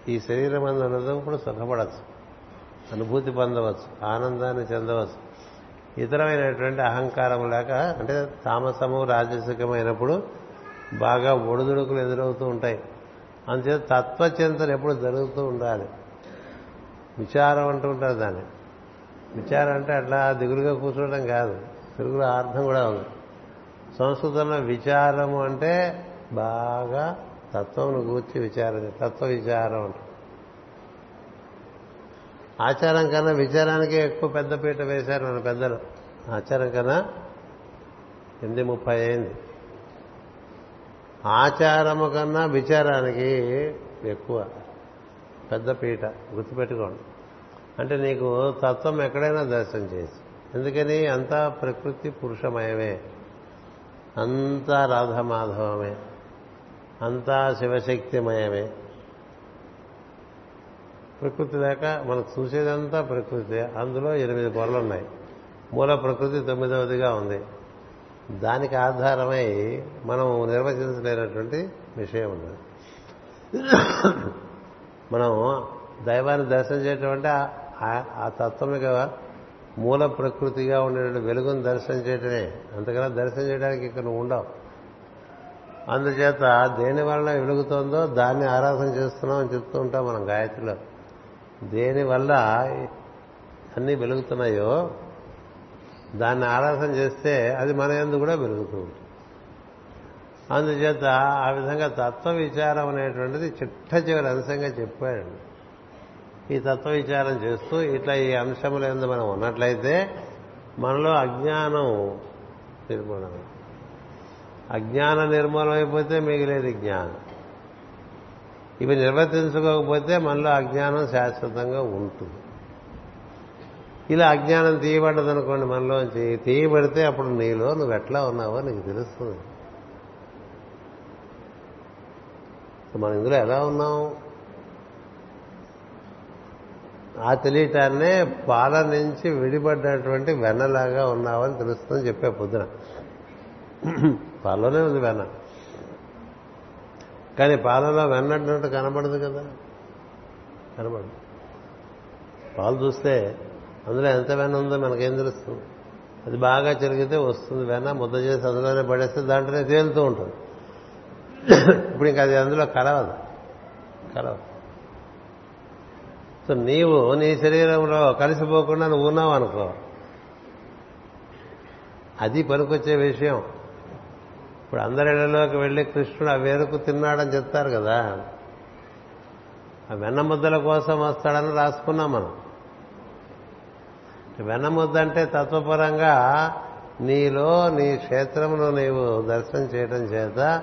Speaker 1: ఈ శరీరం ఉన్నప్పుడు సుఖపడచ్చు అనుభూతి పొందవచ్చు ఆనందాన్ని చెందవచ్చు. ఇతరమైనటువంటి అహంకారం లేక అంటే తామసము రాజసికమైనప్పుడు బాగా ఒడిదుడుకులు ఎదురవుతూ ఉంటాయి. అందుచేత తత్వచింతన ఎప్పుడు జరుగుతూ ఉండాలి. విచారం అంటూ ఉంటారు దాన్ని. విచారం అంటే అట్లా దిగులుగా కూర్చోవడం కాదు. తెలుగులో అర్థం కూడా ఉంది సంస్కృతంలో విచారము అంటే బాగా తత్వమును గూర్చి విచారం తత్వ విచారం అంట ఆచారం కన్నా విచారానికే ఎక్కువ పెద్దపీట వేశారు మన పెద్దలు. ఆచారం కన్నా ఎనిమిది ముప్పై అయింది. ఆచారము కన్నా విచారానికి ఎక్కువ. పెద్ద పీట. గుర్తుపెట్టుకోండి. అంటే నీకు తత్వం ఎక్కడైనా దర్శనం చేసి. ఎందుకని? అంతా ప్రకృతి పురుషమయమే. అంతా రాధమాధవమే. అంతా శివశక్తిమయమే. ప్రకృతి లేక మనకు చూసేదంతా ప్రకృతి. అందులో ఎనిమిది పొరలు ఉన్నాయి మూల ప్రకృతి తొమ్మిదవదిగా ఉంది. దానికి ఆధారమై మనం నిర్వచించలేనటువంటి విషయం ఉన్నది మనం దైవాన్ని దర్శనం చేయటం అంటే ఆ తత్వమిక మూల ప్రకృతిగా ఉండేటువంటి వెలుగును దర్శనం చేయటమే. అంతకన్నా దర్శనం చేయడానికి ఇక్కడ నువ్వు ఉండవు. అందుచేత దేని వలన వెలుగుతోందో దాన్ని ఆరాధన చేస్తున్నాం అని చెప్తూ ఉంటాం మనం గాయత్రిలో. దేని వల్ల అన్నీ వెలుగుతున్నాయో దాన్ని ఆరాధన చేస్తే అది మన ఎందు కూడా పెరుగుతూ ఉంటుంది. అందుచేత ఆ విధంగా తత్వ విచారం అనేటువంటిది చిట్ట చివరి అంశంగా చెప్పాడు. ఈ తత్వ విచారం చేస్తూ ఇట్లా ఈ అంశముల ఎందు మనం ఉన్నట్లయితే మనలో అజ్ఞానం నిర్మూలన అజ్ఞాన నిర్మూలన అయిపోతే మిగిలేది జ్ఞానం. ఇవి నిర్వర్తించుకోకపోతే మనలో అజ్ఞానం శాశ్వతంగా ఉంటుంది. ఇలా అజ్ఞానం తీయబడ్డదనుకోండి మనలోంచి. తీయబడితే అప్పుడు నీలో నువ్వు ఎట్లా ఉన్నావో నీకు తెలుస్తుంది. మనం ఇందులో ఎలా ఉన్నాం? ఆ తెలియటాన్నే పాల నుంచి విడిపడ్డటువంటి వెన్నలాగా ఉన్నావని తెలుస్తుందని చెప్పే పొద్దున. పాలలోనే ఉంది వెన్న. కానీ పాలలో వెన్నట్టు కనబడదు కదా? కనబడదు. పాలు చూస్తే అందులో ఎంత వెన్న ఉందో మనకేం తెలుస్తుంది అది బాగా చెరిగితే వస్తుంది వెన్న ముద్ద చేసి అందులోనే పడేస్తే దాంట్లోనే తేలుతూ ఉంటుంది. ఇప్పుడు ఇంకా అది అందులో కలవదు. కలవదు. సో నీవు నీ శరీరంలో కలిసిపోకుండా నువ్వు ఉన్నావు అనుకో. అది పనికొచ్చే విషయం. ఇప్పుడు అందరిలోకి వెళ్ళి కృష్ణుడు ఆ వేరుకు తిన్నాడని చెప్తారు కదా. ఆ వెన్న ముద్దల కోసం వస్తాడని రాసుకున్నాం మనం. వెన్న తత్వపరంగా నీలో నీ క్షేత్రమును నీవు దర్శనం చేయడం చేత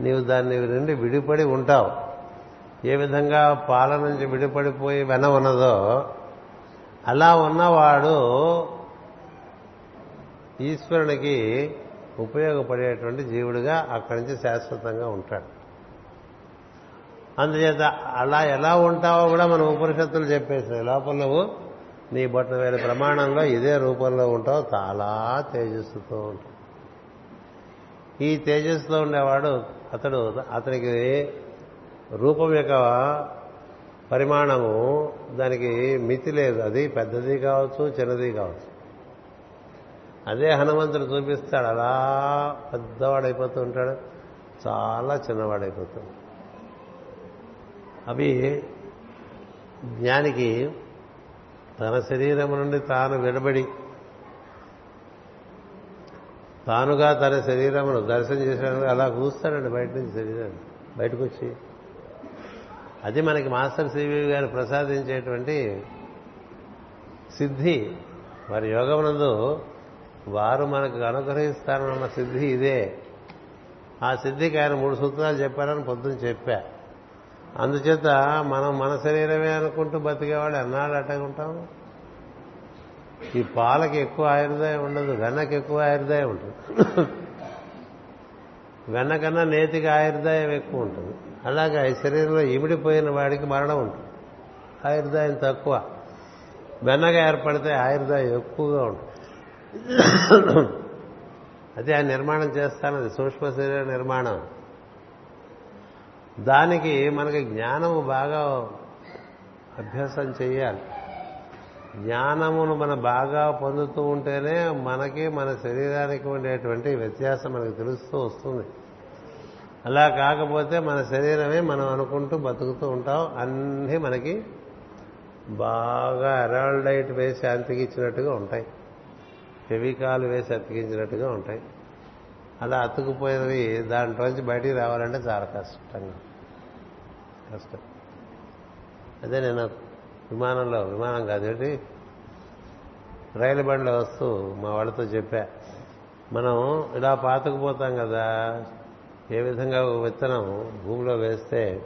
Speaker 1: నీవు దాన్ని నుండి విడిపడి ఉంటావు. ఏ విధంగా పాల నుంచి విడిపడిపోయి వెన ఉన్నదో అలా ఉన్నవాడు ఈశ్వరునికి ఉపయోగపడేటువంటి జీవుడిగా అక్కడి నుంచి శాశ్వతంగా ఉంటాడు. అందుచేత అలా ఎలా ఉంటావో కూడా మన ఉపనిషత్తులు చెప్పేసినాయి లోపల నువ్వు నీ బొట్ట వేల ప్రమాణంలో ఇదే రూపంలో ఉంటావు చాలా తేజస్సుతో ఉంటావు. ఈ తేజస్సులో ఉండేవాడు అతడు అతనికి రూపం యొక్క పరిమాణము దానికి మితి లేదు. అది పెద్దది కావచ్చు చిన్నది కావచ్చు. అదే హనుమంతుడు చూపిస్తాడు అలా పెద్దవాడైపోతూ ఉంటాడు చాలా చిన్నవాడైపోతాడు అవి జ్ఞానికి తన శరీరం నుండి తాను విడబడి తానుగా తన శరీరమును దర్శనం చేశాడు. అలా కూస్తాడండి బయట నుంచి శరీరాన్ని బయటకు వచ్చి అది మనకి మాస్టర్ సివి గారు ప్రసాదించేటువంటి సిద్ధి. వారి యోగమునందు వారు మనకు అనుగ్రహిస్తారన్న సిద్ధి ఇదే. ఆ సిద్ధికి ఆయన మూడు సూత్రాలు చెప్పారని పొద్దున చెప్పా. అందుచేత మనం మన శరీరమే అనుకుంటూ బతికేవాళ్ళు ఎన్నాళ్ళు అట్టగుంటాం ఈ పాలకి ఎక్కువ ఆయుర్దాయం ఉండదు వెన్నకి ఎక్కువ ఆయుర్దాయం ఉంటుంది. వెన్న కన్నా నేతికి ఆయుర్దాయం ఎక్కువ ఉంటుంది. అలాగే ఈ శరీరంలో ఇమిడిపోయిన వాడికి మరణం ఉంటుంది. ఆయుర్దాయం తక్కువ. వెన్నగా ఏర్పడితే ఆయుర్దాయం ఎక్కువగా ఉంటుంది. అదే ఆ నిర్మాణం చేస్తానది సూక్ష్మ శరీర నిర్మాణం. దానికి మనకి జ్ఞానము బాగా అభ్యాసం చేయాలి. జ్ఞానమును మనం బాగా పొందుతూ ఉంటేనే మనకి మన శరీరానికి ఉండేటువంటి వ్యత్యాసం మనకు తెలుస్తూ వస్తుంది. అలా కాకపోతే మన శరీరమే మనం అనుకుంటూ బతుకుతూ ఉంటాం. అన్నీ మనకి బాగా అరాల్డైట్ వేసి అతికించినట్టుగా ఉంటాయి. ఫెవికాలు వేసి అతికించినట్టుగా ఉంటాయి. అలా అతుకుపోయినవి దాంట్లోంచి బయటికి రావాలంటే చాలా కష్టంగా కష్టం. అదే నేను విమానంలో విమానం కాదు ఏంటి? రైలు బండిలో వస్తూ మా వాళ్ళతో చెప్పా మనం ఇలా పాతుకుపోతాం కదా ఏ విధంగా ఒక విత్తనం భూమిలో వేస్తే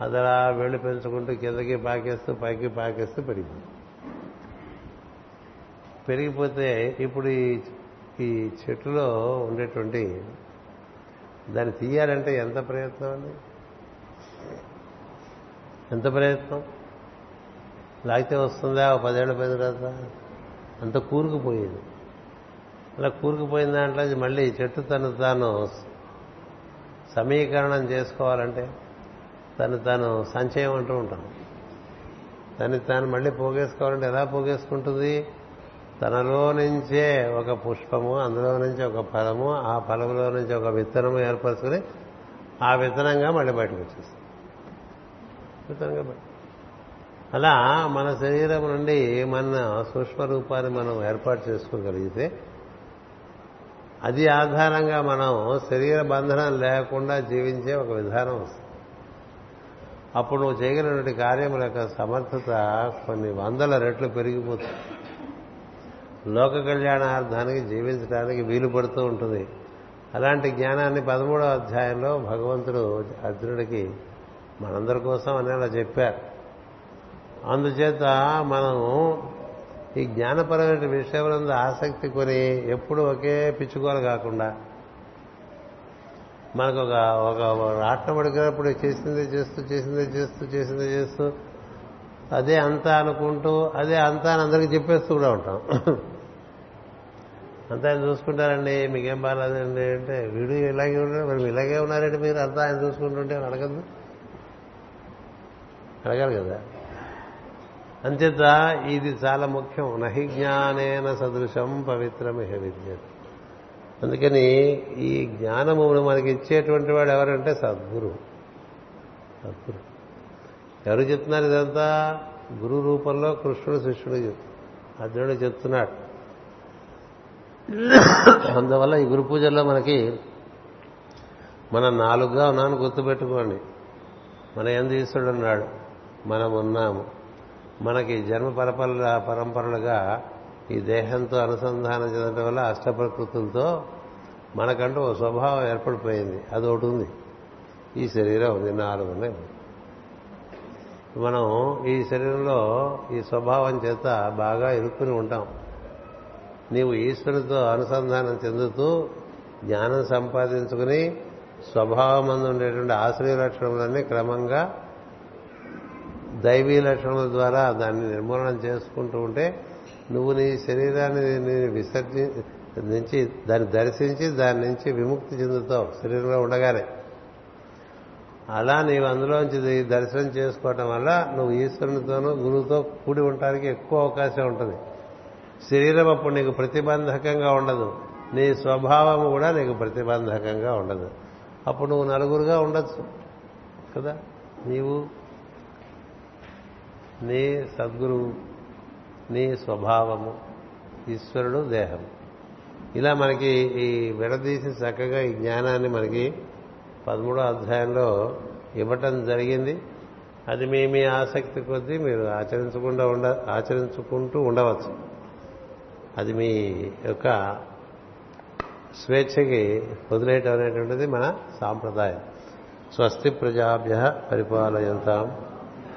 Speaker 1: అది అలా వెళ్ళి పెంచుకుంటూ కిందకి పాకేస్తూ పైకి పాకేస్తూ పెరిగింది పెరిగిపోతే ఇప్పుడు ఈ ఈ చెట్టులో ఉండేటువంటి దాన్ని తీయాలంటే ఎంత ప్రయత్నం అండి? ఎంత ప్రయత్నం? లాగితే వస్తుందా? ఒక పదేళ్ళ పది తర్వాత? అంత కూరుకుపోయింది. అలా కూరుకుపోయిన దాంట్లో మళ్ళీ చెట్టు తను తాను సమీకరణం చేసుకోవాలంటే తను తాను సంచయం అంటూ ఉంటాం తను తాను మళ్ళీ పోగేసుకోవాలంటే ఎలా పోగేసుకుంటుంది? తనలో నుంచే ఒక పుష్పము అందులో నుంచి ఒక ఫలము ఆ ఫలంలో నుంచి ఒక విత్తనము ఏర్పరచుకుని ఆ విత్తనంగా మళ్ళీ బయటకు వచ్చేస్తుంది. విత్తనంగా అలా మన శరీరం నుండి మన సూక్ష్మ రూపాన్ని మనం ఏర్పాటు చేసుకోగలిగితే అది ఆధారంగా మనం శరీర బంధనం లేకుండా జీవించే ఒక విధానం వస్తుంది. అప్పుడు నువ్వు చేయగలిగినటువంటి కార్యముల యొక్క సమర్థత కొన్ని వందల రెట్లు పెరిగిపోతుంది. లోక కళ్యాణార్థానికి జీవించడానికి వీలు పడుతూ ఉంటుంది. అలాంటి జ్ఞానాన్ని పదమూడవ అధ్యాయంలో భగవంతుడు అర్జునుడికి మనందరి కోసం అనేలా చెప్పారు. అందుచేత మనం ఈ జ్ఞానపరమైన విషయములందు ఆసక్తి కొని ఎప్పుడు ఒకే పిచ్చుకోలు కాకుండా మనకు ఒక ఒక రాట్నం పడుకున్నప్పుడు చేసిందే చేస్తూ చేసిందే చేస్తూ చేసిందే చేస్తూ అదే అంతా అనుకుంటూ అదే అంతా అని అందరికీ చెప్పేస్తూ కూడా ఉంటాం. అంతా ఆయన చూసుకుంటారండి మీకేం బాగాలేదండి అంటే వీడు ఇలాగే ఉన్నారు మరి ఇలాగే ఉన్నారండి మీరు అంతా ఆయన చూసుకుంటుంటే అడగద్దు. అడగాలి కదా. అంచేత ఇది చాలా ముఖ్యం. నహి జ్ఞానేన సదృశం పవిత్రమిహ విద్య అందుకని ఈ జ్ఞానమును మనకి ఇచ్చేటువంటి వాడు ఎవరంటే సద్గురు. సద్గురు. ఎవరు చెప్తున్నారు ఇదంతా? గురు రూపంలో కృష్ణుడు శిష్యుడు అర్జునుడు చెప్తున్నాడు. అందువల్ల ఈ గురు పూజల్లో మనకి మన నాలుగుగా ఉన్నాను గుర్తుపెట్టుకోండి. మన ఎందు ఈశ్వరుడు అన్నాడు మనం ఉన్నాము మనకి జన్మ పరపర పరంపరలుగా ఈ దేహంతో అనుసంధానం చెందడం వల్ల అష్టప్రకృతులతో మనకంటూ ఓ స్వభావం ఏర్పడిపోయింది. అది ఒకటి ఉంది. ఈ శరీరం ఉంది. నాలుగు ఉన్నాయి. మనం ఈ శరీరంలో ఈ స్వభావం చేత బాగా ఇరుక్కుని ఉంటాం. నీవు ఈశ్వరుడితో అనుసంధానం చెందుతూ జ్ఞానం సంపాదించుకుని స్వభావం మందు ఉండేటువంటి ఆశ్రయ లక్షణములన్నీ క్రమంగా దైవీ లక్షణముల ద్వారా దాన్ని నిర్మూలన చేసుకుంటూ ఉంటే నువ్వు నీ శరీరాన్ని విసర్జి నుంచి దాన్ని దర్శించి దాని నుంచి విముక్తి చెందుతావు శరీరంలో ఉండగానే. అలా నీవు అందులోంచి దర్శనం చేసుకోవటం వల్ల నువ్వు ఈశ్వరునితోనూ గురువుతో కూడి ఉండటానికి ఎక్కువ అవకాశం ఉంటుంది. శరీరం అప్పుడు నీకు ప్రతిబంధకంగా ఉండదు. నీ స్వభావం కూడా నీకు ప్రతిబంధకంగా ఉండదు. అప్పుడు నువ్వు నలుగురుగా ఉండొచ్చు కదా? నీవు నీ సద్గురువు నీ స్వభావము ఈశ్వరుడు దేహం. ఇలా మనకి ఈ విడదీసి చక్కగా ఈ జ్ఞానాన్ని మనకి పదమూడో అధ్యాయంలో ఇవ్వటం జరిగింది. అది మీ మీ ఆసక్తి కొద్దీ మీరు ఆచరించకుండా ఉండ ఆచరించుకుంటూ ఉండవచ్చు. అది మీ యొక్క స్వేచ్ఛకి వదిలేయటం అనేటువంటిది మన సాంప్రదాయం. స్వస్తి ప్రజాభ్య పరిపాలయంతాం.